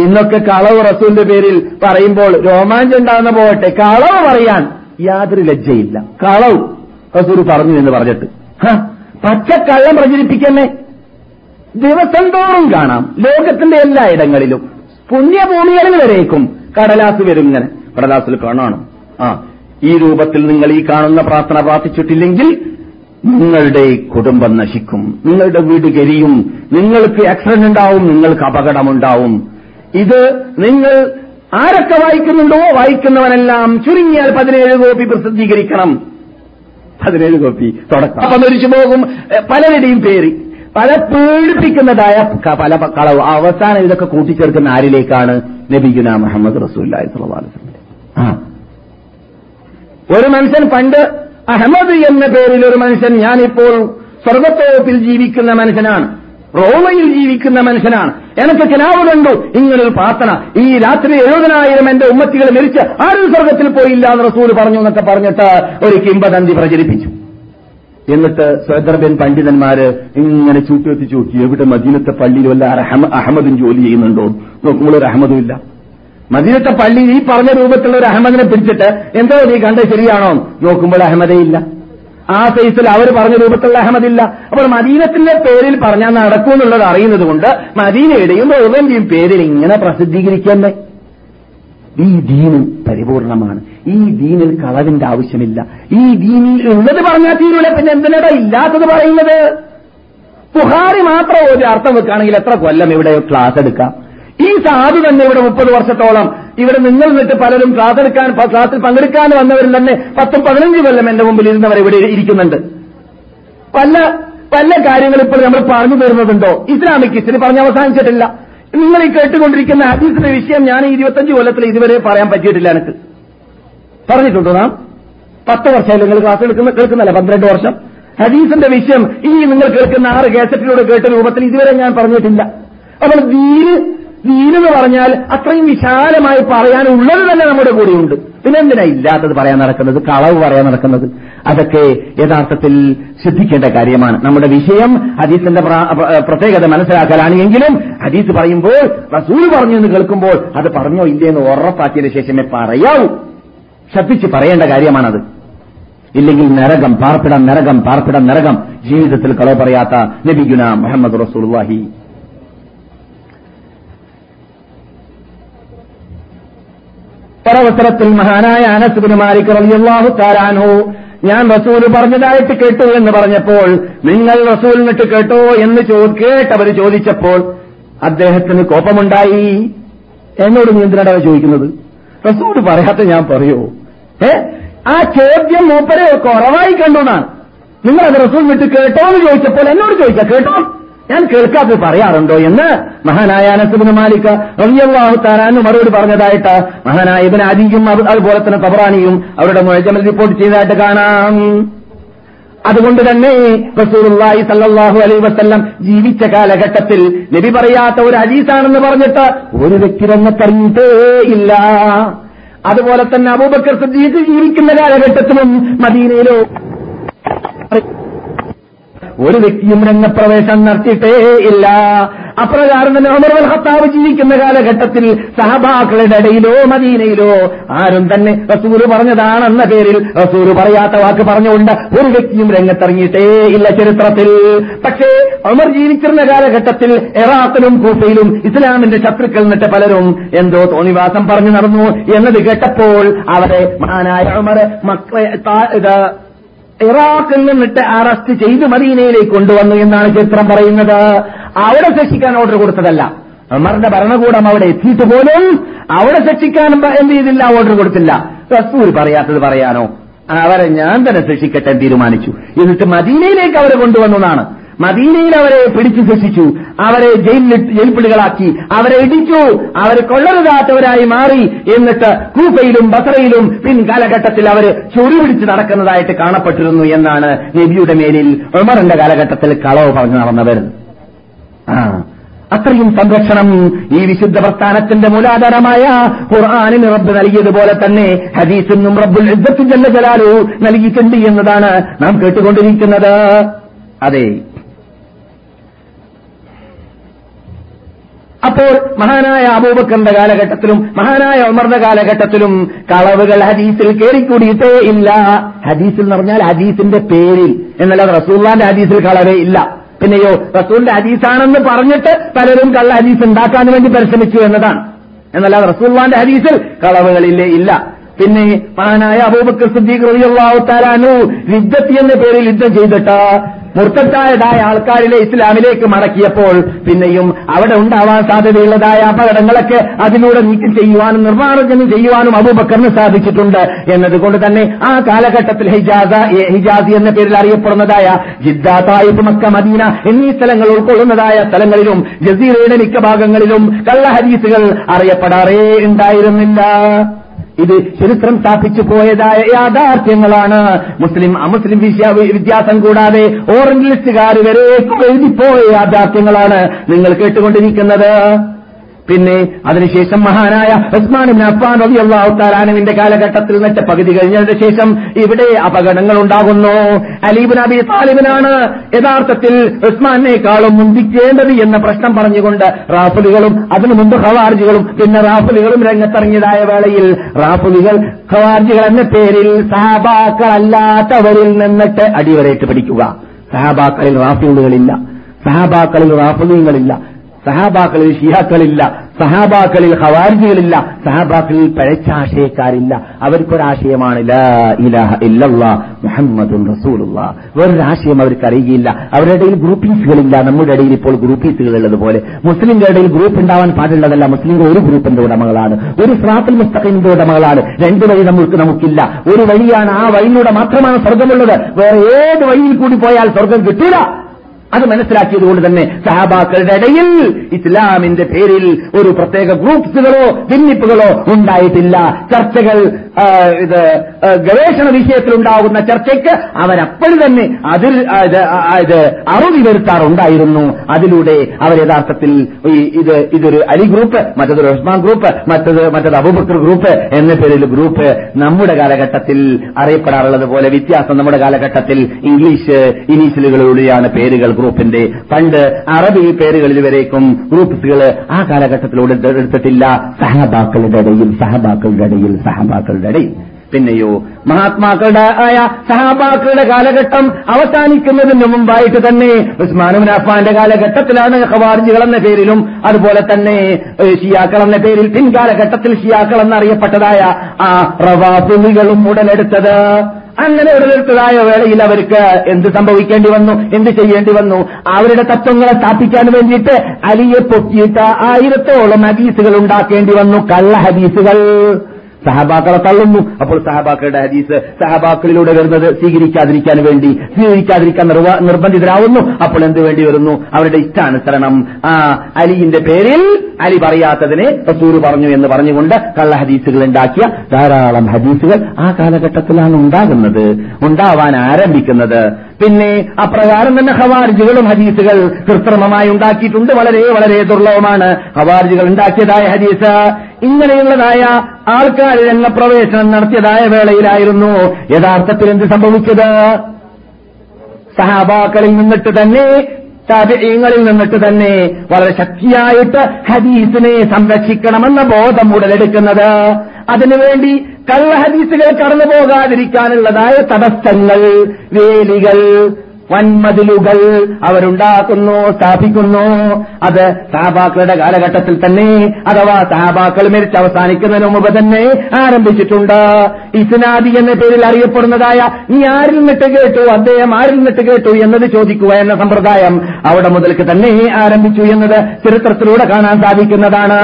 ഇന്നൊക്കെ കളവ് റസൂലിന്റെ പേരിൽ പറയുമ്പോൾ രോമാഞ്ചം ഉണ്ടാകുന്ന പോകട്ടെ കളവ് പറയാൻ യാതൊരു ലജ്ജയില്ല. കളവ് റസൂൽ പറഞ്ഞു എന്ന് പറഞ്ഞിട്ട്. പച്ചക്കള്ളം പ്രചരിപ്പിക്കന്നെ ദിവസം തോറും കാണാം. ലോകത്തിന്റെ എല്ലാ ഇടങ്ങളിലും പുണ്യഭൂമികളിൽ വരേക്കും. കടലാസ് വരും ഇങ്ങനെ കടലാസിൽ കാണണം ആ ഈ രൂപത്തിൽ നിങ്ങൾ ഈ കാണുന്ന പ്രാർത്ഥന പ്രാർത്ഥിച്ചിട്ടില്ലെങ്കിൽ നിങ്ങളുടെ കുടുംബം നശിക്കും. നിങ്ങളുടെ വീട് കരിയും. നിങ്ങൾക്ക് ആക്സിഡന്റ് ഉണ്ടാവും നിങ്ങൾക്ക് അപകടമുണ്ടാവും. ഇത് നിങ്ങൾ ആരൊക്കെ വായിക്കുന്നുണ്ടോ വായിക്കുന്നവനെല്ലാം ചുരുങ്ങിയാൽ പതിനേഴ് കോപ്പി പ്രസിദ്ധീകരിക്കണം. പതിനേഴ് കോപ്പി തുടക്കം. അപ്പൊ മരിച്ചു പോകും പലരുടെയും പേര്. പല പീഡിപ്പിക്കുന്നതായ പല കളവ്. അവസാനം ഇതൊക്കെ കൂട്ടിച്ചേർക്കുന്ന ആരിലേക്കാണ്? നബിഗുന മുഹമ്മദ് റസൂല്ലായി ആ. ഒരു മനുഷ്യൻ പണ്ട് അഹമ്മദ് എന്ന പേരിൽ ഒരു മനുഷ്യൻ ഞാനിപ്പോൾ സ്വർഗത്തോപ്പിൽ ജീവിക്കുന്ന മനുഷ്യനാണ്. റോമയിൽ ജീവിക്കുന്ന മനുഷ്യനാണ്. എനിക്ക് കിനാവ് കണ്ടു. ഇങ്ങനൊരു പ്രാർത്ഥന. ഈ രാത്രി എഴുപതിനായിരം എന്റെ ഉമ്മത്തികൾ മരിച്ച് ആരും സ്വർഗത്തിൽ പോയില്ല എന്ന് റസൂൽ പറഞ്ഞു എന്നൊക്കെ പറഞ്ഞിട്ട് ഒരു കിംബദന്തി പ്രചരിപ്പിച്ചു. എന്നിട്ട് സ്വദർബൻ പണ്ഡിതന്മാര് ഇങ്ങനെ ചൂട്ടുവെത്തി ചോക്കി എവിടെ മദീനത്തെ പള്ളിയിൽ വല്ല അഹമ- അഹമ്മദും ജോലി ചെയ്യുന്നുണ്ടോ? നോക്കുമ്പോൾ ഒരു അഹമ്മദും ഇല്ല. മദീനത്തെ പള്ളി ഈ പറഞ്ഞ രൂപത്തിലുള്ള ഒരു അഹമ്മദിനെ പിടിച്ചിട്ട് എന്തോ നീ കണ്ട ശരിയാണോ? നോക്കുമ്പോൾ അഹമ്മദേ ഇല്ല. ആ സൈസിൽ അവർ പറഞ്ഞ രൂപത്തിലുള്ള അഹമ്മദില്ല. അപ്പോൾ മദീനത്തിന്റെ പേരിൽ പറഞ്ഞാൽ നടക്കൂ എന്നുള്ളത് അറിയുന്നത് കൊണ്ട് മദീനയുടെയും റോവന്റെയും പേരിൽ ഇങ്ങനെ പ്രസിദ്ധീകരിക്കുന്നേ ഈ ദീന് പരിപൂർണമാണ്. ഈ ദീനിൽ കളവിന്റെ ആവശ്യമില്ല. ഈ ദീനിൽ ഉള്ളത് പറഞ്ഞാൽ തീരൂല. പിന്നെ എന്തിനാ ഇല്ലാത്തത് പറയുന്നത്? ബുഹാരി മാത്രം ഒരു അർത്ഥം വെക്കുകയാണെങ്കിൽ എത്ര കൊല്ലം ഇവിടെ ക്ലാസ് എടുക്കാം? ഈ സാധു തന്നെ ഇവിടെ മുപ്പത് വർഷത്തോളം ഇവിടെ നിങ്ങൾ നിന്നിട്ട് പലരും ക്ലാസ് എടുക്കാൻ ക്ലാസ്സിൽ പങ്കെടുക്കാൻ വന്നവരിൽ തന്നെ പത്തും പതിനഞ്ച് കൊല്ലം എന്റെ മുമ്പിൽ ഇരുന്നവർ ഇവിടെ ഇരിക്കുന്നുണ്ട്. പല പല കാര്യങ്ങൾ ഇപ്പോൾ നമ്മൾ പറഞ്ഞു തരുന്നതുണ്ടോ? ഇസ്ലാമിക് ഹിസ്റ്ററി പറഞ്ഞ് അവസാനിച്ചിട്ടില്ല. നിങ്ങൾ ഈ കേട്ടുകൊണ്ടിരിക്കുന്ന ഹദീസിന്റെ വിഷയം ഞാൻ ഇരുപത്തഞ്ച് കൊല്ലത്തിൽ ഇതുവരെ പറയാൻ പറ്റിയിട്ടില്ല എനിക്ക്. പറഞ്ഞിട്ടുണ്ടോ നാം. പത്ത് വർഷമായി നിങ്ങൾ ക്ലാസ് എടുക്കുന്ന കേൾക്കുന്നല്ല പന്ത്രണ്ട് വർഷം. ഹദീസിന്റെ വിഷയം ഈ നിങ്ങൾ കേൾക്കുന്ന ആറ് കേസറ്റിലൂടെ കേട്ട രൂപത്തിൽ ഇതുവരെ ഞാൻ പറഞ്ഞിട്ടില്ല. അപ്പോൾ ദീന് ദീനെന്ന് പറഞ്ഞാൽ അത്രയും വിശാലമായി പറയാനുള്ളത് തന്നെ നമ്മുടെ കൂടെയുണ്ട്. പിന്നെ എന്തിനാ ഇല്ലാത്തത് പറയാൻ നടക്കുന്നത്? കളവ് പറയാൻ നടക്കുന്നത്. അതൊക്കെ യഥാർത്ഥത്തിൽ ശ്രദ്ധിക്കേണ്ട കാര്യമാണ്. നമ്മുടെ വിഷയം ഹദീസിന്റെ പ്ര- പ്ര- പ്രത്യേകത മനസ്സിലാക്കലാണ് എങ്കിലും ഹദീസ് പറയുമ്പോൾ റസൂൽ പറഞ്ഞു എന്ന് കേൾക്കുമ്പോൾ അത് പറഞ്ഞോ ഇല്ലേ എന്ന് ഉറപ്പാക്കിയതിനു ശേഷമേ പറയാവൂ. ശ്രദ്ധിച്ച് പറയേണ്ട കാര്യമാണത്. ഇല്ലെങ്കിൽ നരകം പാർപ്പിടം നരകം പാർപ്പിടം നരകം. ജീവിതത്തിൽ കളവ് പറയാത്ത നബിഗുന മുഹമ്മദ് റസൂൽവാഹി ഒരവസരത്തിൽ മഹാനായ അനസുബിന് മാലിക് റബിയാഹു താരാനോ ഞാൻ റസൂൽ പറഞ്ഞതായിട്ട് കേട്ടു എന്ന് പറഞ്ഞപ്പോൾ നിങ്ങൾ റസൂലിനിട്ട് കേട്ടോ എന്ന് കേട്ടവർ ചോദിച്ചപ്പോൾ അദ്ദേഹത്തിന് കോപമുണ്ടായി? എന്നോട് നീന്തിനടവ ചോദിക്കുന്നത്? റസൂൽ പറയാത്ത ഞാൻ പറയോ? ആ ചോദ്യം മൂപ്പരെ കുറവായി കണ്ടു എന്നാണ് നിങ്ങൾ അത് റസൂൽ വിട്ട് കേട്ടോ എന്ന് ചോദിച്ചപ്പോൾ എന്നോട് ചോദിക്കാം കേട്ടോ? ഞാൻ കേൾക്കാത്ത പറയാറുണ്ടോ? എന്ന് മഹാനായ അനസുബിന് മാലിക്ക റളിയല്ലാഹു താരാനും മറുപടി പറഞ്ഞതായിട്ട് മഹാനായ ഇബിൻ അദിയും അതുപോലെ തന്നെ തബറാനിയും അവരുടെ മുഴജമൽ റിപ്പോർട്ട് ചെയ്തതായിട്ട് കാണാം. അതുകൊണ്ട് തന്നെ റസൂലുള്ളാഹി സല്ലാഹു അലൈ വസല്ലം ജീവിച്ച കാലഘട്ടത്തിൽ നബി പറയാത്ത ഒരു അജീസാണെന്ന് പറഞ്ഞിട്ട് ഒരു വ്യക്തി രംഗത്തറിഞ്ഞിട്ടേ ഇല്ല. അതുപോലെ തന്നെ അബൂബക്കർ സിദ്ദീഖ് ജീവിക്കുന്ന കാലഘട്ടത്തിലും മദീനയിലോ ഒരു വ്യക്തിയും രംഗപ്രവേശം നടത്തിയിട്ടേ ഇല്ല. അപ്രകാരം തന്നെ ഉമർ അൽ ഖത്താബ് ജീവിക്കുന്ന കാലഘട്ടത്തിൽ സഹബാക്കളുടെ ഇടയിലോ മദീനയിലോ ആരും തന്നെ റസൂൽ പറഞ്ഞതാണെന്ന പേരിൽ റസൂൽ പറയാത്ത വാക്ക് പറഞ്ഞുകൊണ്ട് ഒരു വ്യക്തിയും രംഗത്തിറങ്ങിയിട്ടേ ഇല്ല ചരിത്രത്തിൽ. പക്ഷേ ഉമർ ജീവിച്ചിരുന്ന കാലഘട്ടത്തിൽ എറാത്തിലും കൂട്ടയിലും ഇസ്ലാമിന്റെ ശത്രുക്കൾ നിന്നിട്ട് പലരും എന്തോ തോണിവാസം പറഞ്ഞു നടന്നു എന്നത് കേട്ടപ്പോൾ അവരെ മഹാനായ ഉമർ മക്കളെ ഇറാഖിൽ നിന്നിട്ട് അറസ്റ്റ് ചെയ്ത് മദീനയിലേക്ക് കൊണ്ടുവന്നു എന്നാണ് ചിത്രം പറയുന്നത്. അവിടെ ശിക്ഷിക്കാൻ ഓർഡർ കൊടുത്തതല്ല. ഉമറിന്റെ ഭരണകൂടം അവിടെ എത്തിയിട്ട് പോലും അവിടെ ശിക്ഷിക്കാൻ എന്ത് ചെയ്തില്ല ഓർഡർ കൊടുത്തില്ല. റസൂൽ പറയാത്തത് പറയാനോ? അവരെ ഞാൻ തന്നെ ശിക്ഷിക്കട്ടെ തീരുമാനിച്ചു. എന്നിട്ട് മദീനയിലേക്ക് അവരെ കൊണ്ടുവന്നതാണ് മദീനയിൽ അവരെ പിടിച്ചു ശിക്ഷിച്ചു അവരെ ജയിലിൽ ജയിൽപ്പിടികളാക്കി. അവരെ ഇടിച്ചു. അവരെ കൊള്ളരുതാത്തവരായി മാറി. എന്നിട്ട് കൂപ്പയിലും ബസറയിലും പിൻകാലഘട്ടത്തിൽ അവർ ചൊറി പിടിച്ച് നടക്കുന്നതായിട്ട് കാണപ്പെട്ടിരുന്നു എന്നാണ് നബിയുടെ മേലിൽ ഉമറിന്റെ കാലഘട്ടത്തിൽ കളവ് പറഞ്ഞു നടന്നവർ. ആ അത്രയും സംരക്ഷണം ഈ വിശുദ്ധ പ്രസ്ഥാനത്തിന്റെ മൂലാധാരമായ ഖുർആാനിന് റബ്ബ് നൽകിയതുപോലെ തന്നെ ഹദീസിനും റബ്ബുൽ ഇസ്സത്തു ജല്ല ജലാലു നൽകിയിട്ടുണ്ട് എന്നതാണ് നാം കേട്ടുകൊണ്ടിരിക്കുന്നത്. അതെ. അപ്പോൾ മഹാനായ അബൂബക്കറിന്റെ കാലഘട്ടത്തിലും മഹാനായ ഉമറിന്റെ കാലഘട്ടത്തിലും കളവുകൾ ഹദീസിൽ കയറിക്കൂടിയിട്ടേ ഇല്ല. ഹദീസിൽ എന്ന് പറഞ്ഞാൽ ഹദീസിന്റെ പേരിൽ എന്നല്ലാതെ റസൂള്ളാന്റെ ഹദീസിൽ കളവേ ഇല്ല. പിന്നെയോ റസൂലിന്റെ ഹദീസാണെന്ന് പറഞ്ഞിട്ട് പലരും കള്ള ഹദീസ് ഉണ്ടാക്കാൻ വേണ്ടി പരിശ്രമിച്ചു എന്നതാണ്. എന്നല്ലാതെ റസൂൽവാന്റെ ഹദീസിൽ കളവുകളില്ലേ ഇല്ല. പിന്നെ മഹാനായ അബൂബക്കർ സിദ്ദീഖ് റളിയല്ലാഹു തആലാനു യുദ്ധത്തി എന്ന പേരിൽ യുദ്ധം ചെയ്തിട്ട് മുർത്തത്തായതായ ആൾക്കാരിലെ ഇസ്ലാമിലേക്ക് മടക്കിയപ്പോൾ പിന്നെയും അവിടെ ഉണ്ടാവാൻ സാധ്യതയുള്ളതായ അപകടങ്ങളൊക്കെ അതിലൂടെ നീക്കം ചെയ്യുവാനും നിർമ്മാർജനം ചെയ്യുവാനും അബൂബക്കറിന് സാധിച്ചിട്ടുണ്ട്. എന്നതുകൊണ്ട് തന്നെ ആ കാലഘട്ടത്തിൽ ഹിജാസ ഹിജാസി എന്ന പേരിൽ അറിയപ്പെടുന്നതായ ജിദ്ദ തായിഫ് മക്ക മദീന എന്നീ സ്ഥലങ്ങൾ ഉൾക്കൊള്ളുന്നതായ സ്ഥലങ്ങളിലും ജസീറയുടെ മിക്ക ഭാഗങ്ങളിലും കള്ള ഹദീസുകൾ അറിയപ്പെടാറേ ഉണ്ടായിരുന്നില്ല. ഇത് ചരിത്രം സ്ഥാപിച്ചു പോയതായ യാഥാർത്ഥ്യങ്ങളാണ്. മുസ്ലിം അമുസ്ലിം വിദ്യാസം കൂടാതെ ഓറിയന്റലിസ്റ്റുകാർ വരെ എഴുതിപ്പോയ യാഥാർത്ഥ്യങ്ങളാണ് നിങ്ങൾ കേട്ടുകൊണ്ടിരിക്കുന്നത്. പിന്നെ അതിനുശേഷം മഹാനായ ഉസ്മാൻ അഫ്ഫാൻ റളിയല്ലാഹു തആലാനുവിന്റെ കാലഘട്ടത്തിൽ നിന്നിട്ട് പകുതി കഴിഞ്ഞതിന് ശേഷം ഇവിടെ അപകടങ്ങൾ ഉണ്ടാകുന്നു അലീബിൻ അബി താലിബിനാണ് യഥാർത്ഥത്തിൽ ഉസ്മാനേക്കാളും മുന്തിക്കേണ്ടത് എന്ന പ്രശ്നം പറഞ്ഞുകൊണ്ട് റാഫുലുകളും അതിനു മുമ്പ് ഖവാർജികളും പിന്നെ റാഫുലുകളും രംഗത്തിറങ്ങിയതായ വേളയിൽ റാഫുലുകൾ ഖവാർജികൾ എന്ന പേരിൽ സഹാബാക്കളല്ലാത്തവരിൽ നിന്നിട്ട് അടിവരയിട്ട് പിടിക്കുക. സഹാബാക്കളിൽ റാഫുലുകളില്ല സഹാബാക്കളിൽ റാഫുലുകളില്ല സഹാബാക്കളിൽ ഷിയാക്കളില്ല സഹാബാക്കളിൽ ഹവാരിജികളില്ല സഹാബാക്കളിൽ പഴച്ചാശയക്കാരില്ല. അവർക്കൊരാശയമാണ് ലാ ഇലാഹ ഇല്ലല്ലാ മുഹമ്മദുൻ റസൂലുള്ള. വേറൊരു ആശയം അവർക്ക് അറിയുകയില്ല. അവരുടെ ഇടയിൽ ഗ്രൂപ്പീസുകളില്ല നമ്മുടെ ഇടയിൽ ഇപ്പോൾ ഗ്രൂപ്പീസുകൾ ഉള്ളതുപോലെ മുസ്ലിംകളുടെ ഇടയിൽ ഗ്രൂപ്പ് ഉണ്ടാവാൻ പാടുള്ളതല്ല. മുസ്ലിംകൾ ഒരു ഗ്രൂപ്പിന്റെ ഉടമകളാണ്. ഒരു സ്രാത്തുൽ മുസ്തഖിന്റെ ഉടമകളാണ്. രണ്ട് വഴി നമുക്ക് നമുക്കില്ല. ഒരു വഴിയാണ് ആ വഴിയിലൂടെ മാത്രമാണ് സ്വർഗമുള്ളത് വേറെ ഏത് വഴിയിൽ കൂടി പോയാൽ സ്വർഗം കിട്ടൂല? അത് മനസ്സിലാക്കിയതുകൊണ്ട് തന്നെ സഹാബാക്കളുടെ ഇടയിൽ ഇസ്ലാമിന്റെ പേരിൽ ഒരു പ്രത്യേക ഗ്രൂപ്പ്സുകളോ ഭിന്നിപ്പുകളോ ഉണ്ടായിട്ടില്ല. ചർച്ചകൾ ഇത് ഗവേഷണ ഗവേഷണ വിഷയത്തിലുണ്ടാകുന്ന ചർച്ചയ്ക്ക് അവരപ്പോഴും തന്നെ അതിൽ ഇത്, അറുതി വരുത്താറുണ്ടായിരുന്നു. അതിലൂടെ അവർ യഥാർത്ഥത്തിൽ ഇത് ഇതൊരു അലി ഗ്രൂപ്പ് മറ്റതൊരു ഉസ്മാൻ ഗ്രൂപ്പ് മറ്റത് മറ്റത് അബൂബക്കർ ഗ്രൂപ്പ് എന്ന പേരിൽ ഗ്രൂപ്പ് നമ്മുടെ കാലഘട്ടത്തിൽ അറിയപ്പെടാറുള്ളത് പോലെ വ്യത്യാസം നമ്മുടെ കാലഘട്ടത്തിൽ ഇംഗ്ലീഷ് ഇനീഷ്യലുകളിലൂടെയാണ് പേരുകൾ ഗ്രൂപ്പിന്റെ പണ്ട് അറബി പേരുകളിൽ വരേക്കും ഗ്രൂപ്പുകൾ ആ കാലഘട്ടത്തിലൂടെ എടുത്തിട്ടില്ല. സഹബാക്കളുടെ ഇടയിൽ സഹബാക്കളുടെ ഇടയിൽ സഹബാക്കളുടെ ഇടയിൽ. പിന്നെയോ മഹാത്മാക്കളുടെ ആയ സഹാബാക്കളുടെ കാലഘട്ടം അവസാനിക്കുന്നതിന് മുമ്പായിട്ട് തന്നെ ഉസ്മാനുബിൻ അഫാന്റെ കാലഘട്ടത്തിലാണ് ഖവാർജികൾ എന്ന പേരിലും അതുപോലെ തന്നെ ഷിയാക്കൾ എന്ന പേരിൽ പിൻകാലഘട്ടത്തിൽ ഷിയാക്കൾ എന്നറിയപ്പെട്ടതായ ആ പ്രവാസികളും ഉടലെടുത്തത്. അങ്ങനെ ഉടലെടുത്തതായ വേളയിൽ അവർക്ക് എന്ത് സംഭവിക്കേണ്ടി വന്നു? എന്ത് ചെയ്യേണ്ടി വന്നു? അവരുടെ തത്വങ്ങളെ സ്ഥാപിക്കാൻ വേണ്ടിയിട്ട് അലിയെ പൊക്കിയിട്ട് ആയിരത്തോളം ഹദീസുകൾ ഉണ്ടാക്കേണ്ടി വന്നു. കള്ള ഹദീസുകൾ. സഹബാക്കളെ തള്ളുന്നു. അപ്പോൾ സഹബാക്കളുടെ ഹദീസ് സഹബാക്കളിലൂടെ വരുന്നത് സ്വീകരിക്കാതിരിക്കാൻ വേണ്ടി സ്വീകരിക്കാതിരിക്കാൻ നിർബന്ധിതരാവുന്നു. അപ്പോൾ എന്ത് വേണ്ടി വരുന്നു? അവരുടെ ഇഷ്ടാനുസരണം. ആ അലിന്റെ പേരിൽ അലി പറയാത്തതിനെ റസൂര് പറഞ്ഞു എന്ന് പറഞ്ഞുകൊണ്ട് കള്ള ഹദീസുകൾ ഉണ്ടാക്കിയ ധാരാളം ഹദീസുകൾ ആ കാലഘട്ടത്തിലാണ് ഉണ്ടാകുന്നത് ഉണ്ടാവാൻ ആരംഭിക്കുന്നത്. പിന്നെ അപ്രകാരം തന്നെ ഹവാർജികളും ഹദീസുകൾ കൃത്രിമമായി ഉണ്ടാക്കിയിട്ടുണ്ട്. വളരെ വളരെ ദുർലഭമാണ് ഹവാർജികൾ ഉണ്ടാക്കിയതായ ഹദീസ്. ഇങ്ങനെയുള്ളതായ ആൾക്കാർ രംഗപ്രവേശനം നടത്തിയതായ വേളയിലായിരുന്നു യഥാർത്ഥത്തിൽ എന്ത് സംഭവിച്ചത്? സഹാബാക്കളിൽ നിന്നിട്ട് തന്നെ താപിയങ്ങളിൽ നിന്നിട്ട് തന്നെ വളരെ ശക്തിയായിട്ട് ഹദീസിനെ സംരക്ഷിക്കണമെന്ന ബോധം ഉടലെടുക്കുന്നത്. അതിനുവേണ്ടി കള്ള ഹദീസുകൾ കടന്നു പോകാതിരിക്കാനുള്ളതായ തടസ്സങ്ങൾ വേലികൾ വൻമതിലുകൾ അവരുണ്ടാക്കുന്നു സ്ഥാപിക്കുന്നു. അത് സഹാബാക്കളുടെ കാലഘട്ടത്തിൽ തന്നെ അഥവാ സഹാബാക്കൾ മരിച്ച് അവസാനിക്കുന്നതിന് മുമ്പ് തന്നെ ആരംഭിച്ചിട്ടുണ്ട്. ഇസ്നാദി എന്ന പേരിൽ അറിയപ്പെടുന്നതായ നീ ആരിൽ നിന്നിട്ട് കേട്ടു? അദ്ദേഹം ആരിൽ നിന്നിട്ട് കേട്ടു? എന്നത് ചോദിക്കുക എന്ന സമ്പ്രദായം അവിടെ മുതൽക്ക് തന്നെ ആരംഭിച്ചു എന്നത് ചരിത്രത്തിലൂടെ കാണാൻ സാധിക്കുന്നതാണ്.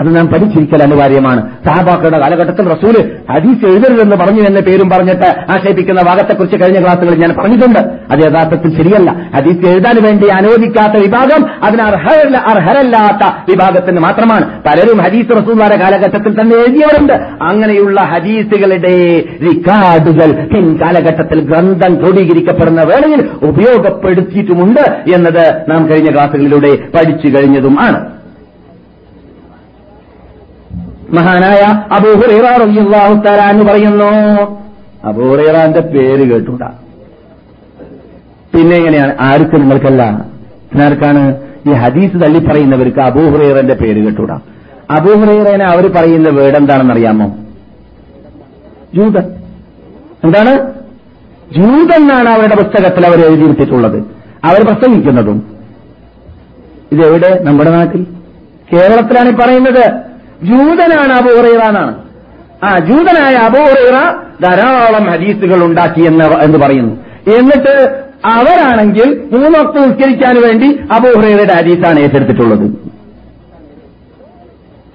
അത് നാം പഠിച്ചിരിക്കൽ അനിവാര്യമാണ്. സഹാബാക്കളുടെ കാലഘട്ടത്തിൽ റസൂൽ ഹദീസ് എഴുതരുതെന്ന് പറഞ്ഞു എന്ന പേരും പറഞ്ഞിട്ട് ആക്ഷേപിക്കുന്ന ഭാഗത്തെക്കുറിച്ച് കഴിഞ്ഞ ക്ലാസ്സുകളിൽ ഞാൻ പറഞ്ഞിട്ടുണ്ട്. അത് യഥാർത്ഥത്തിൽ ശരിയല്ല. ഹദീസ് എഴുതാൻ വേണ്ടി അനുവദിക്കാത്ത വിഭാഗം അതിന് അർഹരല്ല അർഹരല്ലാത്ത വിഭാഗത്തിന് മാത്രമാണ്. പലരും ഹദീസ് റസൂലാരുടെ കാലഘട്ടത്തിൽ തന്നെ എഴുതിയവരുണ്ട്. അങ്ങനെയുള്ള ഹദീസുകളുടെ റിക്കാർഡുകൾ പിൻകാലഘട്ടത്തിൽ ഗ്രന്ഥം ക്രോഡീകരിക്കപ്പെടുന്ന വേളയിൽ ഉപയോഗപ്പെടുത്തിയിട്ടുമുണ്ട് എന്നത് നാം കഴിഞ്ഞ ക്ലാസ്സുകളിലൂടെ പഠിച്ചു കഴിഞ്ഞതും മഹാനായ എന്ന് പറയുന്നു. അബൂഹുറാന്റെ പേര് കേട്ടൂടാ പിന്നെ എങ്ങനെയാണ്? ആർക്ക് നിങ്ങൾക്കല്ല? ആർക്കാണ് ഈ ഹദീസ് തള്ളി പറയുന്നവർക്ക് അബൂഹുറൈറന്റെ പേര് കേട്ടൂടാ അബൂഹുറൈറനെ അവർ പറയുന്ന വേർഡ് എന്താണെന്ന് അറിയാമോ ജൂതൻ. എന്താണ്? ജൂതൻ എന്നാണ് അവരുടെ പുസ്തകത്തിൽ അവർ എഴുതിയിരുത്തിട്ടുള്ളത് അവർ പ്രസംഗിക്കുന്നതും. ഇതെവിടെ? നമ്മുടെ നാട്ടിൽ. കേരളത്തിലാണ് പറയുന്നത്. ജൂതനാണ് അബൂറൈറ ആ ജൂതനായ അബൂറൈറ ധാരാളം ഹദീസുകൾ ഉണ്ടാക്കി എന്ന് എന്ന് പറയുന്നു. എന്നിട്ട് അവരാണെങ്കിൽ മൂന്നൊക്കെ നിസ്കരിക്കാൻ വേണ്ടി അബൂഹുറയുടെ ഹദീസാണ് ഏറ്റെടുത്തിട്ടുള്ളത്.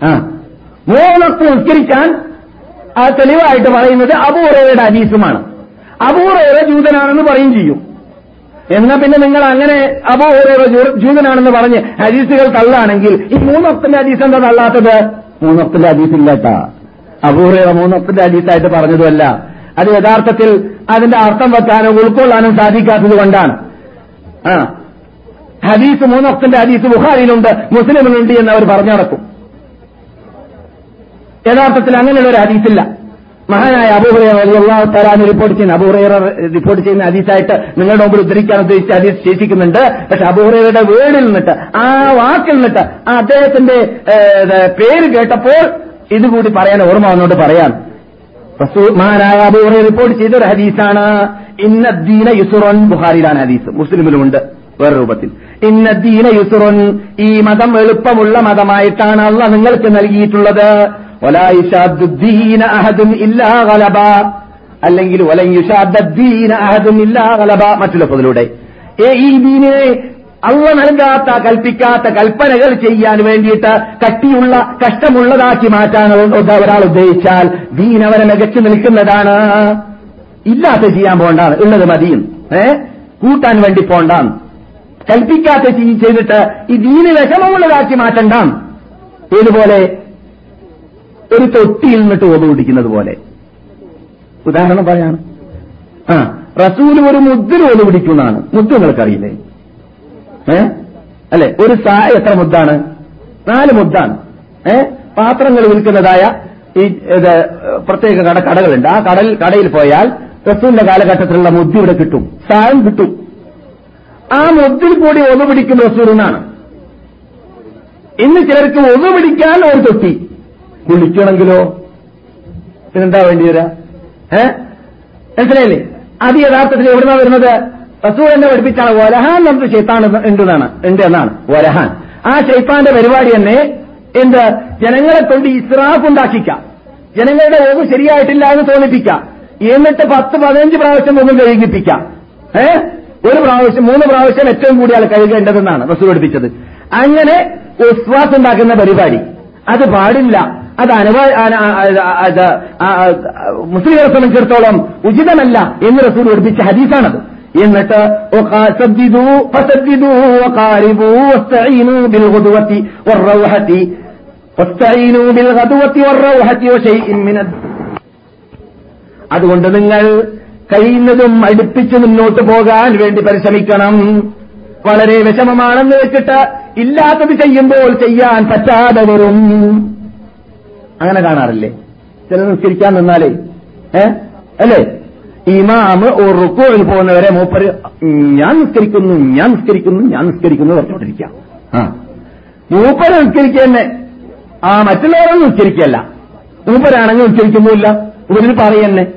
ആ മൂന്നൊക്കെ നിസ്കരിക്കാൻ ആ തെളിവായിട്ട് പറയുന്നത് അബൂറയുടെ ഹദീസുമാണ്. അബൂഹുറ ജൂതനാണെന്ന് പറയും ചെയ്യും. എന്നാ പിന്നെ നിങ്ങൾ അങ്ങനെ അബൂഹുറ ജൂതനാണെന്ന് പറഞ്ഞ് ഹദീസുകൾ തള്ളാണെങ്കിൽ ഈ മൂന്നൊക്കെ ഹദീസ് എന്താ തള്ളാത്തത്? മൂന്നൊക്കത്തിന്റെ ഹദീസ് ഇല്ലട്ടാ അബൂഹുറ മൂന്നൊപ്പിന്റെ പറഞ്ഞതുമല്ല. അത് യഥാർത്ഥത്തിൽ അതിന്റെ അർത്ഥം വെക്കാനോ ഉൾക്കൊള്ളാനും സാധിക്കാത്തത് കൊണ്ടാണ്. ആ. ഹദീസ് മൂന്നൊക്കത്തിന്റെ ഹദീസ് ബുഹാരിയിലുണ്ട് മുസ്ലിമിലുണ്ട് എന്ന് അവർ പറഞ്ഞു നടക്കും. യഥാർത്ഥത്തിൽ അങ്ങനെയുള്ള ഒരു ഹദീസില്ല. മഹാനായ അബൂഹുറ തരാൻ റിപ്പോർട്ട് ചെയ്യുന്ന അബൂഹുറ റിപ്പോർട്ട് ചെയ്യുന്ന ഹദീസായിട്ട് നിങ്ങളുടെ മുമ്പിൽ ഉദ്ധരിക്കാൻ ഉദ്ദേശിച്ച ഹദീസ് ശേഷിക്കുന്നുണ്ട്. പക്ഷെ അബൂഹുറയുടെ വേടിൽ നിന്നിട്ട് ആ വാക്കിൽ നിന്നിട്ട് ആ അദ്ദേഹത്തിന്റെ പേര് കേട്ടപ്പോൾ ഇതുകൂടി പറയാൻ ഓർമ്മ വന്നോട് പറയാൻ മഹാനായ അബൂഹുറ റിപ്പോർട്ട് ചെയ്ത ഒരു ഹദീസാണ്. ഇന്ന ദീന യുസുറൻ ബുഹാരിയിലാണ് ഹദീസ്. മുസ്ലിമിലുമുണ്ട് വേറെ രൂപത്തിൽ. ഇന്ന ദീന യുസുറൻ ഈ മതം എളുപ്പമുള്ള മതമായിട്ടാണ് അള്ള നിങ്ങൾക്ക് നൽകിയിട്ടുള്ളത്. അല്ലെങ്കിൽ വലൻ യുശാദ്ദീന അഹദുൻ ഗലബ മറ്റുള്ള പൊതിലൂടെ ഈ ദീനിനെ അള്ള നൽകാത്ത കൽപ്പിക്കാത്ത കൽപ്പനകൾ ചെയ്യാൻ വേണ്ടിയിട്ട് കട്ടിയുള്ള കഷ്ടമുള്ളതാക്കി മാറ്റാൻ ഒരാൾ ഉദ്ദേശിച്ചാൽ ദീൻ അവനെ മികച്ചു നിൽക്കുന്നതാണ്. ഇല്ലാത്ത ചെയ്യാൻ പോണ്ടാണ് ഉള്ളത് മതിയും ഏ? കൂട്ടാൻ വേണ്ടി പോണ്ടാം കൽപ്പിക്കാത്ത ചെയ്- ചെയ്തിട്ട് ഈ ദീന് വിഷമമുള്ളതാക്കി മാറ്റണ്ടാം ഏതുപോലെ? ഒരു തൊട്ടിയിൽ നിന്നിട്ട് ഓതു പിടിക്കുന്നത് പോലെ. ഉദാഹരണം പറയാണ്. ആ റസൂൽ ഒരു മുദ്ര ഓതു പിടിക്കുന്നതാണ് മുദ്ര നിങ്ങൾക്കറിയില്ലേ? ഏ? അല്ലെ? ഒരു സാ എത്ര മുദ്ദാണ്? നാല് മുദ്ദാണ്. ഏ? പാത്രങ്ങൾ വിൽക്കുന്നതായ ഈ പ്രത്യേക കട കടകളുണ്ട്. ആ കടൽ കടയിൽ പോയാൽ റസൂലിന്റെ കാലഘട്ടത്തിലുള്ള മുദ്ദ ഇവിടെ കിട്ടും. സായം കിട്ടും. ആ മുദ്ദിൽ കൂടി ഒന്നു പിടിക്കും റസൂൽ ഇന്ന് ചിലർക്ക് ഒന്നു പിടിക്കാൻ ഒരു തൊട്ടി. കുളിക്കണമെങ്കിലോ പിന്നെന്താ വേണ്ടി വരാ? ഏ? മനസ്സിലായില്ലേ? അത് യഥാർത്ഥത്തിൽ എവിടുന്നാ വരുന്നത്? റസൂൽ എന്നെ പഠിപ്പിച്ചാണ് വരഹാൻ നമുക്ക് ചേത്താൻ ഉണ്ടെന്നാണ് ഉണ്ട് എന്നാണ്? വരഹാൻ. ആ ശൈത്താന്റെ പരിപാടി തന്നെ എന്ത്? ജനങ്ങളെ കൊണ്ട് ഇസ്രാഫ് ഉണ്ടാക്കിക്കാം. ജനങ്ങളുടെ ഓവ് ശരിയായിട്ടില്ല എന്ന് തോന്നിപ്പിക്കാം. എന്നിട്ട് പത്ത് പതിനഞ്ച് പ്രാവശ്യം ഒന്നും കഴുകിപ്പിക്കാം ഏ? ഒരു പ്രാവശ്യം മൂന്ന് പ്രാവശ്യം ഏറ്റവും കൂടിയാൽ കഴുകേണ്ടതെന്നാണ് റസൂൽ പഠിപ്പിച്ചത്. അങ്ങനെ ഉസ്വാസ് ഉണ്ടാക്കുന്ന പരിപാടി. അത് പാടില്ല. അത് അനുവ മുസ്ലിങ്ങളെ സംബന്ധിച്ചിടത്തോളം ഉചിതമല്ല എന്ന് റസൂൽ പഠിപ്പിച്ച ഹദീസാണത്. എന്നിട്ട് അതുകൊണ്ട് നിങ്ങൾ കഴിയുന്നതും അടുപ്പിച്ച് മുന്നോട്ട് പോകാൻ വേണ്ടി പരിശ്രമിക്കണം. വളരെ വിഷമമാണെന്ന് വെച്ചിട്ട് ഇല്ലാത്തത് ചെയ്യുമ്പോൾ ചെയ്യാൻ പറ്റാതെ വരും. അങ്ങനെ കാണാറില്ലേ? ചില നിസ്കരിക്കാൻ നിന്നാലേ. ഏ? അല്ലേ? ഇമാമ് റുക്കോയിൽ പോകുന്നവരെ മൂപ്പര് ഞാൻ നിസ്കരിക്കുന്നു ഞാൻ നിസ്കരിക്കുന്നു ഞാൻ നിസ്കരിക്കുന്നു പറഞ്ഞുകൊണ്ടിരിക്കാം ആ. മൂപ്പര് നിസ്കരിക്കന്നെ. ആ മറ്റുള്ളവരൊന്നും നിസ്കരിക്കല്ല മൂപ്പരാണെങ്കിൽ നിസ്കരിക്കുന്നുമില്ല. ഇവരിൽ പറയന്നെ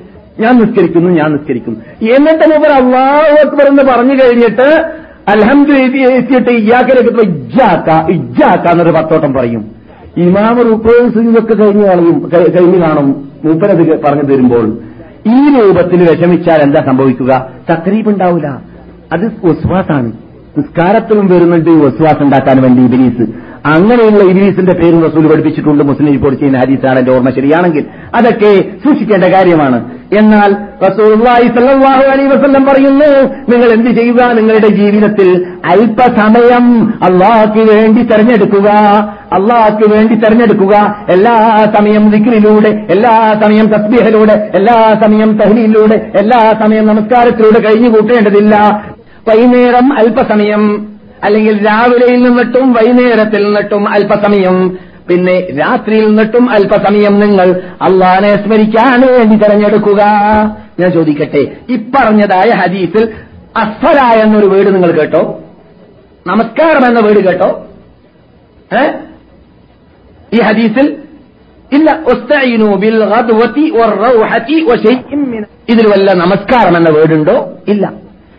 ഞാൻ നിസ്കരിക്കുന്നു ഞാൻ നിസ്കരിക്കുന്നു. എന്നിട്ട് മൂപ്പർ അള്ളാഹു എന്ന് പറഞ്ഞു കഴിഞ്ഞിട്ട് അലഹംദിട്ട് ഇയാക്കിലേക്ക് ഇജ്ജാക്ക ഇജ്ജാക്ക എന്നൊരു പത്തോട്ടം പറയും. ഇമാമ റുക്കോയും സുജുതൊക്കെ കഴിഞ്ഞ് കളയും കഴിഞ്ഞ് കാണും. മൂപ്പനത് പറഞ്ഞു തരുമ്പോൾ ഈ രൂപത്തിൽ വിഷമിച്ചാൽ എന്താ സംഭവിക്കുക? തക്രീബ് ഉണ്ടാവില്ല അത് വസ്വാസാണ് നിസ്കാരത്തിലും വരുന്നുണ്ട് വസ്വാസ് ഉണ്ടാക്കാൻ വേണ്ടി ഇബിലീസ്. അങ്ങനെയുള്ള ഇബിലീസിന്റെ പേരും റസൂൽ പഠിപ്പിച്ചിട്ടുണ്ട്. മുസ്ലിം റിപ്പോർട്ട് ചെയ്യുന്ന ഹദീസാണ് എന്റെ ഓർമ്മ ശരിയാണെങ്കിൽ. അതൊക്കെ സൂക്ഷിക്കേണ്ട കാര്യമാണ്. എന്നാൽ അലൈഹി വസല്ലം പറയുന്നു നിങ്ങൾ എന്ത് ചെയ്യുക? നിങ്ങളുടെ ജീവിതത്തിൽ അല്പസമയം അള്ളാഹ്ക്ക് വേണ്ടി തെരഞ്ഞെടുക്കുക. അള്ളാഹ്ക്ക് വേണ്ടി തെരഞ്ഞെടുക്കുക. എല്ലാ സമയം ദിക്റിലൂടെ എല്ലാ സമയം തസ്ബീഹിലൂടെ എല്ലാ സമയം തഹലിയിലൂടെ എല്ലാ സമയം നമസ്കാരത്തിലൂടെ കഴിഞ്ഞു കൂട്ടേണ്ടതില്ല വൈകുന്നേരം അല്പസമയം അല്ലെങ്കിൽ രാവിലെയിൽ നിന്നിട്ടും വൈകുന്നേരത്തിൽ നിന്നിട്ടും അല്പസമയം പിന്നെ രാത്രിയിൽ നിന്നിട്ടും അല്പസമയം നിങ്ങൾ അള്ളാനെ സ്മരിക്കാൻ വേണ്ടി തെരഞ്ഞെടുക്കുക. ഞാൻ ചോദിക്കട്ടെ ഇപ്പറഞ്ഞതായ ഹദീസിൽ അസ്ഫല എന്നൊരു വീട് നിങ്ങൾ കേട്ടോ? നമസ്കാരം എന്ന വീട് കേട്ടോ? ഏ? ഈ ഹദീസിൽ ഇല്ല ഇതിൽ വല്ല നമസ്കാരം എന്ന വീടുണ്ടോ ഇല്ല.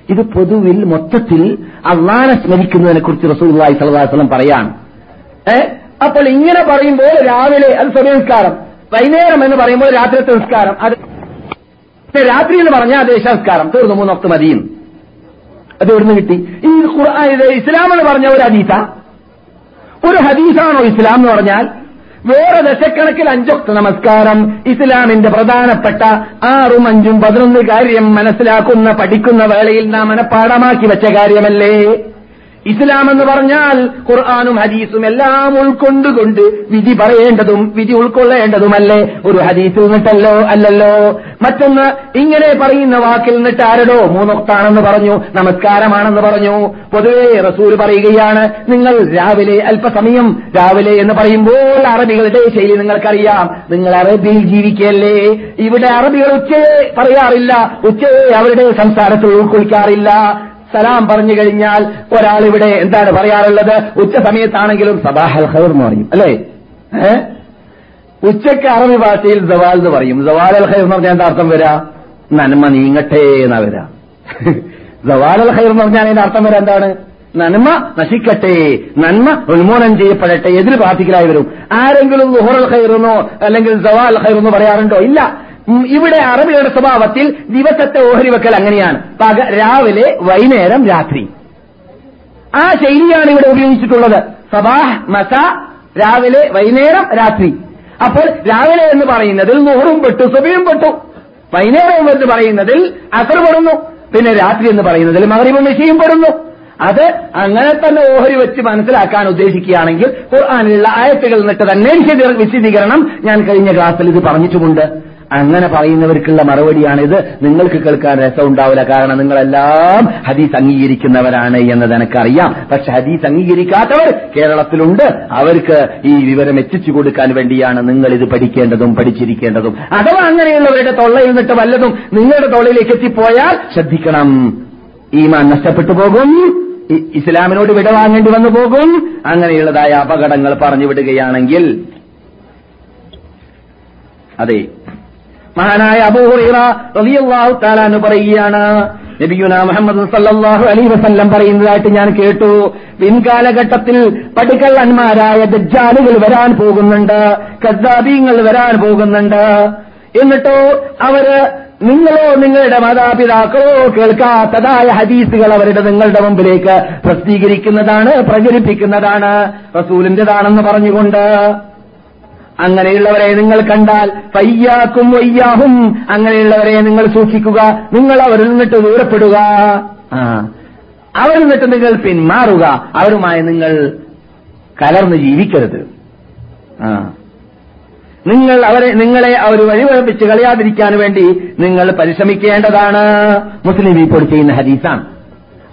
ഇത് പൊതുവിൽ മൊത്തത്തിൽ അള്ളാനെ സ്മരിക്കുന്നതിനെ കുറിച്ച് റസൂലുള്ളാഹി സലഹാസ്ലം പറയാണ്. അപ്പോൾ ഇങ്ങനെ പറയുമ്പോൾ രാവിലെ അത് സ്വനസ്കാരം വൈകുന്നേരം എന്ന് പറയുമ്പോൾ രാത്രിത്തെ സംസ്കാരം അത് രാത്രി എന്ന് പറഞ്ഞാൽ അത് സംസ്കാരം തീർന്നു മൂന്നൊക്കെ മതിയും. അത് എവിടുന്ന് കിട്ടി? ഈ ഇസ്ലാം എന്ന് പറഞ്ഞ ഒരു ഹദീസ. ഒരു ഹദീസാണോ ഇസ്ലാം എന്ന് പറഞ്ഞാൽ വേറെ ദശക്കണക്കിൽ അഞ്ചൊക്കെ നമസ്കാരം. ഇസ്ലാമിന്റെ പ്രധാനപ്പെട്ട ആറും അഞ്ചും പതിനൊന്ന് കാര്യം മനസ്സിലാക്കുന്ന പഠിക്കുന്ന വേളയിൽ നാം മനഃപ്പാടമാക്കി വെച്ച കാര്യമല്ലേ? ഇസ്ലാം എന്ന് പറഞ്ഞാൽ ഖുർആാനും ഹദീസും എല്ലാം ഉൾക്കൊണ്ടുകൊണ്ട് വിധി പറയേണ്ടതും വിധി ഉൾക്കൊള്ളേണ്ടതുമല്ലേ? ഒരു ഹദീസിൽ നിന്നിട്ടല്ലോ അല്ലല്ലോ? മറ്റൊന്ന് ഇങ്ങനെ പറയുന്ന വാക്കിൽ നിന്നിട്ട് ആരടോ മൂന്നൊക്താണെന്ന് പറഞ്ഞു നമസ്കാരമാണെന്ന് പറഞ്ഞു. പൊതുവേ റസൂൽ പറയുകയാണ് നിങ്ങൾ രാവിലെ അല്പസമയം രാവിലെ എന്ന് പറയുമ്പോൾ അറബികളുടെ ശൈലി നിങ്ങൾക്കറിയാം. നിങ്ങൾ അറബിയിൽ ജീവിക്കല്ലേ? ഇവിടെ അറബികൾ ഉച്ചയെ പറയാറില്ല ഉച്ചയെ അവരുടെ സംസാരത്തിൽ ഉൾക്കൊള്ളിക്കാറില്ല. സലാം പറഞ്ഞു കഴിഞ്ഞാൽ ഒരാൾ ഇവിടെ എന്താണ് പറയാറുള്ളത്? ഉച്ച സമയത്താണെങ്കിലും സബാഹൽ ഖൈർ എന്ന് പറയും. അല്ലേ? ഏ? ഉച്ചയ്ക്ക് അറബി ഭാഷയിൽ സവാൽ എന്ന് പറയും. സവാൽ അൽ ഖൈർ എന്ന് പറഞ്ഞാൽ എന്താ അർത്ഥം വരാ? നന്മ നീങ്ങട്ടെ എന്നാ വരാ. സവാൽ അൽ ഖൈർ എന്ന് പറഞ്ഞാൽ അതിന്റെ അർത്ഥം വരാ എന്താണ്? നന്മ നശിക്കട്ടെ. നന്മ ഉന്മൂലനം ചെയ്യപ്പെടട്ടെ. എതിര് പ്രാർത്ഥിക്കലായി വരും. ആരെങ്കിലും ലുഹറൽ ഖൈറെന്നോ അല്ലെങ്കിൽ സവാൽ ഖൈറെന്നോ പറയാറുണ്ടോ? ഇല്ല. ഇവിടെ അറബികളുടെ സ്വഭാവത്തിൽ ദിവസത്തെ ഓഹരി വെക്കൽ അങ്ങനെയാണ്. പക രാവിലെ വൈകുന്നേരം രാത്രി. ആ ശൈലിയാണ് ഇവിടെ ഉപയോഗിച്ചിട്ടുള്ളത്. സബാഹ് മസ രാവിലെ വൈകുന്നേരം രാത്രി. അപ്പോൾ രാവിലെ എന്ന് പറയുന്നതിൽ നൂറും പെട്ടു സുബിയും പെട്ടു. വൈകുന്നേരം എന്ന് പറയുന്നതിൽ അസർ പെടുന്നു. പിന്നെ രാത്രി എന്ന് പറയുന്നതിൽ മകരീബും മെഷിയും പെടുന്നു. അത് അങ്ങനെ തന്നെ ഓഹരി വെച്ച് മനസ്സിലാക്കാൻ ഉദ്ദേശിക്കുകയാണെങ്കിൽ ഖുർആാനിലുള്ള ആയത്തുകൾ നിന്നിട്ട് തന്നെ വിശദീ- വിശദീകരണം ഞാൻ കഴിഞ്ഞ ക്ലാസ്സിൽ ഇത് പറഞ്ഞിട്ടുമുണ്ട്. അങ്ങനെ പറയുന്നവർക്കുള്ള മറുപടിയാണിത്. നിങ്ങൾക്ക് കേൾക്കാൻ രസമുണ്ടാവില്ല. കാരണം നിങ്ങളെല്ലാം ഹദീസ് അംഗീകരിക്കുന്നവരാണ് എന്നത് എനിക്കറിയാം പക്ഷെ ഹദീസ് അംഗീകരിക്കാത്തവർ കേരളത്തിലുണ്ട്. അവർക്ക് ഈ വിവരം എത്തിച്ചു കൊടുക്കാൻ വേണ്ടിയാണ് നിങ്ങൾ ഇത് പഠിക്കേണ്ടതും പഠിച്ചിരിക്കേണ്ടതും. അഥവാ അങ്ങനെയുള്ളവരുടെ തൊള്ളയിൽ നിന്നിട്ട് വല്ലതും നിങ്ങളുടെ തൊള്ളയിലേക്ക് എത്തിപ്പോയാൽ ശ്രദ്ധിക്കണം. ഈമാൻ നഷ്ടപ്പെട്ടു പോകും. ഇസ്ലാമിനോട് വിടവാങ്ങേണ്ടി വന്നു പോകും. അങ്ങനെയുള്ളതായ അപകടങ്ങൾ പറഞ്ഞു വിടുകയാണെങ്കിൽ അതെ മഹാനായ അബൂറിയാഹു എന്ന് പറയുകയാണ് നബിയുന മുഹമ്മദ് സല്ലാഹു അലൈഹി വസല്ലം പറയുന്നതായിട്ട് ഞാൻ കേട്ടു. പിൻകാലഘട്ടത്തിൽ പടുക്കള്ളന്മാരായ ദജ്ജാലുകൾ വരാൻ പോകുന്നുണ്ട് കദ്ദാബീങ്ങൾ വരാൻ പോകുന്നുണ്ട്. എന്നിട്ടോ അവർ നിങ്ങളോ നിങ്ങളുടെ മാതാപിതാക്കളോ കേൾക്കാത്തതായ ഹദീസുകൾ അവരുടെ നിങ്ങളുടെ മുമ്പിലേക്ക് പ്രസിദ്ധീകരിക്കുന്നതാണ് പ്രചരിപ്പിക്കുന്നതാണ് റസൂലിന്റേതാണെന്ന് പറഞ്ഞുകൊണ്ട്. അങ്ങനെയുള്ളവരെ നിങ്ങൾ കണ്ടാൽ പയ്യാക്കും വയ്യാഹും. അങ്ങനെയുള്ളവരെ നിങ്ങൾ സൂക്ഷിക്കുക. നിങ്ങൾ അവരിൽ നിന്നിട്ട് ദൂരപ്പെടുക. ആ. അവരിൽ നിന്നിട്ട് നിങ്ങൾ പിന്മാറുക. അവരുമായി നിങ്ങൾ കലർന്ന് ജീവിക്കരുത്. ആ. നിങ്ങൾ അവരെ നിങ്ങളെ അവർ വഴിവഴപ്പിച്ച് കളയാതിരിക്കാൻ വേണ്ടി നിങ്ങൾ പരിശ്രമിക്കേണ്ടതാണ്. മുസ്ലിം ഇപ്പോൾ ചെയ്യുന്ന ഹദീസാണ്.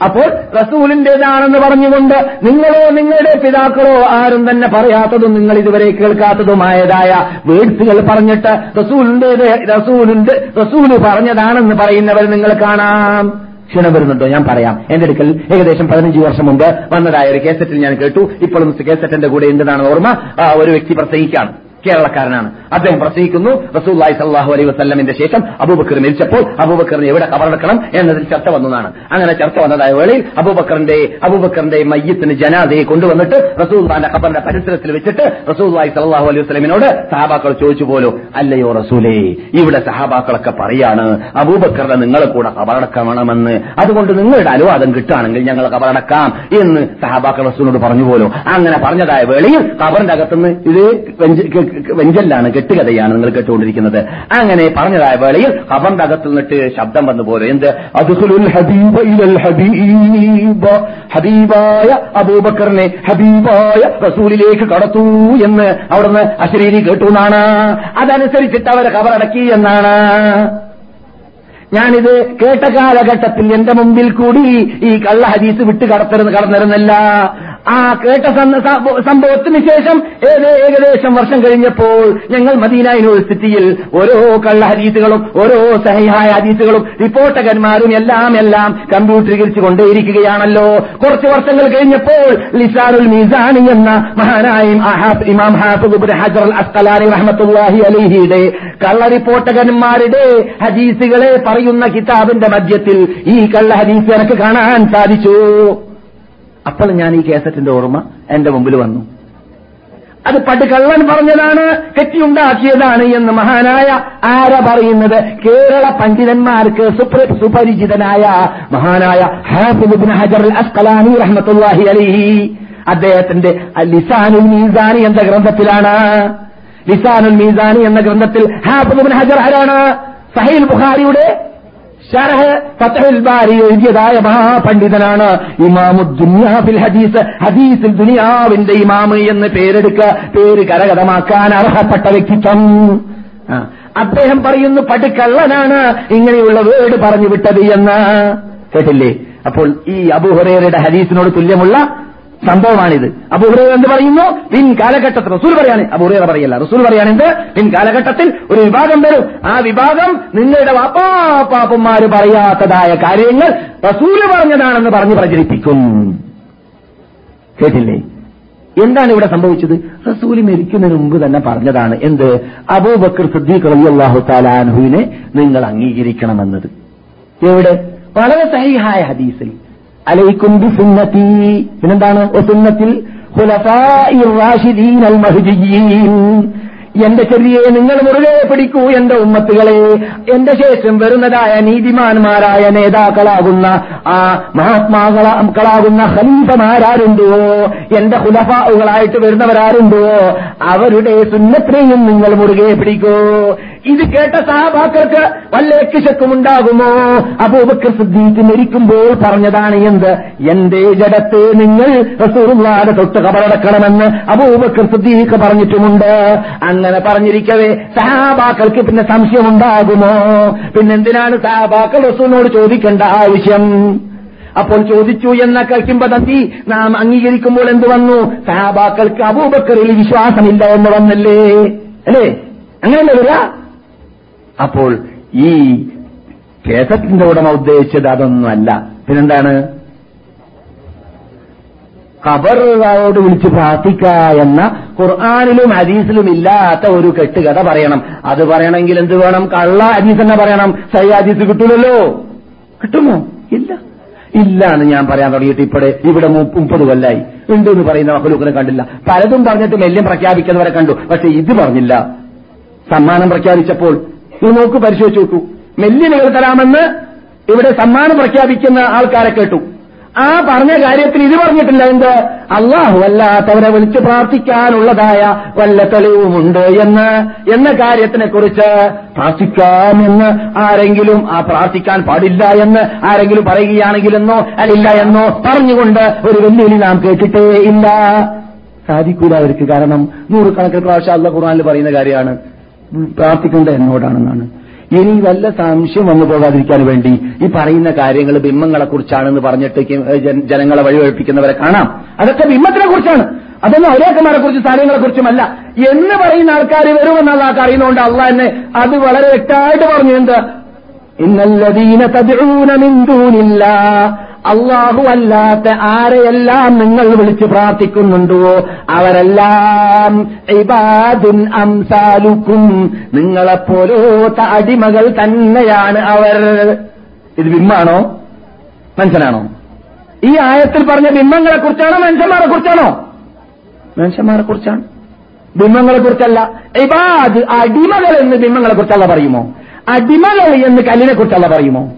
അപ്പോൾ റസൂലിന്റേതാണെന്ന് പറഞ്ഞുകൊണ്ട് നിങ്ങളോ നിങ്ങളുടെ പിതാക്കളോ ആരും തന്നെ പറയാത്തതും നിങ്ങൾ ഇതുവരെ കേൾക്കാത്തതുമായതായ വേഡ്സുകൾ പറഞ്ഞിട്ട് റസൂലിന്റേത് റസൂലുണ്ട് റസൂൽ പറഞ്ഞതാണെന്ന് പറയുന്നവർ നിങ്ങൾ കാണാം. ക്ഷീണം വരുന്നുണ്ടോ? ഞാൻ പറയാം. എന്റെ അടുക്കൽ ഏകദേശം പതിനഞ്ച് വർഷം മുമ്പ് വന്നതായ ഒരു കേസറ്റിൽ ഞാൻ കേട്ടു. ഇപ്പോഴും കേസറ്റിന്റെ കൂടെ എന്താണ് ഓർമ്മ. ഒരു വ്യക്തി പ്രസംഗിക്കാണ് കേരളക്കാരനാണ്. അദ്ദേഹം പ്രസംഗിക്കുന്നു റസൂല്ലായി സല്ലാഹു അലൈഹി വസ്ല്ലമിന്റെ ശേഷം അബൂബക്കർ മരിച്ചപ്പോൾ അബൂബക്കറിനെ എവിടെ കവറെടുക്കണം എന്നതിൽ ചർച്ച വന്നതാണ്. അങ്ങനെ ചർച്ച വന്നതായ വേളയിൽ അബൂബക്കറിന്റെ അബൂബക്കറിന്റെ മയ്യത്തിന് ജനാദയെ കൊണ്ടുവന്നിട്ട് റസൂല്ലാന്റെ ഖബറിന്റെ പരിസരത്തിൽ വെച്ചിട്ട് റസൂല്ലായി സല്ലാഹു അലൈഹി വസ്ലമിനോട് സഹാബാക്കൾ ചോദിച്ചു പോലും അല്ലയോ റസൂലേ ഇവിടെ സഹാബാക്കളൊക്കെ പറയാണ് അബൂബക്കറിനെ നിങ്ങളെ കൂടെ കബറടക്കണമെന്ന്. അതുകൊണ്ട് നിങ്ങളുടെ അനുവാദം കിട്ടുകയാണെങ്കിൽ ഞങ്ങൾ കബറടക്കാം എന്ന് സഹാബാക്കൾ റസൂലിനോട് പറഞ്ഞു പോലും. അങ്ങനെ പറഞ്ഞതായ വേളയിൽ കബറിന്റെ അകത്തുനിന്ന് ഇത് വെഞ്ചലാണ് കെട്ടുകഥയാണ് നിങ്ങൾ കേട്ടുകൊണ്ടിരിക്കുന്നത്. അങ്ങനെ പറഞ്ഞതായ വേളയിൽ കബറിന്റെ അകത്ത് നിന്നിട്ട് ശബ്ദം വന്നു പോലെ എന്ത്? അദ്ഖുലുൽ ഹബീബ ഹബീബ ഹബീബായ അബൂബക്കറിനെ ഹബീബായ റസൂലിലേക്ക് കടത്തൂ എന്ന് അവിടുന്ന് അശരീരി കേട്ടു എന്നാണ്. അതനുസരിച്ചിട്ട് അവരെ കബറടക്കി എന്നാണ്. ഞാനിത് കേട്ട കാലഘട്ടത്തിൽ എന്റെ മുമ്പിൽ കൂടി ഈ കള്ള ഹദീസ് വിട്ട് കടത്തരുന്ന് കടന്നിരുന്നില്ല. ആ കേട്ട സംഭവത്തിന് ശേഷം ഏകദേശം വർഷം കഴിഞ്ഞപ്പോൾ ഞങ്ങൾ മദീന യൂണിവേഴ്സിറ്റിയിൽ ഓരോ കള്ള ഹരീസുകളും ഓരോ സഹിഹായ ഹരീസുകളും റിപ്പോർട്ടകന്മാരും എല്ലാം എല്ലാം കമ്പ്യൂട്ടറീകരിച്ചു കൊണ്ടേയിരിക്കുകയാണല്ലോ. കുറച്ച് വർഷങ്ങൾ കഴിഞ്ഞപ്പോൾ ലിസാറുൽ മിസാനി എന്ന മഹാനായ ഇമാം ഹാഫിദ് ഇബ്നു ഹജർ അസ്കലാനി റഹമത്തുല്ലാഹി അലിഹിയുടെ കള്ള റിപ്പോർട്ടകന്മാരുടെ ഹദീസുകളെ പറയുന്ന കിതാബിന്റെ മധ്യത്തിൽ ഈ കള്ള ഹദീസ് എനിക്ക് കാണാൻ സാധിച്ചു. അപ്പോൾ ഞാൻ ഈ കേസറ്റിന്റെ ഓർമ്മ എന്റെ മുമ്പിൽ വന്നു. അത് പടുകള്ളൻ പറഞ്ഞതാണ് കെട്ടിയുണ്ടാക്കിയതാണ് എന്ന് മഹാനായ ആര പറയുന്നത്? കേരള പണ്ഡിതന്മാർക്ക് സുപ്ര സുപരിചിതനായ മഹാനായ ഹാഫിദ് ഹജർ അസ്കലാനി റഹ്മത്തുല്ലാഹി അലൈഹി. അദ്ദേഹത്തിന്റെ ലിസാനുൽ മീസാനി എന്ന ഗ്രന്ഥത്തിലാണ്. ലിസാനുൽ മീസാനി എന്ന ഗ്രന്ഥത്തിൽ ഹാഫിദ് ഹജർ ആരാണ്? സഹീൽ ബുഖാരിയുടെ ഷറഹ് ഫതഹുൽ ബാരി മഹാപണ്ഡിതനാണ് ഇമാമു ഹദീസ്. ഹദീസിൽ ദുനിയാവിന്റെ ഇമാമ് എന്ന് പേരെടുക്ക പേര് കരകതമാക്കാൻ അർഹപ്പെട്ട വ്യക്തിത്വം. അദ്ദേഹം പറയുന്നു പടുക്കള്ളനാണ്. ഇങ്ങനെയുള്ള വേട് പറഞ്ഞു വിട്ടത് എന്ന്. കേട്ടില്ലേ? അപ്പോൾ ഈ അബുഹുറേറയുടെ ഹദീസിനോട് തുല്യമുള്ള സംഭവമാണിത്. അപ്പൊ ഉറേ എന്ത് പറയുന്നു? പിൻ കാലഘട്ടത്തിൽ റസൂൽ പറയാണ് അബുഹുറേറ പറയല്ല റസൂൽ പറയാണെന്ത് പിൻ കാലഘട്ടത്തിൽ ഒരു വിഭാഗം വരും. ആ വിഭാഗം നിങ്ങളുടെ വാപ്പാപ്പാപ്പന്മാര് പറയാത്തതായ കാര്യങ്ങൾ റസൂൽ പറഞ്ഞതാണെന്ന് പറഞ്ഞ് പ്രചരിപ്പിക്കും. കേട്ടില്ലേ? എന്താണ് ഇവിടെ സംഭവിച്ചത്? റസൂൽ മരിക്കുന്നതിന് മുമ്പ് തന്നെ പറഞ്ഞതാണ് എന്ത്? അബൂബക്കർ സിദ്ദീഖ് റളിയല്ലാഹു താലാൻഹുവിനെ നിങ്ങൾ അംഗീകരിക്കണമെന്നത്. എവിടെ? വളരെ സഹിഹായ ഹദീസിൽ. അലൈക്കും ബി സുന്നത്തി പിന്നെന്താണ് ഒസുന്നത്തിൽ എന്റെ ചെറിയെ നിങ്ങൾ മുറുകെ പിടിക്കൂ എന്റെ ഉമ്മത്തുകളെ. എന്റെ ശേഷം വരുന്നതായ നീതിമാന്മാരായ നേതാക്കളാകുന്ന ആ മഹാത്മാക്കളാകുന്ന ഹലീഫമാരാരുണ്ടോ എന്റെ ഹുലഫാവുകളായിട്ട് വരുന്നവരാരുണ്ടോ? അവരുടെ സുന്നത്തിനെയും നിങ്ങൾ മുറുകെ പിടിക്കൂ. ഇത് കേട്ട സഹാബാക്കൾക്ക് വല്ല കിശക്കുമുണ്ടാകുമോ അബൂബക്കർ സിദ്ദീഖ് മരിക്കുമ്പോൾ പറഞ്ഞതാണ് എന്ത്? എന്റെ ജഡത്ത് നിങ്ങൾ റസൂറുള്ളാടെ തൊട്ട് കബറടക്കണമെന്ന് അബൂബക്കർ സിദ്ദീഖ് പറഞ്ഞിട്ടുമുണ്ട്. അങ്ങനെ പറഞ്ഞിരിക്കവേ സഹാബാക്കൾക്ക് പിന്നെ സംശയമുണ്ടാകുമോ പിന്നെന്തിനാണ് സഹാബാക്കൾ റസൂലിനോട് ചോദിക്കേണ്ട ആവശ്യം? അപ്പോൾ ചോദിച്ചു എന്ന കിംബദന്തി നാം അംഗീകരിക്കുമ്പോൾ എന്ത് വന്നു? സഹാബാക്കൾക്ക് അബൂബക്കറിൽ വിശ്വാസമില്ല എന്ന് വന്നല്ലേ? അല്ലേ? അങ്ങനെയല്ലേ വരിക? അപ്പോൾ ഈ കേസറ്റിന്റെ ഉടമ ഉദ്ദേശിച്ചത് അതൊന്നുമല്ല. പിന്നെന്താണ്? ഖബറോട് വിളിച്ച് പ്രാർത്ഥിക്ക എന്ന ഖുർആാനിലും ഹദീസിലും ഇല്ലാത്ത ഒരു കെട്ടുകഥ പറയണം. അത് പറയണമെങ്കിൽ എന്ത് വേണം? കള്ള ഹദീസ് തന്നെ പറയണം. സൈ ഹദീസ് കിട്ടൂലല്ലോ? കിട്ടുമോ? ഇല്ല. ഇല്ല എന്ന് ഞാൻ പറയാൻ തുടങ്ങിയിട്ട് ഇപ്പോഴെ ഇവിടെ മുപ്പ- മുപ്പത് കൊല്ലായി. ഉണ്ട് എന്ന് പറയുന്ന മഹലൂക്കിനെ കണ്ടില്ല. പലതും പറഞ്ഞിട്ട് മെല്യം പ്രഖ്യാപിക്കുന്നവരെ കണ്ടു. പക്ഷെ ഇത് പറഞ്ഞില്ല. സമ്മാനം പ്രഖ്യാപിച്ചപ്പോൾ ഇത് നോക്ക് പരിശോധിച്ചു നോക്കൂ. മെല്ലിനുകൾ തരാമെന്ന് ഇവിടെ സമ്മാനം പ്രഖ്യാപിക്കുന്ന ആൾക്കാരെ കേട്ടു. ആ പറഞ്ഞ കാര്യത്തിൽ ഇത് പറഞ്ഞിട്ടില്ല എന്ത്? അള്ളാഹു അല്ലാത്തവരെ വിളിച്ചു പ്രാർത്ഥിക്കാനുള്ളതായ വല്ല തെളിവുമുണ്ട് എന്ന്. എന്ന കാര്യത്തിനെ കുറിച്ച് പ്രാർത്ഥിക്കാമെന്ന് ആരെങ്കിലും ആ പ്രാർത്ഥിക്കാൻ പാടില്ല എന്ന് ആരെങ്കിലും പറയുകയാണെങ്കിലെന്നോ അല്ലില്ല എന്നോ പറഞ്ഞുകൊണ്ട് ഒരു വെല്ലുവിളി നാം കേട്ടിട്ടേ ഇല്ല സാധിക്കൂല അവർക്ക് കാരണം നൂറുകണക്കിന് പ്രാവശ്യം അള്ള ഖുർആനിൽ പറയുന്ന കാര്യമാണ്. പ്രാർത്ഥിക്കേണ്ടത് എന്നോടാണെന്നാണ്. ഇനി വല്ല സംശയം വന്നു പോകാതിരിക്കാൻ വേണ്ടി ഈ പറയുന്ന കാര്യങ്ങൾ ബിംബങ്ങളെ കുറിച്ചാണെന്ന് പറഞ്ഞിട്ട് ജനങ്ങളെ വഴിവഴിപ്പിക്കുന്നവരെ കാണാം. അതൊക്കെ ബിംബത്തിനെ കുറിച്ചാണ്. അതൊന്നും ഔരേക്കന്മാരെ കുറിച്ച് സാധനങ്ങളെ കുറിച്ചുമല്ല. എന്ന് പറയുന്ന ആൾക്കാർ വരുമെന്നുള്ള ആൾക്ക് അറിയുന്നതുകൊണ്ട് അള്ള എന്നെ അത് വളരെ വ്യക്തമായിട്ട് പറഞ്ഞു. എന്താ? ഇന്നല്ലതീന തദ്ഊന മിൻ അള്ളാഹു അല്ലാത്ത ആരെയെല്ലാം നിങ്ങൾ വിളിച്ച് പ്രാർത്ഥിക്കുന്നുണ്ടോ? അവരെല്ലാം ഇബാദുൻ അംസാലുക്കും. നിങ്ങളെപ്പോലോത്ത അടിമകൾ തന്നെയാണ് അവർ. ഇത് ബിംബാണോ? മനുഷ്യനാണോ? ഈ ആയത്തിൽ പറഞ്ഞ ബിംബങ്ങളെ കുറിച്ചാണോ മനുഷ്യന്മാരെ കുറിച്ചാണോ മനുഷ്യന്മാരെ കുറിച്ചാണ് ബിംബങ്ങളെ കുറിച്ചല്ല ഇബാദ് അടിമകൾ എന്ന് ബിംബങ്ങളെ കുറിച്ചല്ല പറയുമോ? അടിമകൾ എന്ന് കല്ലിനെ കുറിച്ചല്ല പറയുമോ?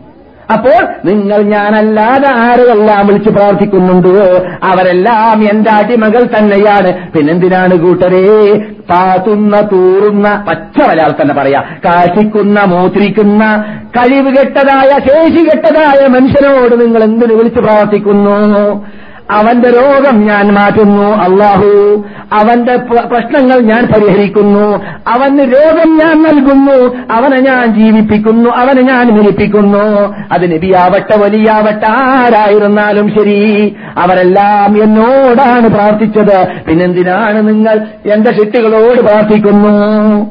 അപ്പോൾ നിങ്ങൾ ഞാനല്ലാതെ ആരെല്ലാം വിളിച്ചു പ്രാർത്ഥിക്കുന്നുണ്ടോ? അവരെല്ലാം എന്റെ അടിമകൾ തന്നെയാണ്. പിന്നെന്തിനാണ് കൂട്ടരെ? പാത്തുന്ന തൂറുന്ന പച്ച ഒരാൾ തന്നെ പറയാ. കാശിക്കുന്ന മൂത്രിക്കുന്ന കഴിവ് കെട്ടതായ ശേഷി കെട്ടതായ മനുഷ്യനോട് നിങ്ങൾ എന്തിനു വിളിച്ചു പ്രാർത്ഥിക്കുന്നു? അവന്റെ രോഗം ഞാൻ മാറ്റുന്നു അള്ളാഹു അവന്റെ പ്രശ്നങ്ങൾ ഞാൻ പരിഹരിക്കുന്നു. അവന് രോഗം ഞാൻ നൽകുന്നു. അവനെ ഞാൻ ജീവിപ്പിക്കുന്നു. അവനെ ഞാൻ മിരിപ്പിക്കുന്നു അത് നബിയാവട്ടെ വലിയാവട്ടെ ആരായിരുന്നാലും ശരി. അവരെല്ലാം എന്നോടാണ് പ്രാർത്ഥിച്ചത്. പിന്നെന്തിനാണ് നിങ്ങൾ എന്റെ ശിട്ടുകളോട് പ്രാർത്ഥിക്കുന്നു?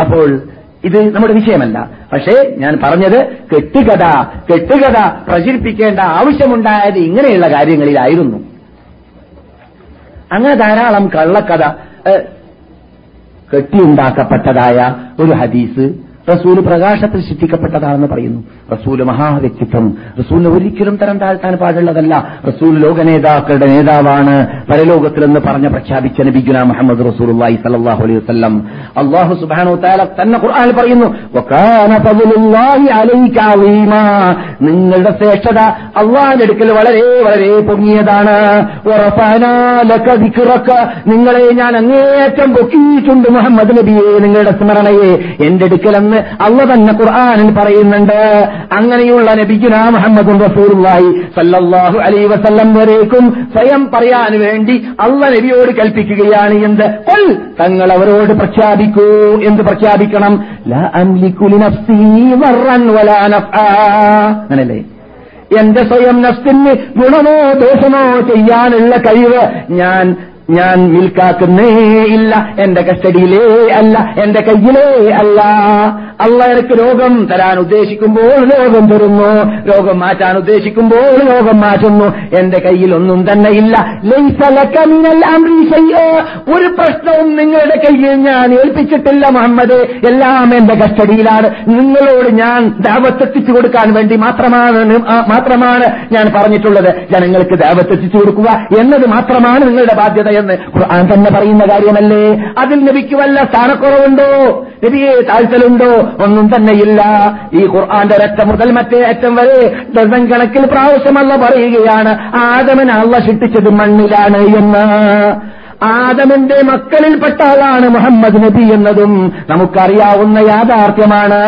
അപ്പോൾ ഇത് നമ്മുടെ വിഷയമല്ല. പക്ഷേ ഞാൻ പറഞ്ഞത് കെട്ടുകഥ കെട്ടുകഥ പ്രചരിപ്പിക്കേണ്ട ആവശ്യമുണ്ടായത് ഇങ്ങനെയുള്ള കാര്യങ്ങളിലായിരുന്നു. അങ്ങനെ ധാരാളം കള്ളക്കഥ കെട്ടിയുണ്ടാക്കപ്പെട്ടതായ ഒരു ഹദീസ് റസൂൽ പ്രകാശത്തിൽ സൃഷ്ടിക്കപ്പെട്ടതാണെന്ന് പറയുന്നു. റസൂൽ മഹാവ്യക്തിത്വം. റസൂലിന് ഒരിക്കലും തരം താഴ്ത്താൻ പാടുള്ളതല്ല. റസൂൽ ലോക നേതാക്കളുടെ നേതാവാണ്. പരലോകത്തിലെന്ന് പറഞ്ഞ പ്രഖ്യാപിച്ച നബിഗുന മുഹമ്മദ് റസൂലുള്ളാഹി സല്ലല്ലാഹു അലൈഹി വസല്ലം. അല്ലാഹു സുബ്ഹാനഹു താല തന്നെ ഖുർആൻ പറയുന്നു നിങ്ങളുടെ ശ്രേഷ്ഠത അള്ളാഹിന്റെ അടുക്കൽ വളരെ വളരെ പൊങ്ങിയതാണ്. നിങ്ങളെ ഞാൻ അങ്ങേറ്റം പൊക്കിയിട്ടുണ്ട് മുഹമ്മദ് നബിയെ നിങ്ങളുടെ സ്മരണയെ. എന്റെ അള്ള തന്നെ ഖുർആാനിൽ പറയുന്നുണ്ട്. അങ്ങനെയുള്ള നബിഗുന മുഹമ്മദ് റസൂലുള്ളാഹി സല്ലല്ലാഹു അലൈഹി വസല്ലം വരേക്കും സ്വയം പറയാൻ വേണ്ടി അള്ള നബിയോട് കൽപ്പിക്കുകയാണ് എന്ത്? കൊൽ തങ്ങൾ അവരോട് പ്രഖ്യാപിക്കൂ എന്ത് പ്രഖ്യാപിക്കണം. ലാ അങ്ങനല്ലേ? എന്റെ സ്വയം നഫ്സിന് ഗുണമോ ദോഷമോ ചെയ്യാനുള്ള കഴിവ് ഞാൻ ഞാൻ മിൽക്കാക്കുന്നേ ഇല്ല. എന്റെ കസ്റ്റഡിയിലേ അല്ല. എന്റെ കയ്യിലേ അല്ല. അള്ള എനിക്ക് രോഗം തരാൻ ഉദ്ദേശിക്കുമ്പോൾ രോഗം തരുന്നു രോഗം മാറ്റാൻ ഉദ്ദേശിക്കുമ്പോൾ രോഗം മാറ്റുന്നു. എന്റെ കയ്യിൽ ഒന്നും തന്നെ ഇല്ല. ഒരു പ്രശ്നവും നിങ്ങളുടെ കയ്യിൽ ഞാൻ ഏൽപ്പിച്ചിട്ടില്ല മുഹമ്മദ്. എല്ലാം എന്റെ കസ്റ്റഡിയിലാണ്. നിങ്ങളോട് ഞാൻ ദാവത്തെത്തിച്ചു കൊടുക്കാൻ വേണ്ടി മാത്രമാണ് മാത്രമാണ് ഞാൻ പറഞ്ഞിട്ടുള്ളത്. ജനങ്ങൾക്ക് ദാവത്തെത്തിച്ചു കൊടുക്കുക എന്നത് മാത്രമാണ് നിങ്ങളുടെ ബാധ്യത എന്ന് ഖുർആൻ തന്നെ പറയുന്ന കാര്യമല്ലേ? അതിൽ നബിക്ക് വല്ല സ്ഥാനക്കുറവുണ്ടോ? നബിയെ താഴ്ത്തലുണ്ടോ? ഒന്നും തന്നെയില്ല. ഈ ഖുർആന്റെ ഒരറ്റം മുതൽ മറ്റേ അറ്റം വരെ ഡസൻ കണക്കിൽ പ്രാവശ്യമല്ല പറയുകയാണ് ആദമൻ അള്ള ശിട്ടിച്ചത് മണ്ണിലാണ് എന്ന്. ആദമിന്റെ മക്കളിൽപ്പെട്ട ആളാണ് മുഹമ്മദ് നബി എന്നതും നമുക്കറിയാവുന്ന യാഥാർത്ഥ്യമാണ്.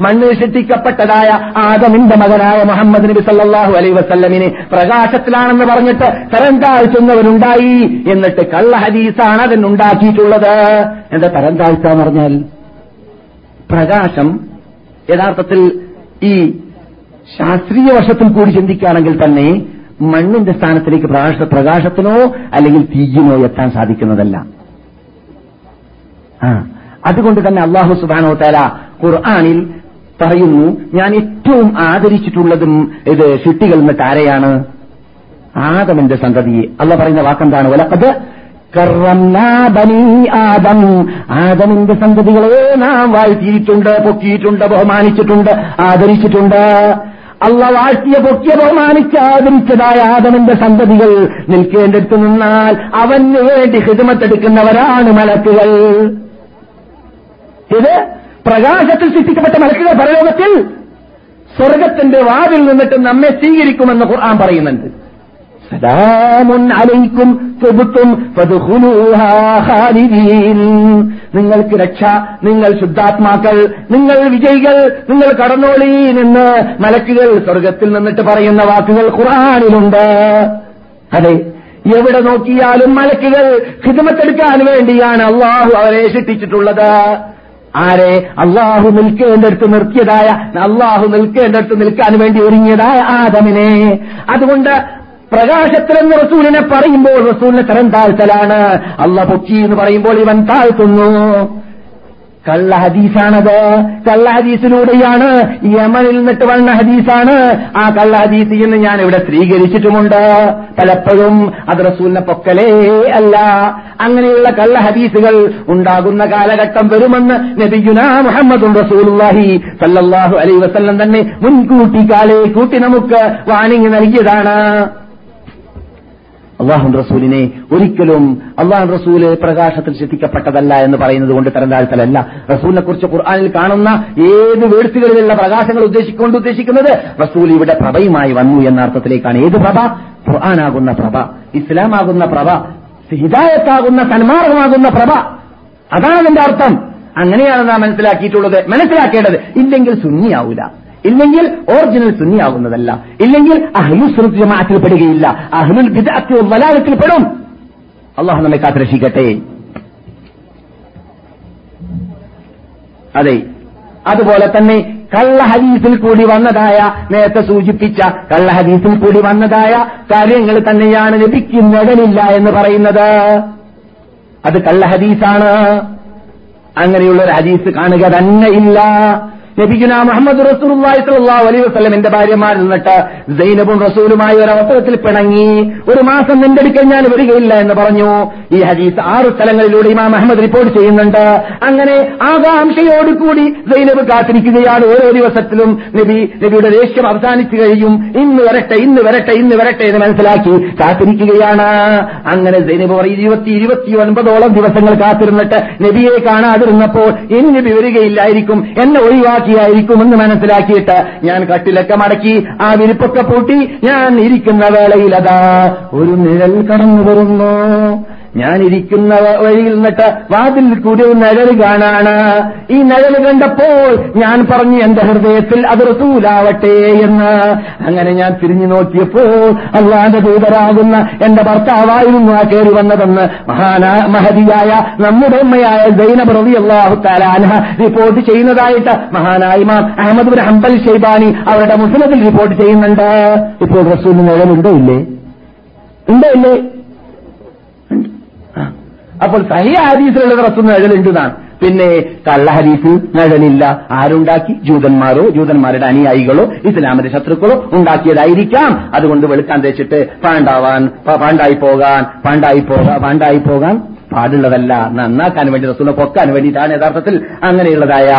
മണ്ണിൽ സൃഷ്ടിക്കപ്പെട്ടതായ ആദമിന്റെ മകനായ മുഹമ്മദ് നബി സല്ലാഹു അലൈ വസല്ലമിനെ പ്രകാശത്തിലാണെന്ന് പറഞ്ഞിട്ട് തരം താഴ്ത്തുന്നവരുണ്ടായി. എന്നിട്ട് കള്ള ഹദീസാണ് അതിനുണ്ടാക്കിയിട്ടുള്ളത്. എന്താ തരം എന്ന് പറഞ്ഞാൽ? പ്രകാശം യഥാർത്ഥത്തിൽ ഈ ശാസ്ത്രീയ വശത്തിൽ കൂടി ചിന്തിക്കുകയാണെങ്കിൽ തന്നെ മണ്ണിന്റെ സ്ഥാനത്തിലേക്ക് പ്രകാശ പ്രകാശത്തിനോ അല്ലെങ്കിൽ തീയിനോ എത്താൻ സാധിക്കുന്നതല്ല. ആ അതുകൊണ്ട് തന്നെ അള്ളാഹു സുബാനോ തല ഖുർആാനിൽ പറയുന്നു ഞാൻ ഏറ്റവും ആദരിച്ചിട്ടുള്ളതും ഇത് ഷിട്ടികൾ എന്നിട്ട് ആരെയാണ് ആദമിന്റെ സന്തതിയെ അല്ല പറയുന്ന വാക്കെന്താണ്? അത് ആദം. ആദമിന്റെ സന്തതികളെ നാം വാഴ്ത്തിയിട്ടുണ്ട് പൊക്കിയിട്ടുണ്ട് ബഹുമാനിച്ചിട്ടുണ്ട് ആദരിച്ചിട്ടുണ്ട്. അള്ള വാഴ്ത്തിയ പൊക്കിയ ബഹുമാനിച്ച് ആദരിച്ചതായ ആദമിന്റെ സന്തതികൾ നിൽക്കേണ്ടടുത്ത് നിന്നാൽ അവന് വേണ്ടി ഹിതമത്തെടുക്കുന്നവരാണ് മലക്കുകൾ. ഇത് പ്രകാശത്തിൽ സൃഷ്ടിക്കപ്പെട്ട മലക്കുകൾ പ്രയോഗത്തിൽ സ്വർഗത്തിന്റെ വാതിൽ നിന്നിട്ട് നമ്മെ സ്വീകരിക്കുമെന്ന് ഖുർആൻ പറയുന്നുണ്ട്. സലാമുൻ അലൈക്കും നിങ്ങൾക്ക് രക്ഷ നിങ്ങൾ ശുദ്ധാത്മാക്കൾ നിങ്ങൾ വിജയികൾ നിങ്ങൾ കടന്നോളി നിന്ന് മലക്കുകൾ സ്വർഗത്തിൽ നിന്നിട്ട് പറയുന്ന വാക്കുകൾ ഖുറാനിലുണ്ട് അതെ എവിടെ നോക്കിയാലും മലക്കുകൾ ഹിതമത്തെടുക്കാൻ വേണ്ടിയാണ് അള്ളാഹു അവരെ ശിക്ഷിച്ചിട്ടുള്ളത്. ആരെ? അള്ളാഹു നിൽക്കേണ്ടടുത്ത് നിർത്തിയതായ അള്ളാഹു നിൽക്കേണ്ടടുത്ത് നിൽക്കാൻ വേണ്ടി ഒരുങ്ങിയതായ ആദമിനെ. അതുകൊണ്ട് പ്രകാശത്തിലെന്ന് റസൂലിനെ പറയുമ്പോൾ റസൂലിനെ തരം താഴ്ത്തലാണ് അള്ള പൊക്കി എന്ന് പറയുമ്പോൾ ഇവൻ താഴ്ത്തുന്നു. കള്ള ഹദീസാണത്. കള്ള ഹദീസിലൂടെയാണ് യമനിൽ നിന്നിട്ട് വന്ന ഹദീസാണ്. ആ കള്ള ഹദീസ് എന്ന് ഞാൻ ഇവിടെ സ്ത്രീകരിച്ചിട്ടുമുണ്ട് പലപ്പോഴും അത് റസൂലിനെ പൊക്കലേ അല്ല. അങ്ങനെയുള്ള കള്ള ഹദീസുകൾ ഉണ്ടാകുന്ന കാലഘട്ടം വരുമെന്ന് നബിയുന മുഹമ്മദും റസൂലുള്ളാഹി സല്ലല്ലാഹു അലൈ വസല്ലം തന്നെ മുൻകൂട്ടി കാലേ കൂട്ടി നമുക്ക് വാണിംഗ് നൽകിയതാണ്. അള്ളാഹു റസൂലിനെ ഒരിക്കലും അള്ളാഹു റസൂൽ പ്രകാശത്തിൽ ശ്രദ്ധിക്കപ്പെട്ടതല്ല എന്ന് പറയുന്നത് കൊണ്ട് തരംതാഴ്ത്തലല്ല. റസൂലിനെ കുറിച്ച് ഖുർആാനിൽ കാണുന്ന ഏത് വേഴ്സുകളിലുള്ള പ്രകാശങ്ങൾ ഉദ്ദേശിക്കൊണ്ട് ഉദ്ദേശിക്കുന്നത് റസൂൽ ഇവിടെ പ്രഭയുമായി വന്നു എന്ന അർത്ഥത്തിലേക്കാണ്. ഏത് പ്രഭ? ഖുർആാനാകുന്ന പ്രഭ. ഇസ്ലാമാകുന്ന പ്രഭ. ഹിദായത്താകുന്ന സന്മാർഗമാകുന്ന പ്രഭ. അതാണ് അതിന്റെ അർത്ഥം. അങ്ങനെയാണ് നാം മനസ്സിലാക്കിയിട്ടുള്ളത് മനസ്സിലാക്കേണ്ടത്. ഇല്ലെങ്കിൽ സുന്നിയാവൂല. ഇല്ലെങ്കിൽ ഒറിജിനൽ സുന്നിയാവുന്നതല്ല. ഇല്ലെങ്കിൽ അഹ്ലു ജമാഅത്തിൽ പെടുകയില്ല. അഹ്ലുൽ ബിദഅത്തി വലാലത്തിൽ പെടും. അള്ളാഹു നമ്മെ കാത്തുരക്ഷിക്കട്ടെ. അതെ. അതുപോലെ തന്നെ കള്ളഹദീസിൽ കൂടി വന്നതായ നേരത്തെ സൂചിപ്പിച്ച കള്ളഹദീസിൽ കൂടി വന്നതായ കാര്യങ്ങൾ തന്നെയാണ് ലഭിക്കുന്നതനില്ല എന്ന് പറയുന്നത്. അത് കള്ളഹദീസാണ് അങ്ങനെയുള്ള ഒരു ഹദീസ് കാണുക തന്നെ ഇല്ല. നബിഗുന മുഹമ്മദ് റസൂലുള്ളാഹി സ്വല്ലല്ലാഹു അലൈഹി വസല്ലമിന്റെ ഭാര്യമാരിൽ നിന്നിട്ട് സൈനബും റസൂലുമായി ഒരു അവസരത്തിൽ പിണങ്ങി ഒരു മാസം നിന്റെ അടുക്കൽ ഞാൻ വരികയില്ല എന്ന് പറഞ്ഞു. ഈ ഹദീസ് ആറ് സ്ഥലങ്ങളിലൂടെ ഇമാം അഹമ്മദ് റിപ്പോർട്ട് ചെയ്യുന്നുണ്ട്. അങ്ങനെ ആകാംക്ഷയോടുകൂടി സൈനബ് കാത്തിരിക്കുകയാണ് ഓരോ ദിവസത്തിലും നബി നബിയുടെ ദേഷ്യം അവസാനിച്ചു കഴിയും. ഇന്ന് വരട്ടെ ഇന്ന് വരട്ടെ ഇന്ന് വരട്ടെ എന്ന് മനസ്സിലാക്കി കാത്തിരിക്കുകയാണ്. അങ്ങനെ സൈനബ് ഇരുപത്തി ഇരുപത്തി ഒൻപതോളം ദിവസങ്ങൾ കാത്തിരുന്നിട്ട് നബിയെ കാണാതിരുന്നപ്പോൾ ഇനി നബി വരികയില്ലായിരിക്കും. എന്നെ ഒഴിവാക്കിയായിരിക്കുമെന്ന് മനസ്സിലാക്കിയിട്ട് ഞാൻ കട്ടിലൊക്കെ മടക്കി ആ വിരിപ്പൊക്കെ പൂട്ടി ഞാൻ ഇരിക്കുന്ന വേളയിൽ അതാ ഒരു നിഴൽ കടന്നു വരുന്നു ഞാൻ ഇരിക്കുന്ന വഴിയിൽ നിന്നിട്ട് വാതിൽ കൂടി ഒരു നിഴൽ കാണാണ്. ഈ നിഴൽ കണ്ടപ്പോൾ ഞാൻ പറഞ്ഞു എന്റെ ഹൃദയത്തിൽ അത് റസൂലാവട്ടെ എന്ന്. അങ്ങനെ ഞാൻ തിരിഞ്ഞു നോക്കിയപ്പോൾ അള്ളാന്റെ ദൂതരാകുന്ന എന്റെ ഭർത്താവായിരുന്നു ആ കയറി വന്നതെന്ന് മഹാന മഹതിയായ നമ്മുടെ ഉമ്മയായ ജൈനബ് റബി അള്ളാഹു താലാൻഹ റിപ്പോർട്ട് ചെയ്യുന്നതായിട്ട് മഹാനായ ഇമാം അഹമ്മദ് ബിൻ ഹംബൽ ഷെയ്ബാനി അവരുടെ മുസ്ലിമത്തിൽ റിപ്പോർട്ട് ചെയ്യുന്നുണ്ട്. ഇപ്പോൾ റസൂലിന് നിഴലുണ്ടോ ഇല്ലേ? ഉണ്ടോ ഇല്ലേ? അപ്പോൾ സഹിയ ഹരീസിലുള്ള റസൂൽ നഴലുണ്ട് എന്നാണ്. പിന്നെ കള്ള ഹരീസ് നിഴലില്ല ആരുണ്ടാക്കി? ജൂതന്മാരോ ജൂതന്മാരുടെ അനുയായികളോ ഇസ്ലാമിന്റെ ശത്രുക്കളോ ഉണ്ടാക്കിയതായിരിക്കാം. അതുകൊണ്ട് വെളുക്കാൻ തേച്ചിട്ട് പാണ്ടാവാൻ പാണ്ടായി പോകാൻ പാണ്ടായി പോകാൻ പാണ്ടായി പോകാൻ. പാടുള്ളതല്ല. നന്നാക്കാൻ വേണ്ടി റസൂലിനെ പൊക്കാൻ വേണ്ടിയിട്ടാണ് യഥാർത്ഥത്തിൽ അങ്ങനെയുള്ളതായ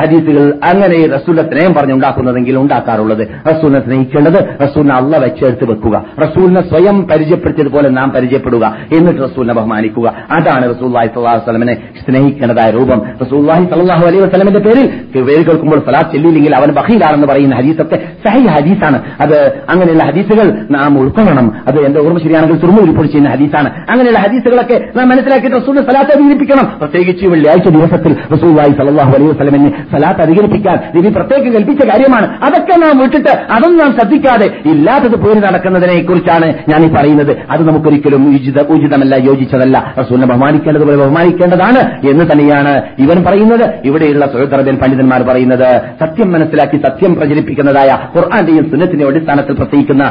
ഹദീസുകൾ അങ്ങനെ റസൂലിനെ സ്നേഹം പറഞ്ഞുണ്ടാക്കുന്നതെങ്കിൽ ഉണ്ടാക്കാറുള്ളത്. റസൂലിനെ സ്നേഹിക്കേണ്ടത് റസൂലിനെ അള്ള വെച്ചെടുത്ത് വെക്കുക. റസൂലിനെ സ്വയം പരിചയപ്പെടുത്തിയതുപോലെ നാം പരിചയപ്പെടുക. എന്നിട്ട് റസൂലിനെ ബഹുമാനിക്കുക. അതാണ് റസൂല്ലാഹി സ്വല്ലാഹു വസ്ലമിനെ സ്നേഹിക്കേണ്ടതായ രൂപം. റസൂല്ലാഹി സല്ലാഹു അലൈഹി വസ്ലമിന്റെ പേരിൽ പേര് കേൾക്കുമ്പോൾ സലാത്ത് ചെല്ലിയില്ലെങ്കിൽ അവൻ ബഹീലാണെന്ന് പറയുന്ന ഹദീസൊക്കെ സഹി ഹദീസാണ്. അത് അങ്ങനെയുള്ള ഹദീസുകൾ നാം ഉൾക്കൊള്ളണം. അത് എന്റെ ഓർമ്മ ശരിയാണെങ്കിൽ റിപ്പോർട്ട് ചെയ്യുന്ന ഹദീസാണ്. അങ്ങനെയുള്ള ഹദീസുകളൊക്കെ നാം മനസ്സിലാക്കിയിട്ട് റസൂലിനെ സലാത്ത് അധികരിപ്പിക്കണം പ്രത്യേകിച്ച് വെള്ളിയാഴ്ച ദിവസത്തിൽ റസൂലായി സലാഹു അലൈഹി വസ്ലമിനെ സലാത്ത് അധികരിപ്പിക്കാൻ രവി പ്രത്യേകം കൽപ്പിച്ച കാര്യമാണ്. അതൊക്കെ നാം വിട്ടിട്ട് അതൊന്നും നാം ശ്രദ്ധിക്കാതെ ഇല്ലാത്തത് പോയി നടക്കുന്നതിനെ കുറിച്ചാണ് ഞാൻ ഈ പറയുന്നത്. അത് നമുക്കൊരിക്കലും ഉചിത ഉചിതമല്ല യോജിച്ചതല്ല. റസൂലിനെ ബഹുമാനിക്കേണ്ടതുപോലെ ബഹുമാനിക്കേണ്ടതാണ് എന്ന് തന്നെയാണ് ഇവൻ പറയുന്നത്. ഇവിടെയുള്ള സൗദി പണ്ഡിതന്മാർ പറയുന്നത് സത്യം മനസ്സിലാക്കി സത്യം പ്രചരിപ്പിക്കുന്നതായ ഖുർആാന്റെയും സുന്നത്തിന്റെയും അടിസ്ഥാനത്തിൽ പ്രസംഗിക്കുന്ന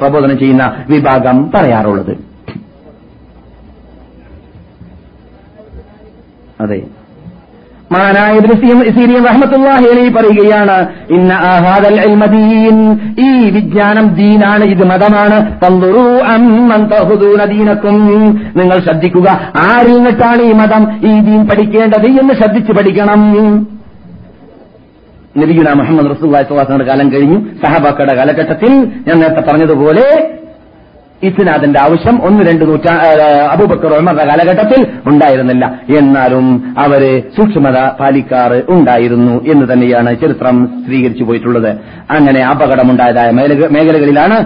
പ്രബോധനം ചെയ്യുന്ന വിഭാഗം പറയാറുള്ളത്. അതെ. മഹാനായ സീരിയൻ റഹ്മത്തുള്ളാഹി അലൈഹി പറയുകയാണ് ഇന്ന ആഹാദൽ ദീൻ. ഈ വിജ്ഞാനം ദീനാണ് ഇത് മതമാണ്. ദീനക്കും. നിങ്ങൾ ശ്രദ്ധിക്കുക ആരിൽ നിന്നിട്ടാണ് ഈ മതം ഈ ദീൻ പഠിക്കേണ്ടത് എന്ന് ശ്രദ്ധിച്ചു പഠിക്കണം. നബിയുന മുഹമ്മദ് റസൂൽ കാലം കഴിഞ്ഞു. സഹബാക്കയുടെ കാലഘട്ടത്തിൽ ഞാൻ നേരത്തെ പറഞ്ഞതുപോലെ ഇസ്നാദിന്റെ ആവശ്യം ഒന്ന് രണ്ട് നൂറ്റാ അബൂബക്കർ ഉമറുടെ കാലഘട്ടത്തിൽ ഉണ്ടായിരുന്നില്ല. എന്നാലും അവർ സൂക്ഷ്മത പാലിക്കാറ് ഉണ്ടായിരുന്നു എന്ന് തന്നെയാണ് ചരിത്രം സ്ഥിരീകരിച്ചു പോയിട്ടുള്ളത്. അങ്ങനെ അപകടമുണ്ടായതായ മേഖല- മേഖലകളിലാണ്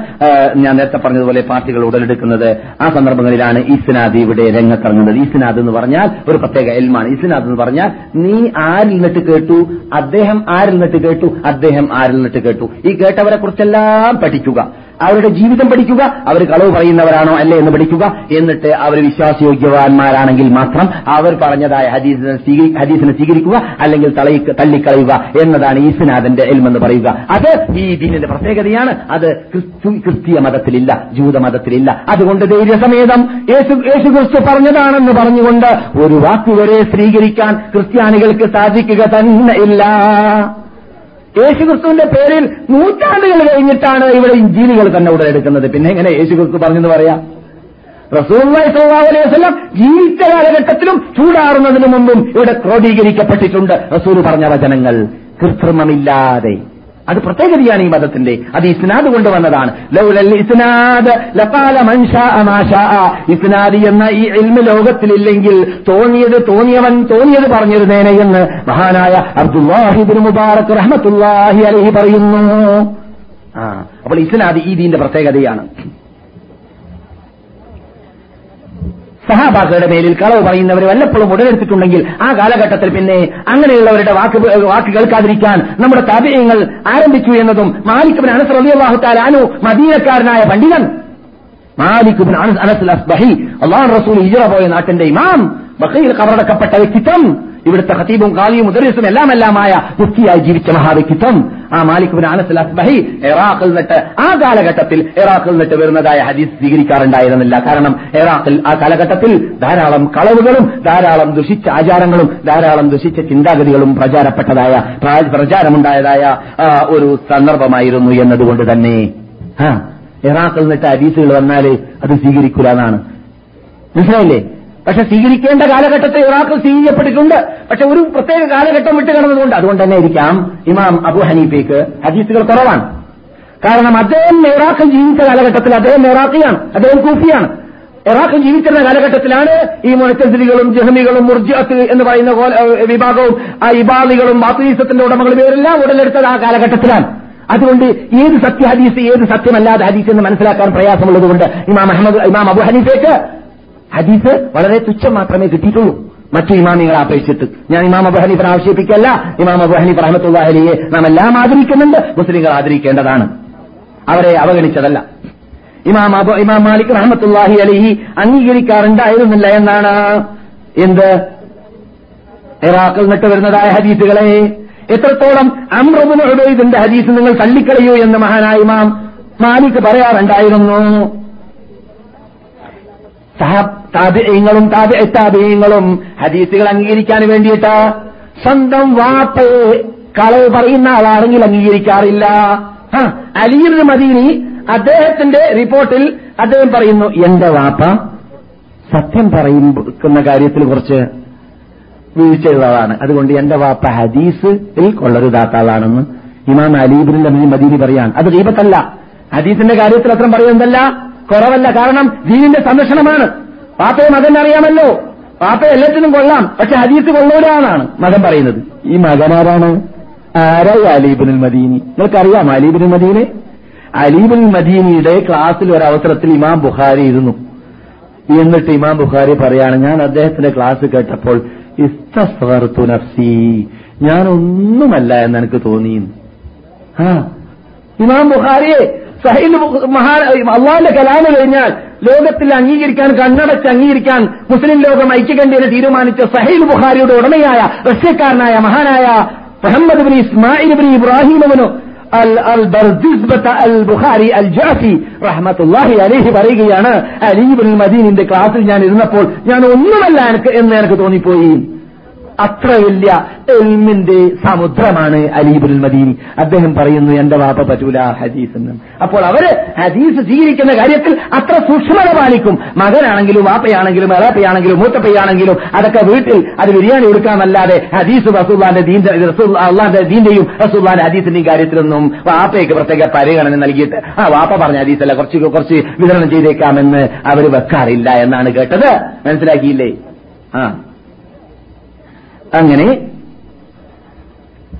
ഞാൻ നേരത്തെ പറഞ്ഞതുപോലെ പാർട്ടികൾ ഉടലെടുക്കുന്നത്. ആ സന്ദർഭങ്ങളിലാണ് ഇസ്നാദ് ഇവിടെ രംഗത്തിറങ്ങുന്നത്. ഇസ്നാദ് എന്ന് പറഞ്ഞാൽ ഒരു പ്രത്യേക എൽമാണ്. ഇസ്നാദ് എന്ന് പറഞ്ഞാൽ നീ ആരിൽ നിന്നിട്ട് കേട്ടു? അദ്ദേഹം ആരിൽ നിന്നിട്ട് കേട്ടു? അദ്ദേഹം ആരിൽ നിന്നിട്ട് കേട്ടു? ഈ കേട്ടവരെ കുറിച്ചെല്ലാം പഠിക്കുക. അവരുടെ ജീവിതം പഠിക്കുക അവർ കളവ് പറയുന്നവരാണോ അല്ലേ എന്ന് പഠിക്കുക എന്നിട്ട് അവർ വിശ്വാസയോഗ്യവാന്മാരാണെങ്കിൽ മാത്രം അവർ പറഞ്ഞതായ ഹദീസിനെ ഹദീസിനെ സ്വീകരിക്കുക അല്ലെങ്കിൽ തള്ളിക്കളയുക എന്നതാണ് ഈസ്നാഥന്റെ എൽമെന്ന് പറയുക. അത് ഈ ദീനിന്റെ പ്രത്യേകതയാണ്. അത് ക്രിസ്തു- ക്രിസ്തീയ മതത്തിലില്ല ജൂത മതത്തിലില്ല. അതുകൊണ്ട് ധൈര്യസമേതം യേശു ക്രിസ്തു പറഞ്ഞതാണെന്ന് പറഞ്ഞുകൊണ്ട് ഒരു വാക്കുവരെ സ്വീകരിക്കാൻ ക്രിസ്ത്യാനികൾക്ക് സാധിക്കുക തന്നെ ഇല്ല. യേശുക്രിസ്തുവിന്റെ പേരിൽ നൂറ്റാണ്ടുകൾ കഴിഞ്ഞിട്ടാണ് ഇവിടെ ഇഞ്ചീനികൾ തന്നെ ഉടലെടുക്കുന്നത് പിന്നെ എങ്ങനെ യേശുക്രിസ്തു പറഞ്ഞെന്ന് പറയാം? റസൂലുള്ളാഹി സ്വല്ലല്ലാഹു അലൈഹി ജീവിച്ച കാലഘട്ടത്തിലും ചൂടാറുന്നതിന് മുമ്പും ഇവിടെ ക്രോഡീകരിക്കപ്പെട്ടിട്ടുണ്ട്. റസൂൽ പറഞ്ഞ വചനങ്ങൾ കൃത്രിമമില്ലാതെ അത് പ്രത്യേകതയാണ് ഈ മതത്തിന്റെ. അത് ഇസ്നാദ് കൊണ്ടുവന്നതാണ്. ഇസ്നാദ് എന്ന ഈ ഇൽമ ലോകത്തിലില്ലെങ്കിൽ തോന്നിയത് തോന്നിയവൻ തോന്നിയത് പറഞ്ഞിരുന്നേനെ എന്ന് മഹാനായ അബ്ദുല്ലാഹിബിൻ മുബാറക് റഹ്മത്തുല്ലാഹി അലഹി പറയുന്നു. ആ അപ്പോൾ ഇസ്നാദ് ഈ ദീന്റെ പ്രത്യേകതയാണ്. സഹാബാക്കളുടെ മേലിൽ കളവ് പറയുന്നവർ വല്ലപ്പോഴും ഉടലെടുത്തിട്ടുണ്ടെങ്കിൽ ആ കാലഘട്ടത്തിൽ പിന്നെ അങ്ങനെയുള്ളവരുടെ വാക്ക് വാക്ക് കേൾക്കാതിരിക്കാൻ നമ്മുടെ താപര്യങ്ങൾ ആരംഭിച്ചു എന്നതും മാലിക് ബിൻ അനസ് അൻഹു മദീനക്കാരനായ പണ്ഡിതൻ. Malik bin Anas Anas Asbahi അള്ളാഹു റസൂൽ ഇജറ പോയ നാട്ടിന്റെ ഇമാം ബഹയിൽ കവറടക്കപ്പെട്ട വ്യക്തിത്വം. ഇവിടുത്തെ ഖത്തീബും കാലിയും മുദരിസും എല്ലാം എല്ലാമായ മുഫ്തിയായി ജീവിച്ച മഹാവ്യക്തിത്വം ആ മാലിക് ബിൻ അനസ് അസ്ബഹി ഇറാഖിൽ നിന്നിട്ട് ആ കാലഘട്ടത്തിൽ ഇറാഖിൽ നിന്നിട്ട് വരുന്നതായ ഹദീസ് സ്വീകരിക്കാറുണ്ടായിരുന്നില്ല. കാരണം ഇറാഖിൽ ആ കാലഘട്ടത്തിൽ ധാരാളം കളവുകളും ധാരാളം ദുഷിച്ച ആചാരങ്ങളും ധാരാളം ദുഷിച്ച ചിന്താഗതികളും പ്രചാരപ്പെട്ടതായ പ്ര- പ്രചാരമുണ്ടായതായ ഒരു സന്ദർഭമായിരുന്നു എന്നതുകൊണ്ട് തന്നെ. ഇറാഖിൽ നിന്നിട്ട് ഹദീസുകൾ വന്നാൽ അത് സ്വീകരിക്കൂല എന്നാണ്. മനസ്സിലായില്ലേ? പക്ഷെ സ്വീകരിക്കേണ്ട കാലഘട്ടത്തിൽ ഇറാഖിൽ സ്വീകരിക്കപ്പെട്ടിട്ടുണ്ട്. പക്ഷെ ഒരു പ്രത്യേക കാലഘട്ടം വിട്ട് കിടന്നതുകൊണ്ട് അതുകൊണ്ട് തന്നെ ഇരിക്കാം. ഇമാം അബു ഹനീഫയ്ക്ക് ഹദീസുകൾ കുറവാണ്. കാരണം അദ്ദേഹം ഇറാഖിൽ ജീവിച്ച കാലഘട്ടത്തിൽ അദ്ദേഹം ഇറാഖിയാണ് അദ്ദേഹം കൂഫിയാണ്. ഇറാഖിൽ ജീവിച്ചിരുന്ന കാലഘട്ടത്തിലാണ് ഈ മുഴത്തസിലികളും ജഹമികളും മുർജിഅത്ത് എന്ന് പറയുന്ന വിഭാഗവും ആ ഇബാദികളും ബാത്തീസത്തിന്റെ ഉടമകളും ഇവരെല്ലാം ഉടലെടുത്തത് ആ കാലഘട്ടത്തിലാണ്. അതുകൊണ്ട് ഏത് സത്യ ഹദീസ് ഏത് സത്യമല്ലാതെ ഹദീസ് എന്ന് മനസ്സിലാക്കാൻ പ്രയാസമുള്ളതുകൊണ്ട് ഇമാം അഹമ്മദ് ഇമാം അബു ഹനീഫയ്ക്ക് ഹദീസ് വളരെ തുച്ഛം മാത്രമേ കിട്ടിയിട്ടുള്ളൂ. മറ്റു ഇമാമികളെ അപേക്ഷിച്ചിട്ട്. ഞാൻ ഇമാം അബു ഹനീഫിനെ ആവശ്യപ്പിക്കല്ല ഇമാം അബു ഹനീഫ് റഹമത്തുല്ലാഹലിയെ നാം എല്ലാം ആദരിക്കുന്നുണ്ട്. മുസ്ലിങ്ങൾ ആദരിക്കേണ്ടതാണ്. അവരെ അവഗണിച്ചതല്ല. ഇമാം അബു ഇമാം മാലിക് റഹമത്തുല്ലാഹി അലിഹി അംഗീകരിക്കാറുണ്ടായിരുന്നില്ല എന്നാണ്. എന്ത്? ഇറാഖിൽ നിട്ട് വരുന്നതായ ഹദീസുകളെ. എത്രത്തോളം അമ്രബുന് ഉബൈദിന്റെ ഹദീസ് നിങ്ങൾ തള്ളിക്കളയൂ എന്ന് മഹാനായ ഇമാം മാലിക് പറയാറുണ്ടായിരുന്നു. താപിയങ്ങളും താപിയങ്ങളും ഹദീസുകൾ അംഗീകരിക്കാൻ വേണ്ടിയിട്ട്. സ്വന്തം വാപ്പയെ കളവ് പറയുന്ന ആളാണെങ്കിൽ അംഗീകരിക്കാറില്ല. അലീർ മദീനി അദ്ദേഹത്തിന്റെ റിപ്പോർട്ടിൽ അദ്ദേഹം പറയുന്നു എന്റെ വാപ്പ സത്യം പറയുന്ന കാര്യത്തിൽ കുറച്ച് വീഴ്ചയുള്ളതാണ് അതുകൊണ്ട് എന്റെ വാപ്പ ഹദീസിൽ കൊള്ളരുതാത്ത ആളാണെന്ന് ഇമാം അലീബിന്റെ മദീനി പറയാൻ. അത് ദീപത്തല്ല. ഹദീസിന്റെ കാര്യത്തിൽ അത്ര പറയുന്നതല്ല. കുറവല്ല കാരണം ദീനിന്റെ സംരക്ഷണമാണ്. പാപ്പയെ മകൻ അറിയാമല്ലോ. പാപ്പ എല്ലാത്തിനും കൊള്ളാം. പക്ഷെ ഹദീസ് കൊള്ളൂരാന്നാണ് മകൻ പറയുന്നത്. ഈ മകനാരാണ് ആരായി അലീബിനുൽ മദീനി? നിങ്ങൾക്കറിയാം അലീബിനുൽ മദീനെ? അലീബുൽ മദീനിയുടെ ക്ലാസ്സിൽ ഒരു അവസരത്തിൽ ഇമാം ബുഖാരി ഇരുന്നു. എന്നിട്ട് ഇമാം ബുഖാരി പറയാണ് ഞാൻ അദ്ദേഹത്തിന്റെ ക്ലാസ് കേട്ടപ്പോൾ ഇസ്തസ്വർതു നഫ്സി. ഞാൻ ഒന്നുമല്ല എന്ന് എനിക്ക് തോന്നി ആ ഇമാം ബുഖാരിയെ സഹീൽ മഹാ അള്ളാന്റെ കഴിഞ്ഞാൽ ലോകത്തിൽ അംഗീകരിക്കാൻ കണ്ണടച്ച് അംഗീകരിക്കാൻ മുസ്ലിം ലോകം ഐക്യകണ്ഠ്യേനെ തീരുമാനിച്ച സഹീൽ ബുഖാരിയുടെ ഉടമയായ റഷ്യക്കാരനായ മഹാനായ മുഹമ്മദ് ബിൻ ഇസ്മായിൽ ബിൻ ഇബ്രാഹിമവനു അൽ ബുഖാരി അൽ ജാഫി റഹ്മത്തുല്ലാഹി അലൈഹി പറയുകയാണ് അലീബുൽ മദീനിന്റെ ക്ലാസ്സിൽ ഞാൻ ഇരുന്നപ്പോൾ ഞാൻ ഒന്നുമല്ല എന്ന് എനിക്ക് തോന്നിപ്പോയി. അത്ര വലിയ എൽമിന്റെ സമുദ്രമാണ് അലീബുൽ മദീനി അദ്ദേഹം പറയുന്നു എന്റെ വാപ്പ പറ്റൂല ഹദീസ് എന്ന്. അപ്പോൾ അവർ ഹദീസ് സ്വീകരിക്കുന്ന കാര്യത്തിൽ അത്ര സൂക്ഷ്മത പാലിക്കും. മകനാണെങ്കിലും വാപ്പയാണെങ്കിലും എളാപ്പയാണെങ്കിലും മൂത്തപ്പയാണെങ്കിലും അതൊക്കെ വീട്ടിൽ അത് ബിരിയാണി കൊടുക്കാമല്ലാതെ ഹദീസ് റസൂല്ലാന്റെ ദീന്റെ അള്ളാന്റെ ദീന്റെയും റസൂല്ലാന്റെ ഹദീസിന്റെയും കാര്യത്തിലൊന്നും വാപ്പയ്ക്ക് പ്രത്യേക പരിഗണന നൽകിയിട്ട് ആ വാപ്പ പറഞ്ഞ ഹദീസല്ല കുറച്ച് കുറച്ച് വിതരണം ചെയ്തേക്കാമെന്ന് അവർ വെക്കാറില്ല എന്നാണ് കേട്ടത്. മനസ്സിലാക്കിയില്ലേ? ആ. അങ്ങനെ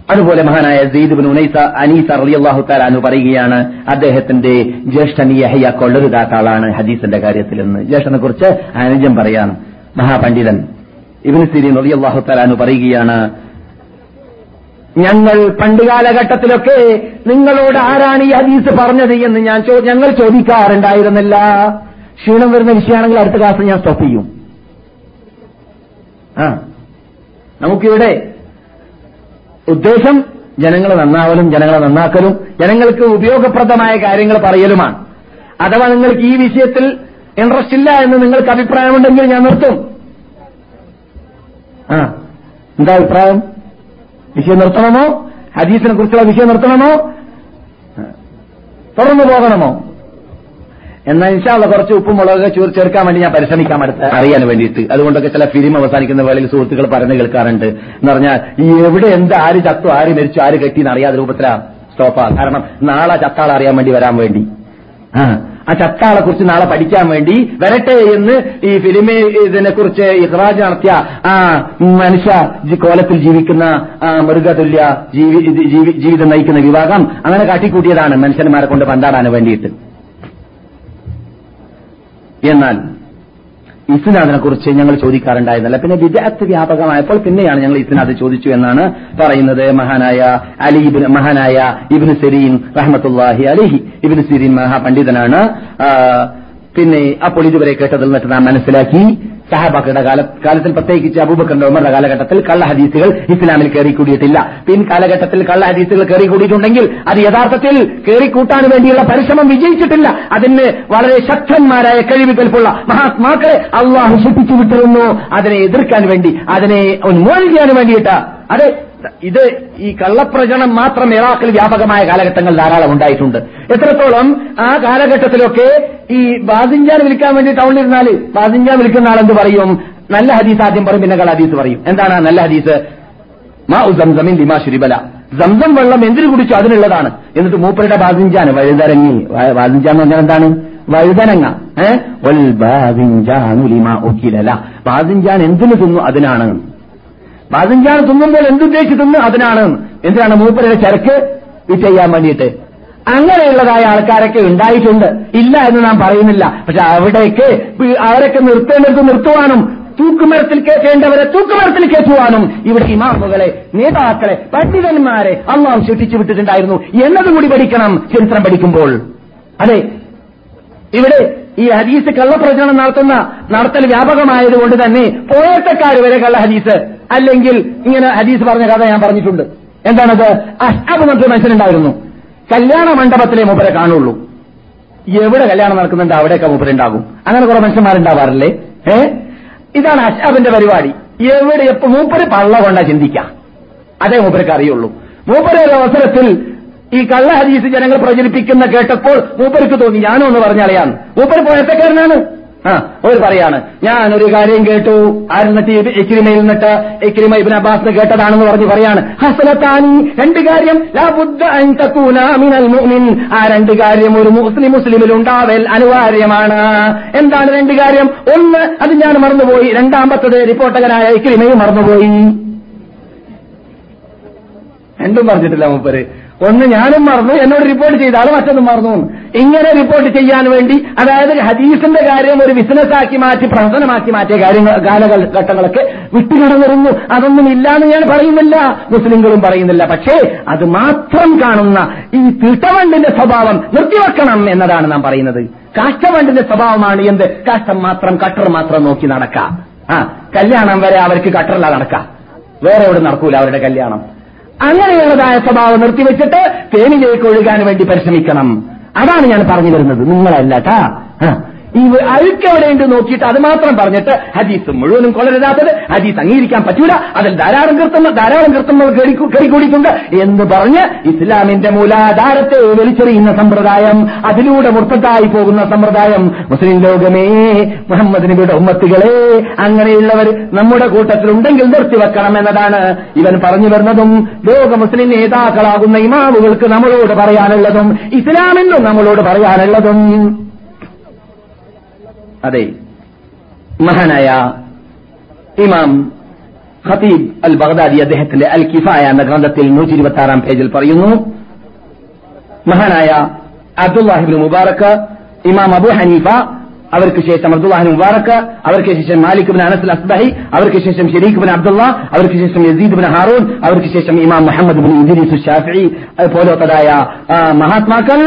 അതുപോലെ മഹാനായ സെയ്ദ് ഉനൈസ അനീസ റളിയല്ലാഹു തആല പറയുകയാണ് അദ്ദേഹത്തിന്റെ ജ്യേഷ്ഠൻ യഹ്യ കൊള്ളരുതാത്ത ആളാണ് ഹദീസിന്റെ കാര്യത്തിൽ എന്ന്. ജ്യേഷ്ഠനെ കുറിച്ച് അനുജം പറയാണ് മഹാപണ്ഡിതൻ ഇബ്നു സിരീൻ റളിയല്ലാഹു തആല പറയുകയാണ് ഞങ്ങൾ പണ്ട് കാലഘട്ടത്തിലൊക്കെ നിങ്ങളോട് ആരാണ് ഈ ഹദീസ് പറഞ്ഞത് എന്ന് ഞാൻ ഞങ്ങൾ ചോദിക്കാറുണ്ടായിരുന്നില്ല. ക്ഷീണം വരുന്ന വിഷയമാണെങ്കിൽ അടുത്ത ക്ലാസ് ഞാൻ സ്റ്റോപ്പ് ചെയ്യും. ആ. നമുക്കിവിടെ ഉദ്ദേശം ജനങ്ങളെ നന്നാവലും ജനങ്ങളെ നന്നാക്കലും ജനങ്ങൾക്ക് ഉപയോഗപ്രദമായ കാര്യങ്ങൾ പറയലുമാണ്. അഥവാ നിങ്ങൾക്ക് ഈ വിഷയത്തിൽ ഇൻട്രസ്റ്റ് ഇല്ല എന്ന് നിങ്ങൾക്ക് അഭിപ്രായമുണ്ടെങ്കിൽ ഞാൻ നിർത്തും. ആ എന്താ അഭിപ്രായം? വിഷയം നിർത്തണമോ? ഹദീസിനെ കുറിച്ചുള്ള വിഷയം നിർത്തണമോ? തുറന്നു പോകണമോ? എന്നാൽ ഇൻഷാള്ള കുറച്ച് ഉപ്പും മുളകൊക്കെ ചേർ ചേർക്കാൻ വേണ്ടി ഞാൻ പരിശ്രമിക്കാൻ അടുത്ത്. അറിയാൻ വേണ്ടിയിട്ട്. അതുകൊണ്ടൊക്കെ ചില ഫിലിം അവസാനിക്കുന്ന വേളയിൽ സുഹൃത്തുക്കൾ പറഞ്ഞു കേൾക്കാറുണ്ട്. എന്ന് പറഞ്ഞാൽ ഈ എവിടെ എന്ത് ആര് ചത്തു ആര് മരിച്ചു ആര് കെട്ടി എന്ന് അറിയാതെ രൂപത്തിലാ സ്റ്റോപ്പാ കാരണം നാളെ ചത്താളെ അറിയാൻ വേണ്ടി വരാൻ വേണ്ടി. ആ ചത്താളെ കുറിച്ച് നാളെ പഠിക്കാൻ വേണ്ടി വരട്ടെ എന്ന് ഈ ഫിലിമെ ഇതിനെ കുറിച്ച് ഇഹ്റാജ് നടത്തിയ ആ മനുഷ്യ കോലത്തിൽ ജീവിക്കുന്ന മൃഗതുല്യ ജീവിതം നയിക്കുന്ന വിഭാഗം അങ്ങനെ കാട്ടിക്കൂട്ടിയതാണ് മനുഷ്യന്മാരെ കൊണ്ട് പന്താടാൻ വേണ്ടിയിട്ട്. എന്നാൽ ഇസ്നാദിനെ കുറിച്ച് ഞങ്ങൾ ചോദിക്കാറുണ്ടായിരുന്നില്ല. പിന്നെ വിദഗ്ധ വ്യാപകമായപ്പോൾ പിന്നെയാണ് ഞങ്ങൾ ഇസ്നാദ് ചോദിച്ചു എന്നാണ് പറയുന്നത്. മഹാനായ അലി ഇബിൻ മഹാനായ ഇബ്നു സിരീൻ റഹ്മത്തുല്ലാഹി അലിഹി. ഇബ്നു സിരീൻ മഹാപണ്ഡിതനാണ്. പിന്നെ അപ്പോൾ ഇതുവരെ കേട്ടതിൽ നിന്നിട്ട് നാം മനസ്സിലാക്കി. സഹാബാക്കളുടെ കാല കാലത്തിൽ പ്രത്യേകിച്ച് അബൂബക്കറിന്റെ ഉമറുടെ കാലഘട്ടത്തിൽ കള്ള ഹദീസുകൾ ഇസ്ലാമിൽ കയറിക്കൂടിയിട്ടില്ല. പിൻ കാലഘട്ടത്തിൽ കള്ള ഹദീസുകൾ കയറിക്കൂടിയിട്ടുണ്ടെങ്കിൽ അത് യഥാർത്ഥത്തിൽ കയറിക്കൂട്ടാൻ വേണ്ടിയുള്ള പരിശ്രമം വിജയിച്ചിട്ടില്ല. അതിന് വളരെ ശക്തന്മാരായ കഴിവുകൾക്കുള്ള മഹാത്മാക്കളെ അള്ളാഹു ശിപ്പിച്ചു വിട്ടിരുന്നു. അതിനെ എതിർക്കാൻ വേണ്ടി അതിനെ ഉന്മോചിക്കാൻ വേണ്ടിയിട്ട്. അത് ഇത് ഈ കള്ളപ്രചരണം മാത്രം ഇറാഖിൽ വ്യാപകമായ കാലഘട്ടങ്ങൾ ധാരാളം ഉണ്ടായിട്ടുണ്ട്. എത്രത്തോളം ആ കാലഘട്ടത്തിലൊക്കെ ഈ ബാസിഞ്ചാൻ വിളിക്കാൻ വേണ്ടി ടൗണിലിരുന്നാൽ ബാസിഞ്ചാൻ വിൽക്കുന്ന ആളെന്ത് പറയും? നല്ല ഹദീസ് ആദ്യം പറയും പിന്നെ ഹദീസ് പറയും. എന്താണ് നല്ല ഹദീസ്? മാ ഉസംസമിൻ സംസമിൻ ലിമാ ശുരിബല. സംസം വെള്ളം എന്തിനു കുടിച്ചു അതിനുള്ളതാണ്. എന്നിട്ട് മൂപ്പരുടെ ബാസിഞ്ചാൻ വഴുതരങ്ങി ബാസിഞ്ചാൻ എന്ന് പറഞ്ഞാൽ എന്താണ്? വഴുതനങ്ങ. ഏഹ് ബാസിഞ്ചാൻ എന്തിനു തിന്നു അതിനാണ്? ബാസിഞ്ചാൻ തിന്നുമ്പോൾ എന്തുദ്ദേശിച്ച് തിന്ന് അതിനാണ്. എന്തിനാണ് മൂപ്പരുടെ ചരക്ക്? ഇത് ചെയ്യാൻ വേണ്ടിയിട്ട്. അങ്ങനെയുള്ളതായ ആൾക്കാരൊക്കെ ഉണ്ടായിട്ടുണ്ട്. ഇല്ല എന്ന് നാം പറയുന്നില്ല. പക്ഷെ അവിടേക്ക് അവരൊക്കെ നിർത്തേണ്ടത് നിർത്തുവാനും തൂക്കുമരത്തിൽ കയറ്റേണ്ടവരെ തൂക്കുമരത്തിൽ കയറ്റുവാനും ഇവിടെ ഇമാമുകളെ നേതാക്കളെ പണ്ഡിതന്മാരെ അള്ളാഹു ശിക്ഷിച്ചു വിട്ടിട്ടുണ്ടായിരുന്നു. എന്നതുകൂടി പഠിക്കണം ചരിത്രം പഠിക്കുമ്പോൾ. അതെ ഇവിടെ ഈ ഹദീസ് കള്ളപ്രചരണം നടത്തുന്ന നടത്തൽ വ്യാപകമായതുകൊണ്ട് തന്നെ പോയത്തക്കാർ വരെ കള്ള ഹദീസ്. അല്ലെങ്കിൽ ഇങ്ങനെ ഹദീസ് പറഞ്ഞ കഥ ഞാൻ പറഞ്ഞിട്ടുണ്ട്. എന്താണത്? അഷ്ടാബ് മറ്റൊരു മനുഷ്യനുണ്ടായിരുന്നു. കല്യാണ മണ്ഡപത്തിലെ മൂപ്പരെ കാണുള്ളൂ. എവിടെ കല്യാണം നടക്കുന്നുണ്ട്? അവിടെയൊക്കെ മൂപ്പരുണ്ടാകും അങ്ങനെ കുറെ മനുഷ്യന്മാരുണ്ടാവാറില്ലേ? ഏ? ഇതാണ് അഷ്ടാബിന്റെ പരിപാടി. എവിടെ എപ്പോ മൂപ്പര് പള്ള കൊണ്ടാ ചിന്തിക്കാം. അതേ മൂപ്പരക്ക് അറിയുള്ളൂ. മൂപ്പര ഒരു അവസരത്തിൽ ഈ കള്ള ഹദീസ് ജനങ്ങൾ പ്രചരിപ്പിക്കുന്ന കേട്ടപ്പോൾ മൂപ്പർക്ക് തോന്നി ഞാനോ എന്ന് പറഞ്ഞളയാന്ന് മൂപ്പർ പോയത്തക്കാരനാണ് ആ ഒരു പറയാണ് ഞാൻ ഒരു കാര്യം കേട്ടു. ആരുന്നിട്ട് എക്രിമയിൽ നിന്നിട്ട് എക്രിമ ഇബിൻ അബ്ബാസ് കേട്ടതാണെന്ന് പറഞ്ഞ് പറയാണ് ഹസലത്താനി രണ്ട് കാര്യം ആ രണ്ട് കാര്യം ഒരു മുസ്ലിം മുസ്ലിമിൽ ഉണ്ടാവൽ അനിവാര്യമാണ്. എന്താണ് രണ്ട് കാര്യം? ഒന്ന് അത് ഞാൻ മറന്നുപോയി. രണ്ടാമത്തത് റിപ്പോർട്ടകനായ എക്രിമയും മറന്നുപോയി. രണ്ടും പറഞ്ഞിട്ടില്ല മൂപ്പര്. ഒന്ന് ഞാനും മറന്നു എന്നോട് റിപ്പോർട്ട് ചെയ്ത ആൾ മറ്റൊന്നും മറന്നു ഇങ്ങനെ റിപ്പോർട്ട് ചെയ്യാൻ വേണ്ടി അതായത് ഹദീസിന്റെ കാര്യം ഒരു ബിസിനസ്സാക്കി മാറ്റി പ്രവർത്തനമാക്കി മാറ്റിയ കാര്യങ്ങൾ കാലഘട്ടങ്ങളൊക്കെ വിട്ടുകിടന്നിരുന്നു. അതൊന്നും ഇല്ലാന്ന് ഞാൻ പറയുന്നില്ല. മുസ്ലിങ്ങളും പറയുന്നില്ല. പക്ഷേ അത് മാത്രം കാണുന്ന ഈ തിട്ടവണ്ടിന്റെ സ്വഭാവം നിർത്തിവെക്കണം എന്നതാണ് നാം പറയുന്നത്. കാഷ്ടവണ്ടിന്റെ സ്വഭാവമാണ് എന്ത്? കാഷ്ടം മാത്രം കട്ടർ മാത്രം നോക്കി നടക്കാം ആ കല്യാണം വരെ അവർക്ക് കട്ടറില്ല നടക്കാം വേറെ എവിടെ നടക്കൂല അവരുടെ കല്യാണം. അങ്ങനെയുള്ളതായ സ്വഭാവം നിർത്തിവെച്ചിട്ട് തേനിലേക്ക് ഒഴുകാൻ വേണ്ടി പരിശ്രമിക്കണം. അതാണ് ഞാൻ പറഞ്ഞു വരുന്നത് നിങ്ങളല്ല ട്ടാ. ഈ അഴുക്ക് എവിടെയുണ്ട് നോക്കിയിട്ട് അത് മാത്രം പറഞ്ഞിട്ട് ഹദീസ് മുഴുവനും കൊള്ളരുതാത്തത് ഹദീസ് അംഗീകരിക്കാൻ പറ്റൂല അതിൽ ധാരാളം കൃത്യങ്ങൾ ധാരാളം കൃത്യങ്ങൾ കെടിക്കൂടിയിട്ടുണ്ട് എന്ന് പറഞ്ഞ് ഇസ്ലാമിന്റെ മൂലാധാരത്തെ വലിച്ചെറിയുന്ന സമ്പ്രദായം അതിലൂടെ മുർത്തത്തായി പോകുന്ന സമ്പ്രദായം മുസ്ലിം ലോകമേ മുഹമ്മദ് നബിയുടെ ഉമ്മത്തികളെ അങ്ങനെയുള്ളവർ നമ്മുടെ കൂട്ടത്തിൽ ഉണ്ടെങ്കിൽ നിർത്തിവെക്കണം എന്നതാണ് ഇവൻ പറഞ്ഞു വരുന്നതും ലോക മുസ്ലിം നേതാക്കളാകുന്ന ഇമാമുകൾക്ക് നമ്മളോട് പറയാനുള്ളതും ഇസ്ലാമിനും നമ്മളോട് പറയാനുള്ളതും. അതെ മഹാനായ ഇമാം ഖതീബ് അൽ ബഗ്ദാദി അദ്ദേഹത്തിന്റെ അൽ കിഫായ എന്ന ഗ്രന്ഥത്തിൽ നൂറ്റി ഇരുപത്തി ആറാം പേജിൽ പറയുന്നു മഹാനായ അബ്ദുല്ലാഹിബിൻ മുബാറക്ക് ഇമാം അബു ഹനീഫ അവർക്ക് ശേഷം അബ്ദുല്ലാഹിൻ മുബാറക്ക് അവർക്ക് ശേഷം മാലിക് ബിൻ അനസ് അസ്ബഹി അവർക്ക് ശേഷം ഷെരീഖ് ബിൻ അബ്ദുള്ള അവർക്ക് ശേഷം യസീദ് ബിൻ ഹാറൂൻ അവർക്ക് ശേഷം Imam Muhammad bin Idris Shafi പോലത്തതായ മഹാത്മാക്കൾ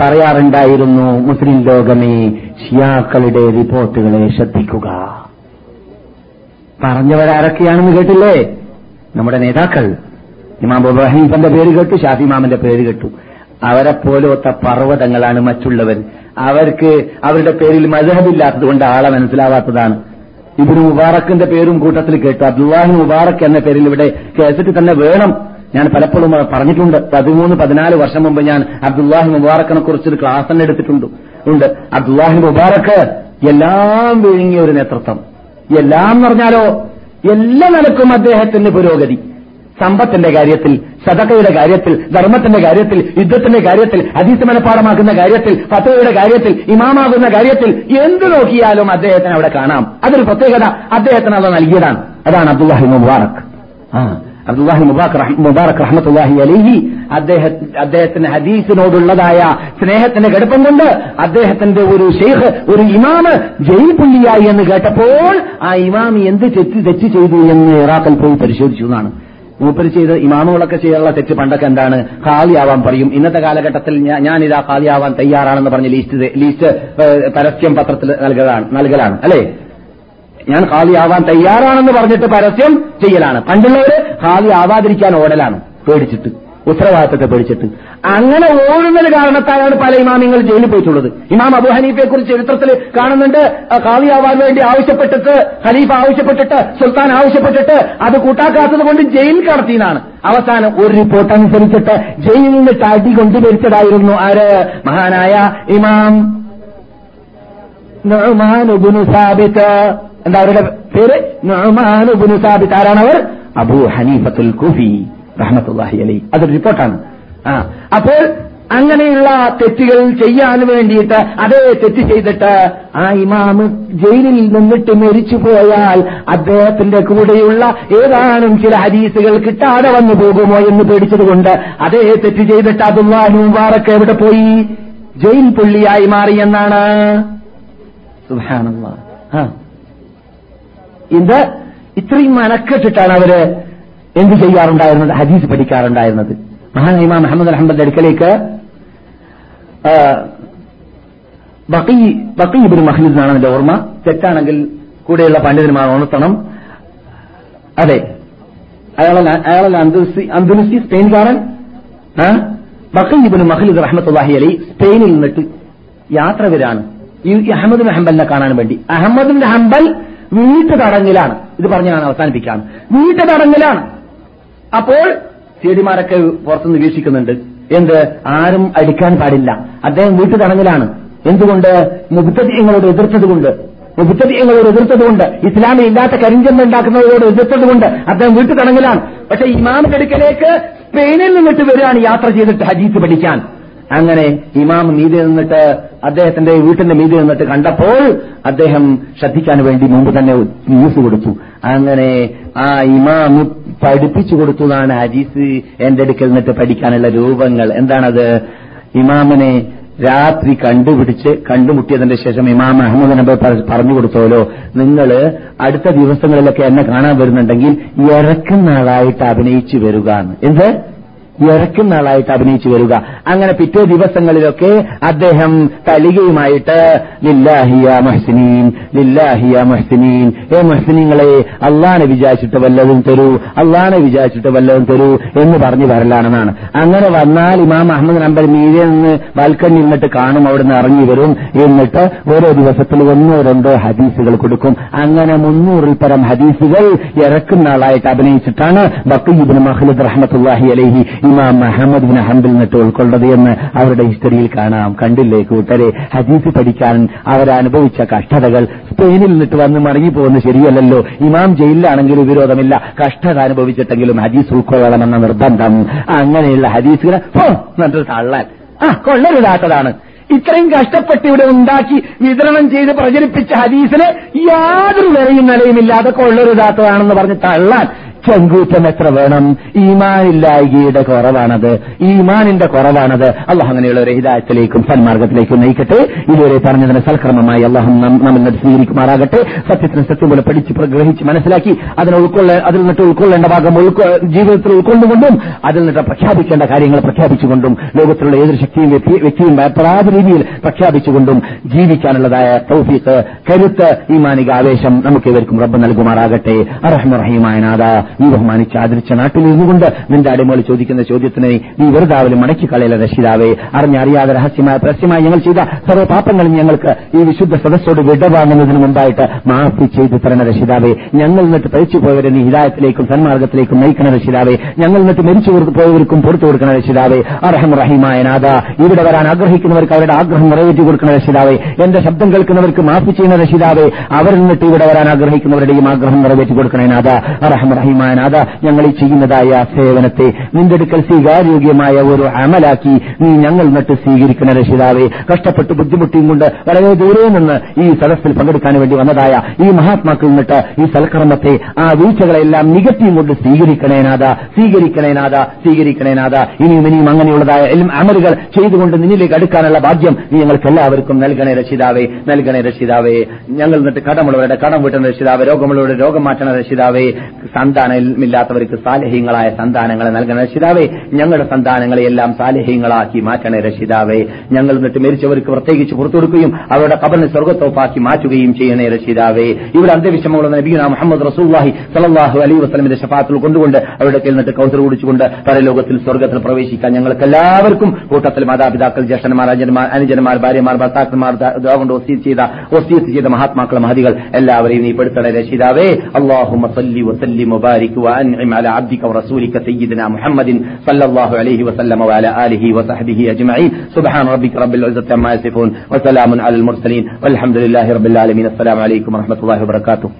പറയാറുണ്ടായിരുന്നു മുസ്ലിം ലോകമേ ഷിയാക്കളുടെ റിപ്പോർട്ടുകളെ ശ്രദ്ധിക്കുക. പറഞ്ഞവരാരൊക്കെയാണെന്ന് കേട്ടില്ലേ? നമ്മുടെ നേതാക്കൾ. ഇമാം ഹനീഫന്റെ പേര് കേട്ടു ഷാഫി ഇമാമിന്റെ പേര് കേട്ടു. അവരെ പോലത്തെ പർവതങ്ങളാണ് മറ്റുള്ളവർ. അവർക്ക് അവരുടെ പേരിൽ മജഹബില്ലാത്തത് കൊണ്ട് ആളെ മനസ്സിലാവാത്തതാണ്. ഇബിന് മുബാറക്കിന്റെ പേരും കൂട്ടത്തിൽ കേട്ടു. അബ്ദുല്ലാഹി മുബാറക് എന്ന പേരിൽ ഇവിടെ കേസറ്റ് തന്നെ വേണം. ഞാൻ പലപ്പോഴും പറഞ്ഞിട്ടുണ്ട്. പതിമൂന്ന് പതിനാല് വർഷം മുമ്പ് ഞാൻ അബ്ദുല്ലാഹി മുബാറക്കിനെ കുറിച്ചൊരു ക്ലാസ് തന്നെ എടുത്തിട്ടുണ്ട്. ഉണ്ട്. അബ്ദുല്ലാഹി മുബാറക്ക് എല്ലാം വിഴുങ്ങിയ ഒരു നേതൃത്വം. എല്ലാം എന്ന് പറഞ്ഞാലോ എല്ലാ നിലക്കും അദ്ദേഹത്തിന് പുരോഗതി. സമ്പത്തിന്റെ കാര്യത്തിൽ സദക്കയുടെ കാര്യത്തിൽ ധർമ്മത്തിന്റെ കാര്യത്തിൽ യുദ്ധത്തിന്റെ കാര്യത്തിൽ ഹദീസ് മനഃപ്പാടമാക്കുന്ന കാര്യത്തിൽ ഫത്തയുടെ കാര്യത്തിൽ ഇമാമാകുന്ന കാര്യത്തിൽ എന്ത് നോക്കിയാലും അദ്ദേഹത്തിന് അവിടെ കാണാം. അതൊരു പ്രത്യേകത. അദ്ദേഹത്തിന് അത് നൽകിയതാണ്. അതാണ് അബ്ദുല്ലാഹി മുബാറക്. ആ. അബ്ദുല്ലാഹി മുബാറക് റഹ്മത്തുല്ലാഹി അലിഹി അദ്ദേഹത്തിന് ഹദീസിനോടുള്ളതായ സ്നേഹത്തിന്റെ കടുപ്പം കൊണ്ട് അദ്ദേഹത്തിന്റെ ഒരു ഷെയ്ഖ് ഒരു ഇമാമ് ജയിൽ പുള്ളിയായി എന്ന് കേട്ടപ്പോൾ ആ ഇമാം എന്ത് തെറ്റ് തെറ്റ് ചെയ്തു എന്ന് ഇറാഖിൽ പോയി പരിശോധിച്ചു എന്നാണ്. മൂപ്പര് ചെയ്ത് ഇമാമുകളൊക്കെ ചെയ്യാനുള്ള തെറ്റ് പണ്ടൊക്കെ എന്താണ്? ഖാലിയാവാൻ പറയും. ഇന്നത്തെ കാലഘട്ടത്തിൽ ഞാൻ ഞാനിതാ ഖാലിയാവാൻ തയ്യാറാണെന്ന് പറഞ്ഞ് ലീസ്റ്റ് ലീസ്റ്റ് പരസ്യം പത്രത്തിൽ നൽകലാണ് നൽകലാണ്. അല്ലേ? ഞാൻ ആവാൻ തയ്യാറാണെന്ന് പറഞ്ഞിട്ട് പരസ്യം ചെയ്യലാണ്. പണ്ടുള്ളവര് ഖാലി ആവാതിരിക്കാൻ ഓടലാണ്. പേടിച്ചിട്ട് ഉത്തരവാദിത്തത്തെ പേടിച്ചിട്ട്. അങ്ങനെ ഓടുന്നതിന് കാരണത്താലാണ് പല ഇമാമിങ്ങൾ ജയിലിൽ പോയിട്ടുള്ളത്. ഇമാം അബു ഹനീഫയെ കുറിച്ച് ചരിത്രത്തിൽ കാണുന്നുണ്ട് ആവാൻ വേണ്ടി ആവശ്യപ്പെട്ടിട്ട് ഖലീഫ ആവശ്യപ്പെട്ടിട്ട് സുൽത്താൻ ആവശ്യപ്പെട്ടിട്ട് അത് കൂട്ടാക്കാത്തത് കൊണ്ട് ജയിൽ കടത്തിയതാണ് അവസാനം ഒരു റിപ്പോർട്ട് അനുസരിച്ചിട്ട് ജയിലിൽ നിന്ന് അടി കൊണ്ടുവരിച്ചതായിരുന്നു ആര്? മഹാനായ ഇമാം സാബിത്ത്. എന്താ അവരുടെ പേര്? നുഅ്മാനുബ്നു സാബിത്ത്. ആരാണ് അവർ? അബൂ ഹനീഫത്തുൽ കുഫി റഹ്മത്തുല്ലാഹി അലൈ അതൊരു റിപ്പോർട്ടാണ്. ആ അപ്പോൾ അങ്ങനെയുള്ള തെറ്റുകൾ ചെയ്യാൻ വേണ്ടിയിട്ട് അതേ തെറ്റ് ചെയ്തിട്ട് ആ ഇമാമ് ജയിലിൽ നിന്നിട്ട് മരിച്ചു പോയാൽ അദ്ദേഹത്തിന്റെ കൂടെയുള്ള ഏതാനും ചില ഹരീസുകൾ കിട്ടാതെ വന്നു പോകുമോ എന്ന് പേടിച്ചതുകൊണ്ട് അതേ തെറ്റ് ചെയ്തിട്ട് അബ്ദുല്ലാഹി മുബാറക്ക് എവിടെ പോയി? ജയിൽ പുള്ളിയായി മാറിയെന്നാണ് സുഹാനല്ലാ ആ. ഇത് ഇത്രയും മനക്കെട്ടിട്ടാണ് അവർ എന്ത് ചെയ്യാറുണ്ടായിരുന്നത്? ഹദീസ് പഠിക്കാറുണ്ടായിരുന്നത്. മഹാൻ ഇമാം മുഹമ്മദ് അഹമ്മദ് അടുക്കലേക്ക് ബക്കീബിൻ മഹ്ലൂദ് എന്നാണ് എന്റെ ഓർമ്മ. തെറ്റാണെങ്കിൽ കൂടെയുള്ള പണ്ഡിതന്മാർ ഉണർത്തണം. അതെ. അയാളല്ല അയാളല്ല അന്തുനുസി സ്പെയിൻകാരൻ ബക്കി ഇബിൻ മഹ്ലൂദ് റഹ്മത്തുല്ലാഹി അലി സ്പെയിനിൽ നിന്നിട്ട് യാത്ര വരാണ്. ഈ അഹമ്മദ് ഹംബലിനെ കാണാൻ വേണ്ടി. അഹമ്മദ് ഹംബൽ വീട്ടു തടങ്ങിലാണ് ഇത് പറഞ്ഞ് ഞാൻ അവസാനിപ്പിക്കാം വീട്ടു തടങ്ങിലാണ് അപ്പോൾ ചേടിമാരൊക്കെ പുറത്ത് വീക്ഷിക്കുന്നുണ്ട് എന്ത്? ആരും അടിക്കാൻ പാടില്ല. അദ്ദേഹം വീട്ടു തടങ്ങിലാണ് എന്തുകൊണ്ട്? മുബുദ്ധീയങ്ങളോട് എതിർത്തതുകൊണ്ട്. മുബുദ്ധീയങ്ങളോട് എതിർത്തതുകൊണ്ട്. ഇസ്ലാമിൽ ഇല്ലാത്ത കരിഞ്ചന്ത ഉണ്ടാക്കുന്നവരോട് എതിർത്തതുകൊണ്ട് അദ്ദേഹം വീട്ടു തടങ്ങിലാണ് പക്ഷെ ഇമാമിന്റെ അടുക്കലേക്ക് സ്പെയിനിൽ നിന്നിട്ട് വരികയാണ് യാത്ര ചെയ്തിട്ട് ഹദീസ് പഠിക്കാൻ. അങ്ങനെ ഇമാം മീതി നിന്നിട്ട് അദ്ദേഹത്തിന്റെ വീട്ടിന്റെ മീതി നിന്നിട്ട് കണ്ടപ്പോൾ അദ്ദേഹം ശ്രദ്ധിക്കാൻ വേണ്ടി മുമ്പ് തന്നെ ന്യൂസ് കൊടുത്തു. അങ്ങനെ ആ ഇമാം പഠിപ്പിച്ചു കൊടുത്തതാണ് ഹദീസ് എന്റെ അടുക്കൽ നിന്നിട്ട് പഠിക്കാനുള്ള രൂപങ്ങൾ. എന്താണത്? ഇമാമിനെ രാത്രി കണ്ടുപിടിച്ച് കണ്ടുമുട്ടിയതിന്റെ ശേഷം ഇമാം അഹമ്മദ് നബി പറഞ്ഞു കൊടുത്തോലോ നിങ്ങൾ അടുത്ത ദിവസങ്ങളിലൊക്കെ എന്നെ കാണാൻ വരുന്നുണ്ടെങ്കിൽ ഇറക്കുന്ന ആളായിട്ട് അഭിനയിച്ചു വരിക എന്ത്? ഇറക്കുന്ന ആളായിട്ട് അഭിനയിച്ചു വരിക. അങ്ങനെ പിറ്റേ ദിവസങ്ങളിലൊക്കെ അദ്ദേഹം തലികയുമായിട്ട് ലില്ലാഹിയ മഹ്സിനീൻ ലില്ലാഹിയ മഹ്സിനീൻ ഏ മഹ്സിനീങ്ങളെ അള്ളാനെ വിചാരിച്ചിട്ട് വല്ലതും തരൂ അള്ളാനെ വിചാരിച്ചിട്ട് വല്ലതും തരൂ എന്ന് പറഞ്ഞു വരലാണെന്നാണ്. അങ്ങനെ വന്നാൽ ഇമാം അഹമ്മദ് നമ്പർ മീരെ നിന്ന് ബാൽക്കണി നിന്നിട്ട് കാണും അവിടുന്ന് ഇറങ്ങി വരും. എന്നിട്ട് ഓരോ ദിവസത്തിൽ ഒന്നോ രണ്ടോ ഹദീസുകൾ കൊടുക്കും. അങ്ങനെ മുന്നൂറിൽ പരം ഹദീസുകൾ ഇറക്കുന്ന ആളായിട്ട് അഭിനയിച്ചിട്ടാണ് ബക്കീബിൻ മഹ്ലദ് റഹ്മത്തുല്ലാഹി അലഹി ഇമാം മുഹമ്മദ് ബിൻ ഹംബിൽ നിന്നിട്ട് ഉൾക്കൊള്ളത് എന്ന് അവരുടെ ഹിസ്റ്ററിയിൽ കാണാം. കണ്ടില്ലേ കൂട്ടരെ? ഹദീസ് പഠിക്കാൻ അവരനുഭവിച്ച കഷ്ടതകൾ സ്പെയിനിൽ നിന്നിട്ട് വന്ന് മടങ്ങിപ്പോകുന്നത് ശരിയല്ലല്ലോ. ഇമാം ജയിലിലാണെങ്കിലും വിരോധമില്ല. കഷ്ടത അനുഭവിച്ചിട്ടെങ്കിലും ഹദീസ് ഉൾക്കൊള്ളണമെന്ന നിർബന്ധം. അങ്ങനെയുള്ള ഹദീസുകളെ എന്നിട്ട് തള്ളാൻ. ആ കൊള്ളരുതാത്തതാണ്. ഇത്രയും കഷ്ടപ്പെട്ട് ഇവിടെ ഉണ്ടാക്കി വിതരണം ചെയ്ത് പ്രചരിപ്പിച്ച ഹദീസിന് യാതൊരു വിലയും നിലയുമില്ലാതെ കൊള്ളരുതാത്തതാണെന്ന് പറഞ്ഞ് തള്ളാൻ. ചെങ്കൂറ്റം എത്ര വേണം ഈമാനില്ലായികയുടെ കുറവാണത്. ഈമാനിന്റെ കുറവാണത്. അള്ളാഹ് അങ്ങനെയുള്ള ഒരു ഹിതായത്തിലേക്കും സന്മാർഗത്തിലേക്കും നയിക്കട്ടെ. ഇതുവരെ പറഞ്ഞതിന് സൽക്രമമായി അള്ളാഹു നമ്മൾ സ്വീകരിക്കുമാറാകട്ടെ. സത്യത്തിന് സത്യം പോലെ പഠിച്ച് പ്രഗ്രഹിച്ച് മനസ്സിലാക്കി അതിനെ ഉൾക്കൊള്ള അതിൽ നിന്നിട്ട് ഉൾക്കൊള്ളേണ്ട ഭാഗം ജീവിതത്തിൽ ഉൾക്കൊണ്ടുകൊണ്ടും അതിൽ നിന്നിട്ട് പ്രഖ്യാപിക്കേണ്ട കാര്യങ്ങൾ പ്രഖ്യാപിച്ചുകൊണ്ടും ലോകത്തിലുള്ള ഏതൊരു ശക്തിയും വ്യക്തി- വ്യക്തിയും ഭയപ്പെടാത്ത രീതിയിൽ പ്രഖ്യാപിച്ചുകൊണ്ടും ജീവിക്കാനുള്ളതായ തൗഫീഖ് കരുത്ത് ഈമാനിക ആവേശം നമുക്ക് ഇവർക്കും റബ്ബ് നൽകുമാറാകട്ടെ. അറഹ്മറഹീമായ നാഥ. നീ ബഹുമാനിച്ച് ആദരിച്ച നാട്ടിൽ ഇരുന്നുകൊണ്ട് നിന്റെ അടിമകൾ ചോദിക്കുന്ന ചോദ്യത്തിനെ നീ വെറുതാവലും മടക്കി കളയല രക്ഷിതാവേ. അറിഞ്ഞറിയാതെ രഹസ്യമായ പരസ്യമായി ഞങ്ങൾ ചെയ്ത സർവ പാപങ്ങളും ഞങ്ങൾക്ക് ഈ വിശുദ്ധ സദസ്സോട് വിടവാങ്ങുന്നതിന് മുമ്പായിട്ട് മാഫി ചെയ്തു തരണ രക്ഷിതാവേ. ഞങ്ങൾ നിന്നിട്ട് തയ്ച്ചു പോയവരെ നീ ഹിതായത്തിലേക്കും സന്മാർഗത്തിലേക്കും നയിക്കണ രക്ഷിതാവേ. ഞങ്ങൾ നിന്നിട്ട് മരിച്ചു പോയവർക്കും പുറത്തു കൊടുക്കണ രക്ഷിതാവേ. അർഹം റഹീമായ നാഥ ഇവിടെ വരാൻ ആഗ്രഹിക്കുന്നവർക്ക് അവരുടെ ആഗ്രഹം നിറവേറ്റി കൊടുക്കണ രക്ഷിതാവേ. എന്റെ ശബ്ദം കേൾക്കുന്നവർക്ക് മാഫി ചെയ്യുന്ന രക്ഷിതാവേ. അവരിൽ നിന്നിട്ട് ഇവിടെ വരാൻ ആഗ്രഹിക്കുന്നവരുടെയും ആഗ്രഹം നിറവേറ്റി കൊടുക്കണേ നാഥ. അർഹം റഹീമായ നാഥ ഞങ്ങൾ ഈ ചെയ്യുന്നതായ സേവനത്തെ. നിന്റെ അടുക്കൽ സ്വീകാര്യോഗ്യമായ ഒരു അമലാക്കി നീ ഞങ്ങൾ നട്ട് സ്വീകരിക്കുന്ന രക്ഷിതാവേ. കഷ്ടപ്പെട്ട് ബുദ്ധിമുട്ടിയും കൊണ്ട് വളരെ ദൂരെ നിന്ന് ഈ സദസ്സിൽ പങ്കെടുക്കാൻ വേണ്ടി വന്നതായ ഈ മഹാത്മാക്കൾ നിന്നിട്ട് ഈ സൽക്കർമ്മത്തെ ആ വീഴ്ചകളെല്ലാം നികത്തിയും കൊണ്ട് സ്വീകരിക്കണേനാഥ സ്വീകരിക്കണേനാഥ സ്വീകരിക്കണേനാഥ. സ്വീകരിക്കണേ ഇനിയും ഇനിയും അങ്ങനെയുള്ളതായ അമലുകൾ ചെയ്തുകൊണ്ട് നിന്നിലേക്ക് അടുക്കാനുള്ള ഭാഗ്യം നീ ഞങ്ങൾക്ക് എല്ലാവർക്കും നൽകണേ രക്ഷിതാവേ നൽകണേ രക്ഷിതാവേ. ഞങ്ങൾ നിന്നിട്ട് കടമുള്ളവരുടെ കടം വീട്ടുന്ന രക്ഷിതാവേ രോഗമുള്ളവരുടെ രോഗം മാറ്റണ രക്ഷിതാവേ. സന്താനമില്ലാത്തവർക്ക് സാലഹ്യങ്ങളായ സന്താനങ്ങളെ നൽകണ രക്ഷിതാവേ. ഞങ്ങളുടെ സന്താനങ്ങളെ എല്ലാം സാലഹ്യങ്ങളാക്കി മാറ്റണേ രക്ഷിതാവേ. ഞങ്ങൾ എന്നിട്ട് മരിച്ചവർക്ക് പ്രത്യേകിച്ച് പുറത്തുകൊടുക്കുകയും അവരുടെ കബറിനെ സ്വർഗത്തോപ്പാക്കി മാറ്റുകയും ചെയ്യണേ രക്ഷിതാവേ. ഇവിടെ അന്ത്യവിഷമുള്ള നബീന മുഹമ്മദ് റസൂല്ലാഹി സലാഹു അലൈ വസ്ലമിന്റെ ശപാത്തിൽ കൊണ്ടുകൊണ്ട് അവരുടെ കയ്യിൽ നിന്നിട്ട് കൗസർ കുടിച്ചുകൊണ്ട് പരലോകത്തിൽ സ്വർഗത്തിൽ പ്രവേശിക്കാൻ ഞങ്ങൾക്ക് എല്ലാവർക്കും കൂട്ടത്തിൽ മാതാപിതാക്കൾ ജ്യേഷ്ഠന്മാർ അനുജന്മാർ അനുജന്മാർ ഭാര്യമാർ ഭർത്താക്കന്മാർ കൊണ്ട് ഒസീത്ത് ചെയ്ത ഒസീത്ത് ചെയ്ത മഹാത്മാക്കളും മഹതികൾ എല്ലാവരെയും നീ പെടുത്തണേ രക്ഷിതാവേ. അള്ളാഹു വസല്ലി വസല്ലി മുബാരി وبارك وأنعم على عبدك ورسولك سيدنا محمد صلى الله عليه وسلم وعلى آله وصحبه أجمعين. سبحان ربك رب العزة عما يصفون وسلام على المرسلين والحمد لله رب العالمين. السلام عليكم ورحمة الله وبركاته.